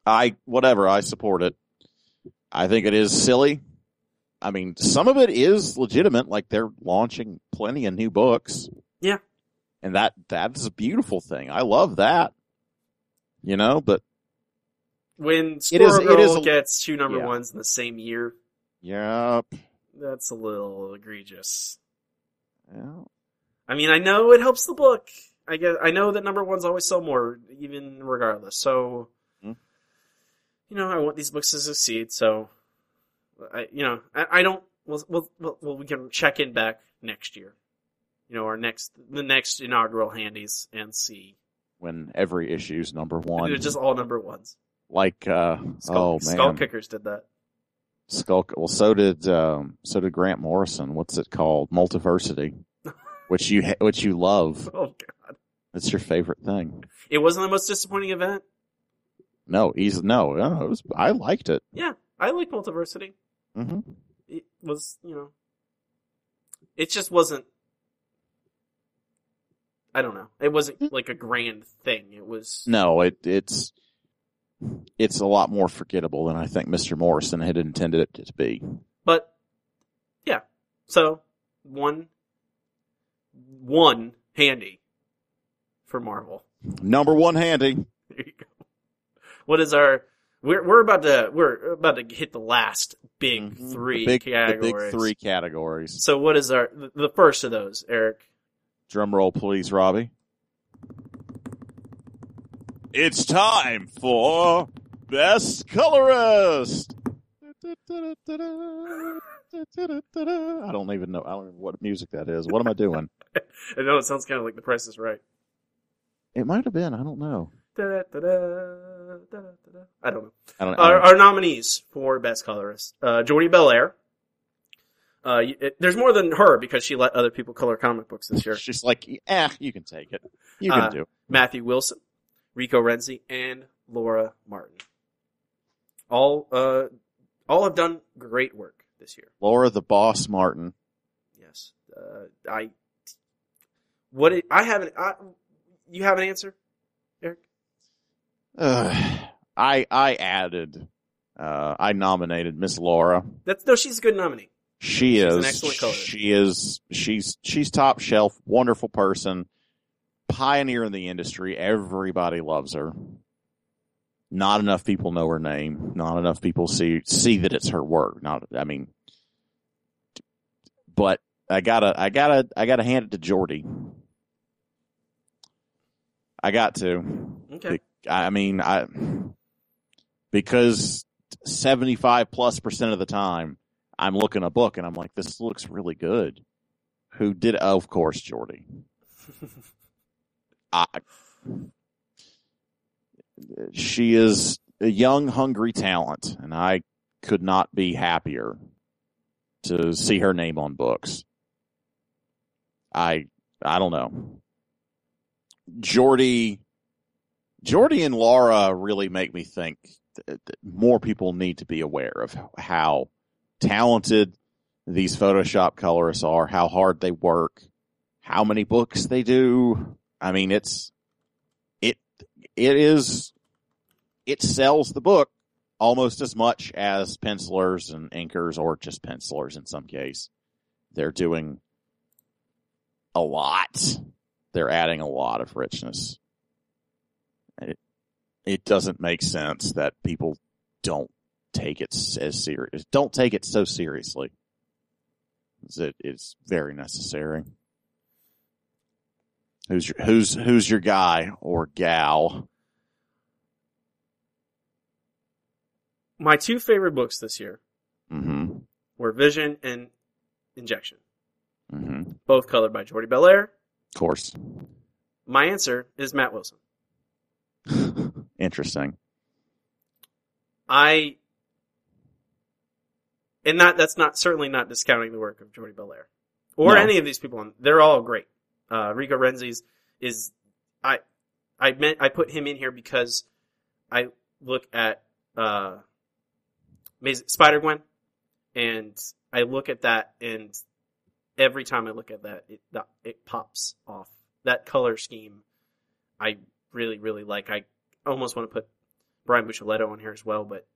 [SPEAKER 2] I, whatever, I support it. I think it is silly. I mean, some of it is legitimate, like they're launching plenty of new books.
[SPEAKER 1] Yeah.
[SPEAKER 2] And that, that's a beautiful thing. I love that. You know, but
[SPEAKER 1] When
[SPEAKER 2] It
[SPEAKER 1] Squirrel
[SPEAKER 2] is-
[SPEAKER 1] Girl
[SPEAKER 2] is a-
[SPEAKER 1] gets two number
[SPEAKER 2] yeah.
[SPEAKER 1] ones in the same year,
[SPEAKER 2] yep.
[SPEAKER 1] that's a little egregious.
[SPEAKER 2] Yeah.
[SPEAKER 1] I mean, I know it helps the book. I guess I know that number ones always sell more, even regardless. So,
[SPEAKER 2] Hmm.
[SPEAKER 1] you know, I want these books to succeed. So, I, you know, I, I don't. Well, well, well, we can check in back next year. You know, our next, the next inaugural handies, and see.
[SPEAKER 2] When every issue's number one.
[SPEAKER 1] just all number ones.
[SPEAKER 2] like, uh,
[SPEAKER 1] Skull,
[SPEAKER 2] oh man.
[SPEAKER 1] Skull Kickers did that.
[SPEAKER 2] Skull. Well, so did um, so did Grant Morrison. What's it called? Multiversity, which you ha- which you love.
[SPEAKER 1] Oh god,
[SPEAKER 2] It's your favorite thing.
[SPEAKER 1] it wasn't the most disappointing event.
[SPEAKER 2] No, he's no. no was, I liked it.
[SPEAKER 1] Yeah, I like Multiversity.
[SPEAKER 2] hmm
[SPEAKER 1] It was, you know, it just wasn't. I don't know. It wasn't like a grand thing. It was.
[SPEAKER 2] No, it it's it's a lot more forgettable than I think Mr. Morrison had intended it to be.
[SPEAKER 1] But yeah, so one one handy for Marvel.
[SPEAKER 2] Number one handy.
[SPEAKER 1] There you go. What is our? We're we're about to we're about to hit the last big
[SPEAKER 2] Mhm.
[SPEAKER 1] three
[SPEAKER 2] the big, the
[SPEAKER 1] categories.
[SPEAKER 2] big three categories.
[SPEAKER 1] So what is our the- the first of those, Eric?
[SPEAKER 2] Drum roll, please, Robbie.
[SPEAKER 3] It's time for Best Colorist.
[SPEAKER 2] I don't even know. I don't know what music that is. What am I doing?
[SPEAKER 1] I know it sounds kind of like The Price is Right.
[SPEAKER 2] It might have been. I don't know.
[SPEAKER 1] I don't know.
[SPEAKER 2] I don't. I
[SPEAKER 1] Our, our nominees for Best Colorist: uh, Jordie Bellaire. Uh, it, there's more than her because she let other people color comic books this year.
[SPEAKER 2] She's like, eh, you can take it. You can
[SPEAKER 1] Uh,
[SPEAKER 2] do.
[SPEAKER 1] Matthew Wilson, Rico Renzi, and Laura Martin. All uh, all have done great work this year.
[SPEAKER 2] Laura the Boss Martin.
[SPEAKER 1] Yes, uh, I. What it, I haven't. I, you have an answer, Eric?
[SPEAKER 2] Ugh. I I added. Uh, I nominated Miss Laura.
[SPEAKER 1] That's no. She's a good nominee.
[SPEAKER 2] She
[SPEAKER 1] She's
[SPEAKER 2] is. She is. She's she's top shelf. Wonderful person. Pioneer in the industry. Everybody loves her. Not enough people know her name. Not enough people see see that it's her work. Not. I mean. But I gotta. I gotta. I gotta hand it to Jordie. I got to.
[SPEAKER 1] Okay.
[SPEAKER 2] I mean, I because seventy five plus percent of the time I'm looking a book and I'm like, this looks really good. Who did? Oh, of course, Jordie. I, she is a young, hungry talent, and I could not be happier to see her name on books. I I don't know. Jordie Jordie and Laura really make me think that more people need to be aware of how talented these Photoshop colorists are, how hard they work, how many books they do. I mean, it's, it, it is, it sells the book almost as much as pencilers and inkers or just pencilers in some case. They're doing a lot. They're adding a lot of richness. It, it doesn't make sense that people don't take it as serious. Don't take it so seriously. It is very necessary. Who's your who's who's your guy or gal?
[SPEAKER 1] My two favorite books this year
[SPEAKER 2] Mm-hmm.
[SPEAKER 1] were Vision and Injection,
[SPEAKER 2] Mm-hmm.
[SPEAKER 1] both colored by Jordie Bellaire.
[SPEAKER 2] Of course.
[SPEAKER 1] My answer is Matt Wilson.
[SPEAKER 2] Interesting.
[SPEAKER 1] I and not that's not certainly not discounting the work of Jordie Bellaire or
[SPEAKER 2] No.
[SPEAKER 1] any of these people. On, they're all great. Uh, Rico Renzi's is I I meant I put him in here because I look at uh, Spider Gwen and I look at that and every time I look at that it it pops off that color scheme. I really really like. I almost want to put Brian Buccellato on here as well, but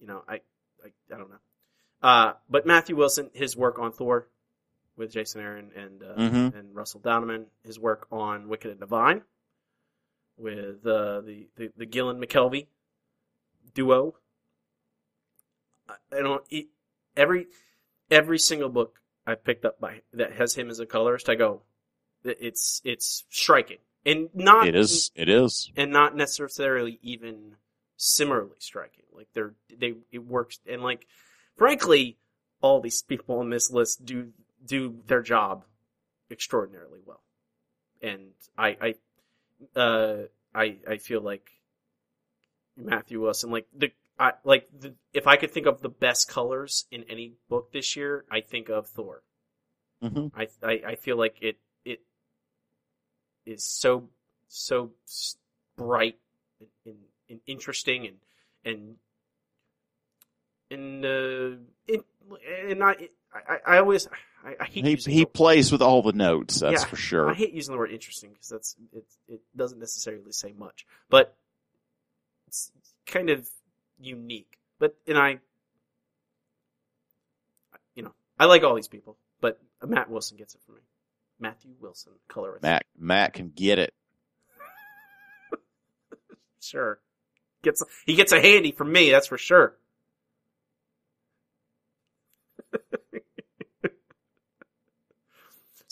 [SPEAKER 1] you know, I, I, I don't know. Uh, but Matthew Wilson, his work on Thor with Jason Aaron and uh,
[SPEAKER 2] Mhm.
[SPEAKER 1] and Russell Donovan, his work on Wicked and Divine with uh, the, the the Gillen McKelvey duo. I, don't every every single book I picked up by that has him as a colorist. I go, It's it's striking and not
[SPEAKER 2] It is. It is.
[SPEAKER 1] and not necessarily even similarly striking. Like they're they it works and like frankly, all these people on this list do do their job extraordinarily well, and I I uh I I feel like Matthew Wilson like the. I like the, if I could think of the best colors in any book this year, I think of Thor.
[SPEAKER 2] hmm
[SPEAKER 1] I, I I feel like it it is so so bright and, and, and interesting and and and uh, it, and I I, I always I, I hate
[SPEAKER 2] He he plays with all the notes. That's
[SPEAKER 1] Yeah,
[SPEAKER 2] for sure.
[SPEAKER 1] I hate using the word interesting because that's it it doesn't necessarily say much, but it's kind of unique. But and I you know I like all these people, but Matt Wilson gets it for me. Matthew Wilson, colorist.
[SPEAKER 2] Matt Matt can get it.
[SPEAKER 1] Sure. Gets he gets a handy from me, that's for sure.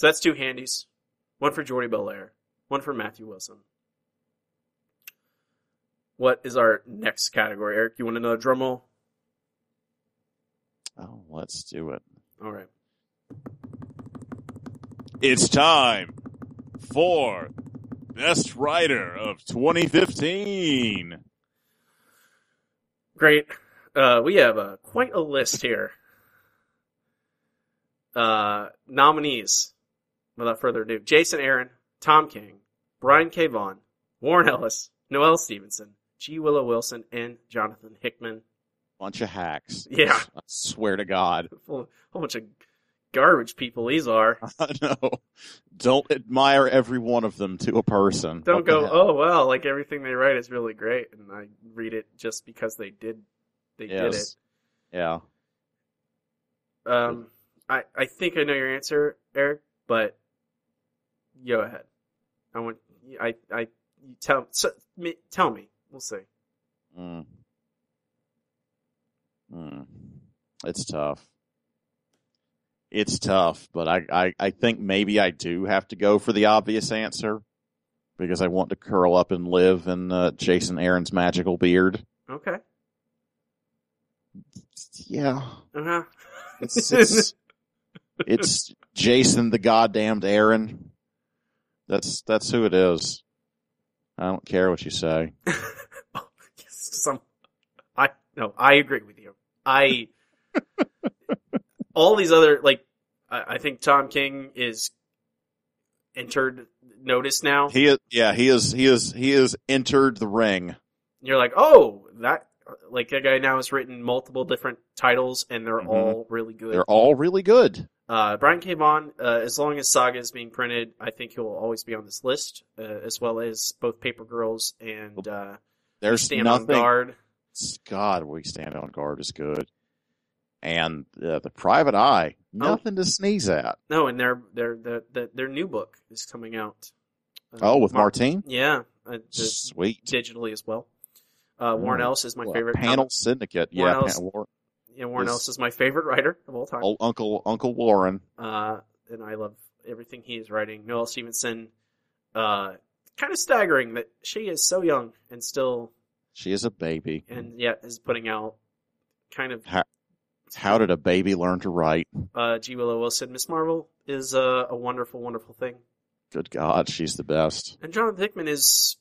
[SPEAKER 1] So that's two handies. One for Jordie Bellaire, one for Matthew Wilson. What is our next category, Eric? You want another drum roll?
[SPEAKER 2] Oh, let's do it.
[SPEAKER 1] All right.
[SPEAKER 3] It's time for Best Writer of 2015.
[SPEAKER 1] Great. Uh, we have uh, quite a list here. Uh, nominees, without further ado, Jason Aaron, Tom King, Brian K. Vaughan, Warren Ellis, Noelle Stevenson, G. Willow Wilson, and Jonathan Hickman.
[SPEAKER 2] Bunch of hacks.
[SPEAKER 1] Yeah.
[SPEAKER 2] I swear to God.
[SPEAKER 1] A whole bunch of garbage people these are.
[SPEAKER 2] I know. Don't admire every one of them to a person.
[SPEAKER 1] Don't
[SPEAKER 2] What
[SPEAKER 1] go, oh well, like everything they write is really great, and I read it just because they did, they did it.
[SPEAKER 2] Yeah.
[SPEAKER 1] Um, I, I think I know your answer, Eric, but go ahead. I want I I you tell so, me, tell me. We'll see.
[SPEAKER 2] Mm. Mm. It's tough. It's tough, but I, I, I think maybe I do have to go for the obvious answer because I want to curl up and live in uh, Jason Aaron's magical beard.
[SPEAKER 1] Okay.
[SPEAKER 2] Yeah,
[SPEAKER 1] Uh huh.
[SPEAKER 2] it's it's, it's Jason the goddamned Aaron. That's that's who it is. I don't care what you say.
[SPEAKER 1] Some, I no, I agree with you. I all these other like I, I think Tom King is entered notice now.
[SPEAKER 2] He is, yeah, he is he is he is entered the ring.
[SPEAKER 1] you're like, oh, that like that guy now has written multiple different titles, and they're
[SPEAKER 2] Mhm.
[SPEAKER 1] all really good.
[SPEAKER 2] They're all really good.
[SPEAKER 1] Uh, Brian K. Vaughan, uh, as long as Saga is being printed, I think he'll always be on this list, uh, as well as both Paper Girls and uh,
[SPEAKER 2] There's
[SPEAKER 1] Stand on. Guard.
[SPEAKER 2] God, we stand on guard is good, and uh, the Private Eye, nothing to sneeze at.
[SPEAKER 1] No, and their their their their, their new book is coming out. Uh,
[SPEAKER 2] Oh, with
[SPEAKER 1] Mar-
[SPEAKER 2] Martine,
[SPEAKER 1] Yeah, uh,
[SPEAKER 2] sweet.
[SPEAKER 1] digitally as well. Uh, Warren
[SPEAKER 2] Mm.
[SPEAKER 1] Ellis is my
[SPEAKER 2] Well,
[SPEAKER 1] favorite.
[SPEAKER 2] panel syndicate.
[SPEAKER 1] Warren
[SPEAKER 2] Yeah,
[SPEAKER 1] Ellis-
[SPEAKER 2] Pan- War-
[SPEAKER 1] Yeah, Warren
[SPEAKER 2] is-
[SPEAKER 1] Ellis is my favorite writer of all time.
[SPEAKER 2] old Uncle Uncle Warren.
[SPEAKER 1] Uh, and I love everything he is writing. Noelle Stevenson, uh, kind of staggering that she is so young and still,
[SPEAKER 2] She is a baby.
[SPEAKER 1] and yet is putting out kind of,
[SPEAKER 2] How did a baby learn to write?
[SPEAKER 1] uh, G. Willow Wilson. Miss Marvel is a, a wonderful, wonderful thing.
[SPEAKER 2] Good God, she's the best.
[SPEAKER 1] And Jonathan Hickman is,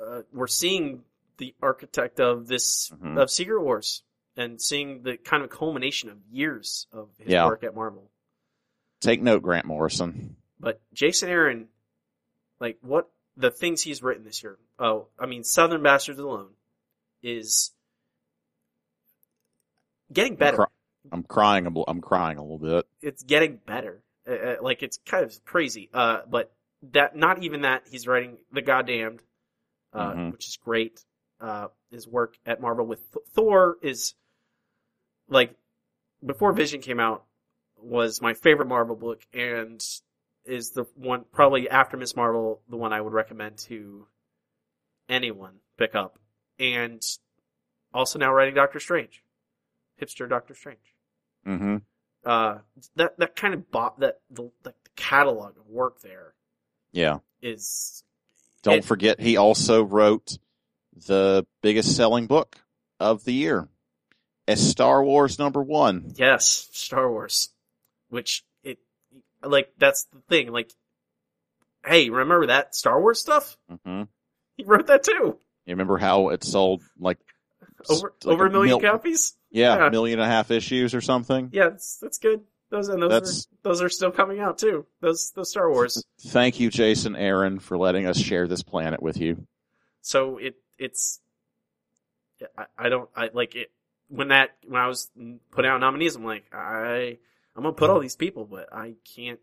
[SPEAKER 1] uh, we're seeing the architect of this,
[SPEAKER 2] Mhm.
[SPEAKER 1] of Secret Wars and seeing the kind of culmination of years of his
[SPEAKER 2] Yeah.
[SPEAKER 1] work at Marvel.
[SPEAKER 2] Take note, Grant Morrison.
[SPEAKER 1] But Jason Aaron, like what the things he's written this year. Oh, I mean, Southern Bastards alone is getting better.
[SPEAKER 2] I'm crying. a bl- I'm crying a little bit.
[SPEAKER 1] It's getting better. Uh, uh, like it's kind of crazy. Uh, but that not even that he's writing the goddamned, uh,
[SPEAKER 2] Mhm.
[SPEAKER 1] which is great. Uh, his work at Marvel with Th- Thor is like before Vision came out was my favorite Marvel book and is the one probably after Miss Marvel the one I would recommend to anyone pick up. And also now writing Doctor Strange hipster Doctor Strange.
[SPEAKER 2] Hmm
[SPEAKER 1] uh that that kind of bo- that the, the catalog of work there
[SPEAKER 2] Yeah.
[SPEAKER 1] is
[SPEAKER 2] Don't
[SPEAKER 1] It-
[SPEAKER 2] forget, he also wrote the biggest selling book of the year, as Star Wars number one.
[SPEAKER 1] yes, Star Wars, which it like that's the thing. Like, hey, remember that Star Wars stuff?
[SPEAKER 2] hmm
[SPEAKER 1] He wrote that too.
[SPEAKER 2] You remember how it sold like
[SPEAKER 1] Over
[SPEAKER 2] like
[SPEAKER 1] over a million
[SPEAKER 2] mil-
[SPEAKER 1] copies.
[SPEAKER 2] Yeah,
[SPEAKER 1] Yeah.
[SPEAKER 2] a million and a half issues or something.
[SPEAKER 1] Yeah, that's that's good. Those and those
[SPEAKER 2] That's-
[SPEAKER 1] are those are still coming out too. Those those Star Wars.
[SPEAKER 2] Thank you, Jason Aaron, for letting us share this planet with you.
[SPEAKER 1] So it it's I, I don't I like it when that when I was putting out nominees. I'm like I I'm gonna put all these people, but I can't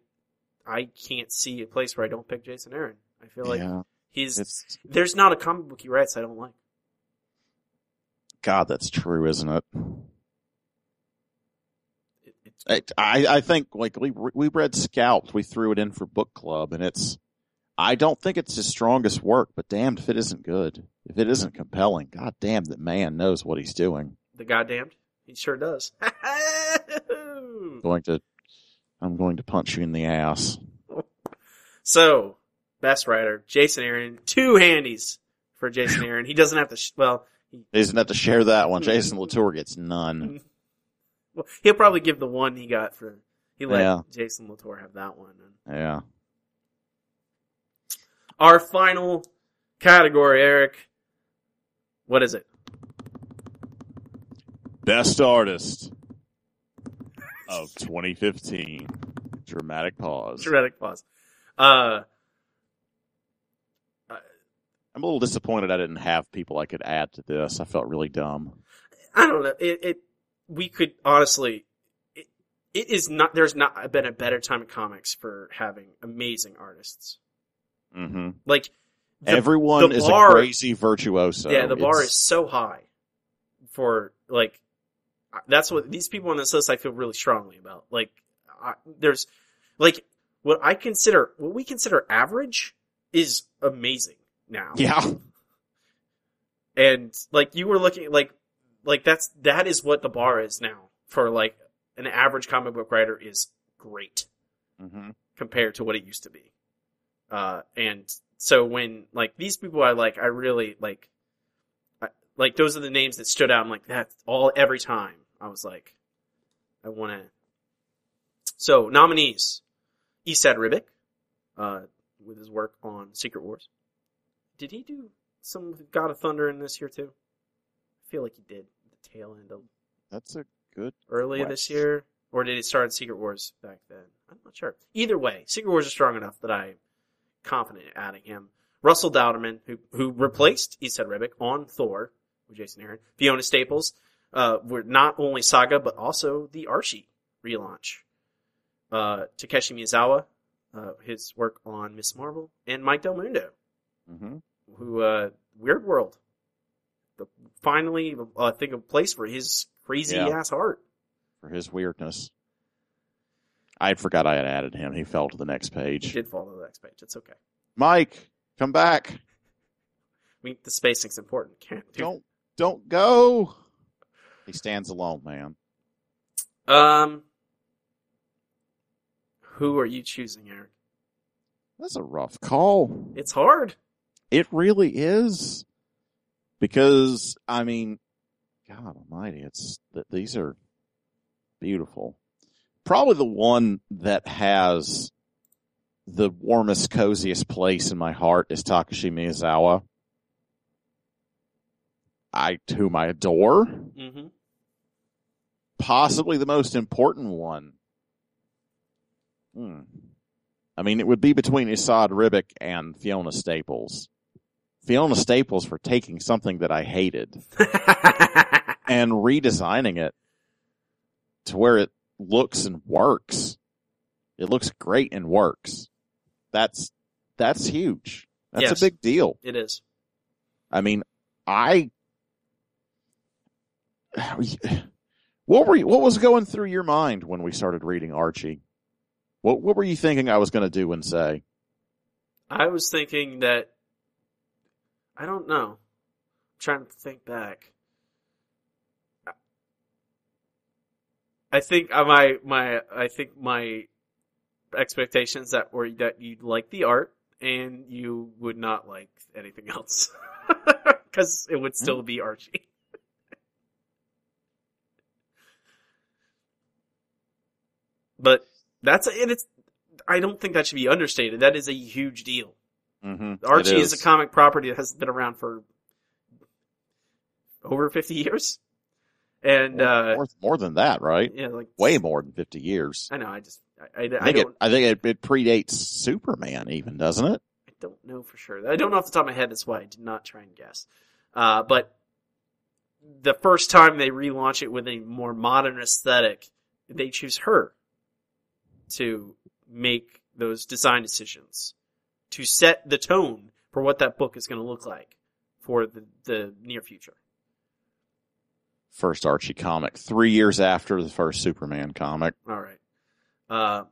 [SPEAKER 1] I can't see a place where I don't pick Jason Aaron. I feel like
[SPEAKER 2] yeah,
[SPEAKER 1] he's there's not a comic book he writes I don't like.
[SPEAKER 2] God, that's true, isn't it? I I think like we we read Scalped, we threw it in for book club, and it's I don't think it's his strongest work, but damned if it isn't good, if it isn't compelling. God damn, that man knows what he's doing.
[SPEAKER 1] the goddamned. He sure does.
[SPEAKER 2] going to, I'm going to punch you in the ass.
[SPEAKER 1] so best writer Jason Aaron. Two handies for Jason Aaron. He doesn't have to. Sh- well, he,
[SPEAKER 2] doesn't have to share that one. Jason Latour gets none.
[SPEAKER 1] well, he'll probably give the one he got for. He let
[SPEAKER 2] Yeah.
[SPEAKER 1] Jason Latour have that one.
[SPEAKER 2] Yeah.
[SPEAKER 1] Our final category, Eric. What is it?
[SPEAKER 3] Best artist of 2015. Dramatic pause.
[SPEAKER 1] Dramatic pause. Uh,
[SPEAKER 2] I'm a little disappointed I didn't have people I could add to this. I felt really dumb.
[SPEAKER 1] I don't know. It, it we could honestly. It, it is not. There's not been a better time in comics for having amazing artists.
[SPEAKER 2] Hmm
[SPEAKER 1] Like the,
[SPEAKER 2] Everyone
[SPEAKER 1] the
[SPEAKER 2] is
[SPEAKER 1] bar-
[SPEAKER 2] a crazy virtuoso.
[SPEAKER 1] yeah, the bar
[SPEAKER 2] It's-
[SPEAKER 1] is so high for like. That's what these people on this list I feel really strongly about. Like, I, there's like what I consider what we consider average is amazing now.
[SPEAKER 2] Yeah.
[SPEAKER 1] and like you were looking like like that's that is what the bar is now for like an average comic book writer is great
[SPEAKER 2] hmm
[SPEAKER 1] compared to what it used to be uh and so when like these people i like i really like I, like those are the names that stood out i'm like that's all every time i was like i want to so nominees Esad Ribic, uh with his work on secret wars did he do some God of Thunder in this year too? I feel like he did the tail end of
[SPEAKER 2] That's a good.
[SPEAKER 1] earlier
[SPEAKER 2] What?
[SPEAKER 1] this year, or did it start in Secret Wars back then? I'm not sure. Either way, Secret Wars is strong enough that I'm confident in adding him. Russell Dauterman, who who replaced Esad Ribic on Thor with Jason Aaron. Fiona Staples, uh, were not only Saga but also the Archie relaunch. Uh, Takeshi Miyazawa, uh, his work on Miss Marvel, and Mike Del Mundo,
[SPEAKER 2] hmm
[SPEAKER 1] who uh Weird World. The finally uh, I think a place for his crazy
[SPEAKER 2] Yeah.
[SPEAKER 1] ass art.
[SPEAKER 2] For his weirdness. I forgot I had added him. He fell to the next page.
[SPEAKER 1] He did fall to the next page. It's okay.
[SPEAKER 2] Mike, come back.
[SPEAKER 1] I mean the spacing's important. Can't do
[SPEAKER 2] Don't don't go. He stands alone, man.
[SPEAKER 1] Um who are you choosing, Eric?
[SPEAKER 2] That's a rough call.
[SPEAKER 1] It's hard.
[SPEAKER 2] It really is. Because I mean, God Almighty, it's th- these are beautiful. Probably the one that has the warmest, coziest place in my heart is Takeshi Miyazawa. I whom I adore.
[SPEAKER 1] Mm-hmm.
[SPEAKER 2] Possibly the most important one. Hmm. I mean, it would be between Esad Ribic and Fiona Staples. Fiona Staples for taking something that I hated and redesigning it to where it looks and works. It looks great and works. That's that's huge. That's
[SPEAKER 1] Yes.
[SPEAKER 2] a big deal.
[SPEAKER 1] it is.
[SPEAKER 2] I mean, I what were you, what was going through your mind when we started reading Archie? What what were you thinking I was going to do and say?
[SPEAKER 1] I was thinking that I don't know. I'm trying to think back. I think uh, my my I think my expectations that were that you'd like the art and you would not like anything else because it would still be Archie. but that's and it's. I don't think that should be understated. That is a huge deal.
[SPEAKER 2] Mm-hmm.
[SPEAKER 1] Archie is. a comic property that has been around for over fifty years, and uh,
[SPEAKER 2] more, more than that, right?
[SPEAKER 1] yeah, like
[SPEAKER 2] Way more than fifty years.
[SPEAKER 1] I know. I just I, I,
[SPEAKER 2] I think it. I think it, it predates Superman, even doesn't it?
[SPEAKER 1] I don't know for sure. I don't know off the top of my head. That's why I did not try and guess. Uh, but the first time they relaunch it with a more modern aesthetic, they choose her to make those design decisions to set the tone for what that book is going to look like for the, the near future.
[SPEAKER 2] First Archie comic, three years after the first Superman comic.
[SPEAKER 1] All right. Uh,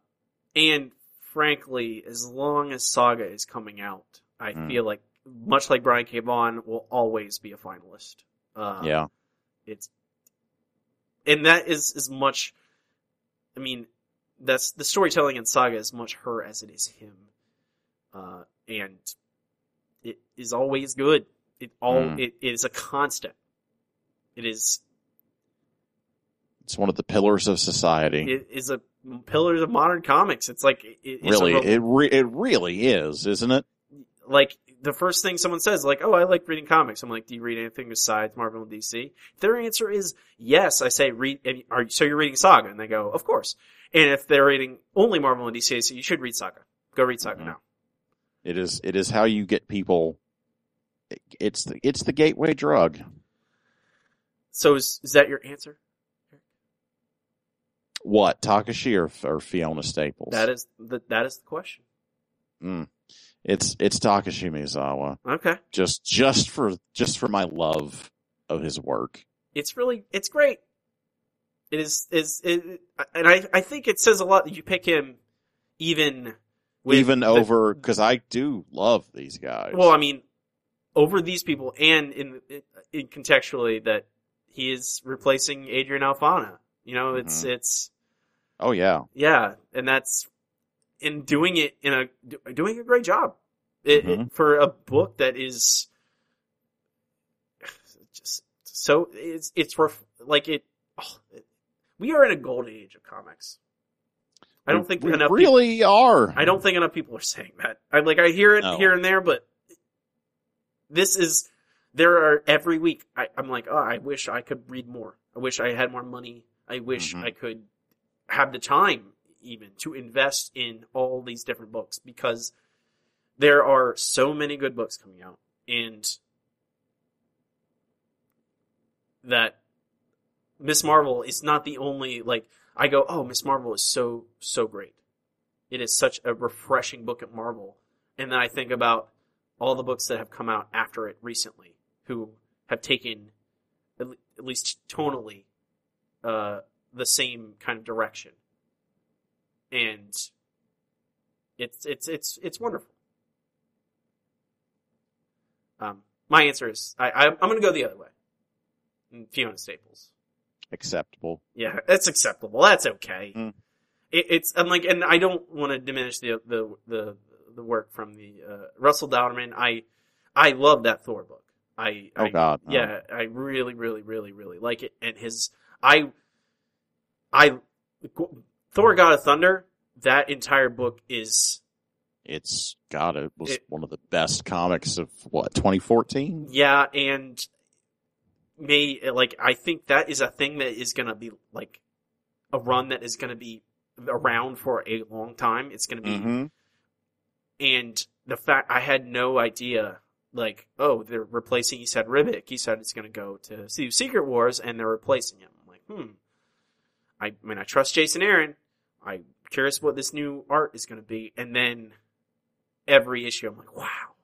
[SPEAKER 1] and frankly, as long as Saga is coming out, I
[SPEAKER 2] Mm.
[SPEAKER 1] feel like, much like Brian K. Vaughan, will always be a finalist. Uh,
[SPEAKER 2] yeah,
[SPEAKER 1] It's, and that is as much, I mean, that's, the storytelling in Saga is much her as it is him. Uh, and it is always good. It all,
[SPEAKER 2] Mm.
[SPEAKER 1] it, it is a constant. It is
[SPEAKER 2] it's one of the pillars of society.
[SPEAKER 1] it is a pillars of modern comics. It's like it, it's
[SPEAKER 2] really,
[SPEAKER 1] a,
[SPEAKER 2] it re- it really is, isn't it?
[SPEAKER 1] like the first thing someone says, like, "Oh, I like reading comics." I'm like, "Do you read anything besides Marvel and DC?" If their answer is yes, I say, "Read." and Are so you're reading Saga? And they go, "Of course." And if they're reading only Marvel and DC, I say, "You should read Saga. Go read Saga
[SPEAKER 2] Mhm.
[SPEAKER 1] now."
[SPEAKER 2] It is. It is how you get people. It's the it's the gateway drug.
[SPEAKER 1] So is is that your answer?
[SPEAKER 2] What Takeshi or, or Fiona Staples?
[SPEAKER 1] That is the that is the question.
[SPEAKER 2] Mm. It's it's Takeshi Miyazawa.
[SPEAKER 1] Okay,
[SPEAKER 2] Just just for just for my love of his work.
[SPEAKER 1] it's really it's great. It is is it, and I I think it says a lot that you pick him, even with
[SPEAKER 2] Even
[SPEAKER 1] the-
[SPEAKER 2] over because I do love these guys.
[SPEAKER 1] Well, I mean, over these people, and in, in contextually that he is replacing Adrian Alphona. You know, it's
[SPEAKER 2] Mhm.
[SPEAKER 1] it's
[SPEAKER 2] oh yeah,
[SPEAKER 1] yeah, and that's in doing it in a doing a great job it, it-
[SPEAKER 2] Mhm.
[SPEAKER 1] for a book that is just so it's it's ref, like it, oh, it. We are in a golden age of comics. I don't
[SPEAKER 2] We-
[SPEAKER 1] think
[SPEAKER 2] we
[SPEAKER 1] enough people-
[SPEAKER 2] really are.
[SPEAKER 1] I don't think enough people are saying that. I like I hear it
[SPEAKER 2] No.
[SPEAKER 1] here and there, but this is there are every week. I, I'm like, oh, I wish I could read more. I wish I had more money. I wish
[SPEAKER 2] Mhm.
[SPEAKER 1] I could have the time even to invest in all these different books because there are so many good books coming out and that Miss Marvel is not the only like I go, oh, Miss Marvel is so so great. It is such a refreshing book at Marvel, and then I think about all the books that have come out after it recently, who have taken at least tonally uh, the same kind of direction, and it's it's it's it's wonderful. Um, my answer is I, I I'm going to go the other way. Fiona Staples.
[SPEAKER 2] acceptable.
[SPEAKER 1] Yeah, that's acceptable. That's okay.
[SPEAKER 2] Mm.
[SPEAKER 1] It, it's I'm like, and I don't want to diminish the the the the work from the uh, Russell Dauterman. I I love that Thor book. I
[SPEAKER 2] Oh
[SPEAKER 1] I,
[SPEAKER 2] God,
[SPEAKER 1] yeah, I really really really really like it. And his I I Thor God of Thunder. That entire book is
[SPEAKER 2] It's God. It was
[SPEAKER 1] It-
[SPEAKER 2] one of the best comics of what 2014.
[SPEAKER 1] Yeah, and may like I think that is a thing that is gonna be like a run that is gonna be around for a long time. It's gonna be
[SPEAKER 2] Mm-hmm.
[SPEAKER 1] and the fact I had no idea like, oh, they're replacing Esad Ribic. He said it's gonna go to see Secret Wars and they're replacing him. I'm like, hmm. I, mean I trust Jason Aaron. I'm curious what this new art is gonna be. And then every issue I'm like, wow.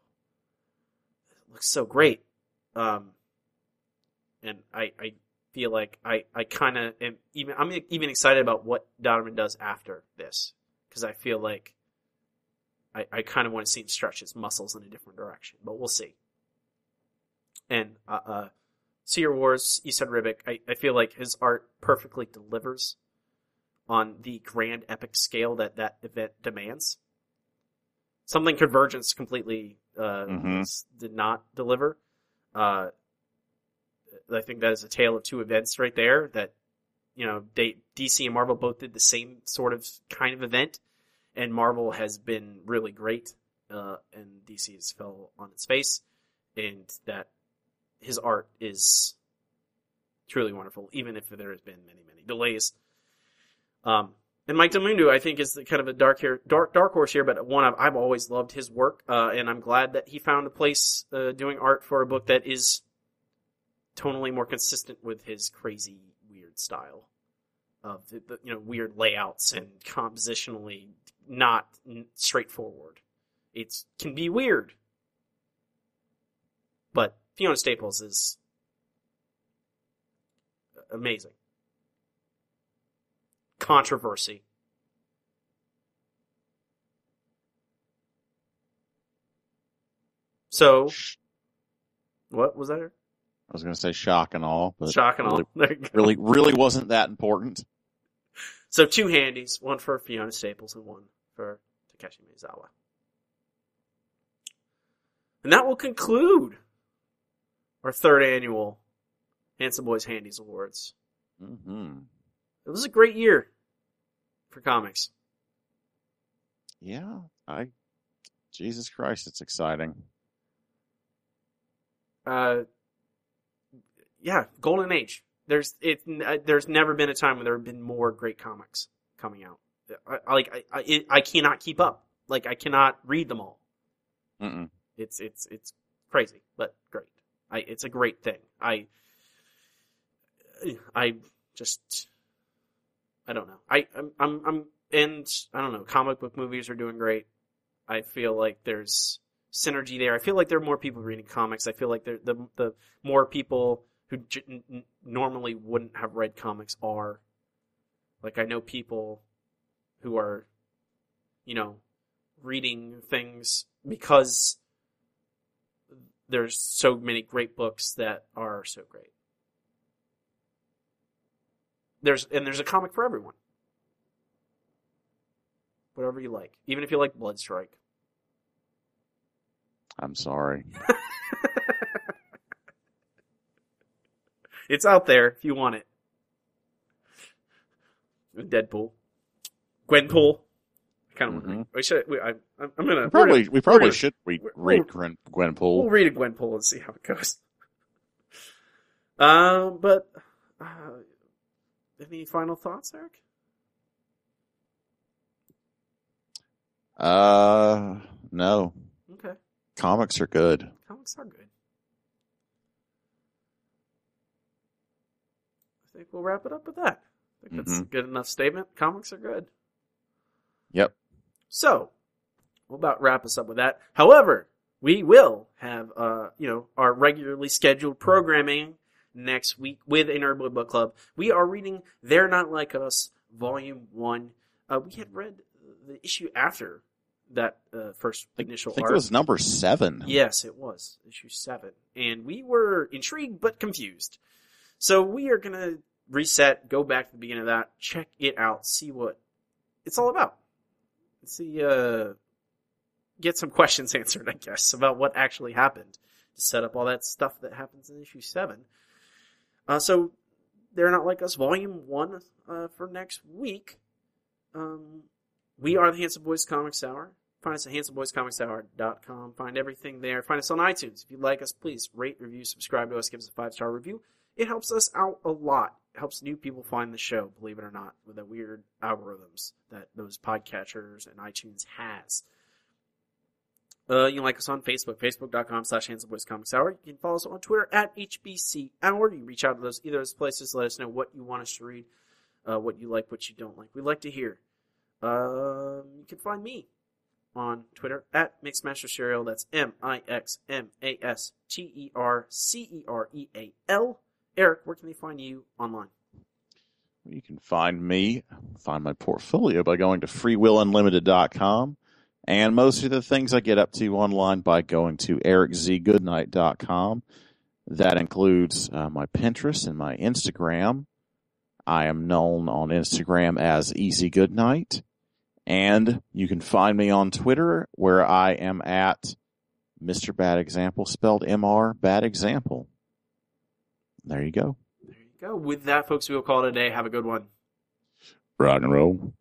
[SPEAKER 1] It looks so great. Um and I, I feel like I, I kind of am even I'm even excited about what Donovan does after this because I feel like I, I kind of want to see him stretch his muscles in a different direction, but we'll see. And uh, uh Seer Wars, Esad Ribic, I, I feel like his art perfectly delivers on the grand epic scale that that event demands. Something Convergence completely uh,
[SPEAKER 3] Mhm.
[SPEAKER 1] did not deliver. Uh, I think that is a tale of two events right there. That you know, they, DC and Marvel both did the same sort of kind of event, and Marvel has been really great, uh, and DC has fell on its face, and that his art is truly wonderful, even if there has been many, many delays. Um, and Mike Del Mundo, I think, is kind of a dark here, dark, dark horse here, but one I've, I've always loved his work, uh, and I'm glad that he found a place uh, doing art for a book that is tonally more consistent with his crazy, weird style of the, the you know weird layouts and compositionally not straightforward. It can be weird, but Fiona Staples is amazing. Controversy. So, what was that?
[SPEAKER 2] I was going to say shock and all, but
[SPEAKER 1] Shock and all.
[SPEAKER 2] really, really, really wasn't that important.
[SPEAKER 1] So two handies, one for Fiona Staples and one for Takeshi Miyazawa. And that will conclude our third annual Handsome Boys Handies Awards.
[SPEAKER 2] hmm
[SPEAKER 1] It was a great year for comics.
[SPEAKER 2] Yeah, I. Jesus Christ, it's exciting.
[SPEAKER 1] Uh, yeah, golden age. There's it. uh, There's never been a time when there have been more great comics coming out. I, I like I, I I cannot keep up. Like I cannot read them all.
[SPEAKER 2] Mm-mm.
[SPEAKER 1] It's it's it's crazy, but great. I it's a great thing. I I just I don't know. I I'm I'm, I'm and I don't know. Comic book movies are doing great. I feel like there's synergy there. I feel like there are more people reading comics. I feel like there the the more people who j- n- normally wouldn't have read comics are. Like I know people who are, you know, reading things because there's so many great books that are so great. There's and there's a comic for everyone. Whatever you like. Even if you like Bloodstrike.
[SPEAKER 2] I'm sorry.
[SPEAKER 1] It's out there if you want it. Deadpool. Gwenpool. Kind of
[SPEAKER 2] Mhm.
[SPEAKER 1] to. We should. We, I, I'm I'm gonna
[SPEAKER 2] We probably,
[SPEAKER 1] gonna-
[SPEAKER 2] we probably
[SPEAKER 1] gonna-
[SPEAKER 2] should read, read Gwen,
[SPEAKER 1] We'll read a Gwenpool and see how it goes. Um, but uh, any final thoughts, Eric?
[SPEAKER 2] Uh, no.
[SPEAKER 1] Okay,
[SPEAKER 2] Comics are good.
[SPEAKER 1] comics are good. I think we'll wrap it up with that. I think that's a
[SPEAKER 2] Mhm.
[SPEAKER 1] good enough statement. Comics are good.
[SPEAKER 2] Yep.
[SPEAKER 1] So, we'll about wrap us up with that. However, we will have, uh, you know, our regularly scheduled programming next week with a Nerd Boy Book Club. We are reading They're Not Like Us, Volume 1. Uh, we had read the issue after that uh, first initial
[SPEAKER 2] I think
[SPEAKER 1] arc.
[SPEAKER 2] it was number seven.
[SPEAKER 1] Yes, it was issue seven, and we were intrigued but confused. So we are gonna reset, go back to the beginning of that, check it out, see what it's all about, see, uh, get some questions answered, I guess, about what actually happened to set up all that stuff that happens in issue seven. Uh, so they're not like us, volume one uh, for next week. Um, we are the Handsome Boys Comics Hour. Find us at handsomeboyscomicshour.com. Find everything there. Find us on iTunes. If you like us, please rate, review, subscribe to us, give us a five star review. It helps us out a lot. Helps new people find the show, believe it or not, with the weird algorithms that those podcatchers and iTunes has. Uh, you can like us on Facebook, facebook.com slash Handsome Boys Comics Hour. You can follow us on Twitter at HBC Hour. You can reach out to those either of those places. Let us know what you want us to read, uh, what you like, what you don't like. We'd like to hear. Um, you can find me on Twitter at Mixmaster Serial. That's M M R R. Eric, where can they find you online?
[SPEAKER 2] You can find me, find my portfolio by going to freewillunlimited.com and most of the things I get up to online by going to ericzgoodnight.com. That includes uh, my Pinterest and my Instagram. I am known on Instagram as Easy Goodnight. And you can find me on Twitter where I am at Mr. Bad Example, spelled M-R, Bad Example. There you go.
[SPEAKER 1] There you go. With that, folks, we will call it a day. Have a good one.
[SPEAKER 3] Rock and roll.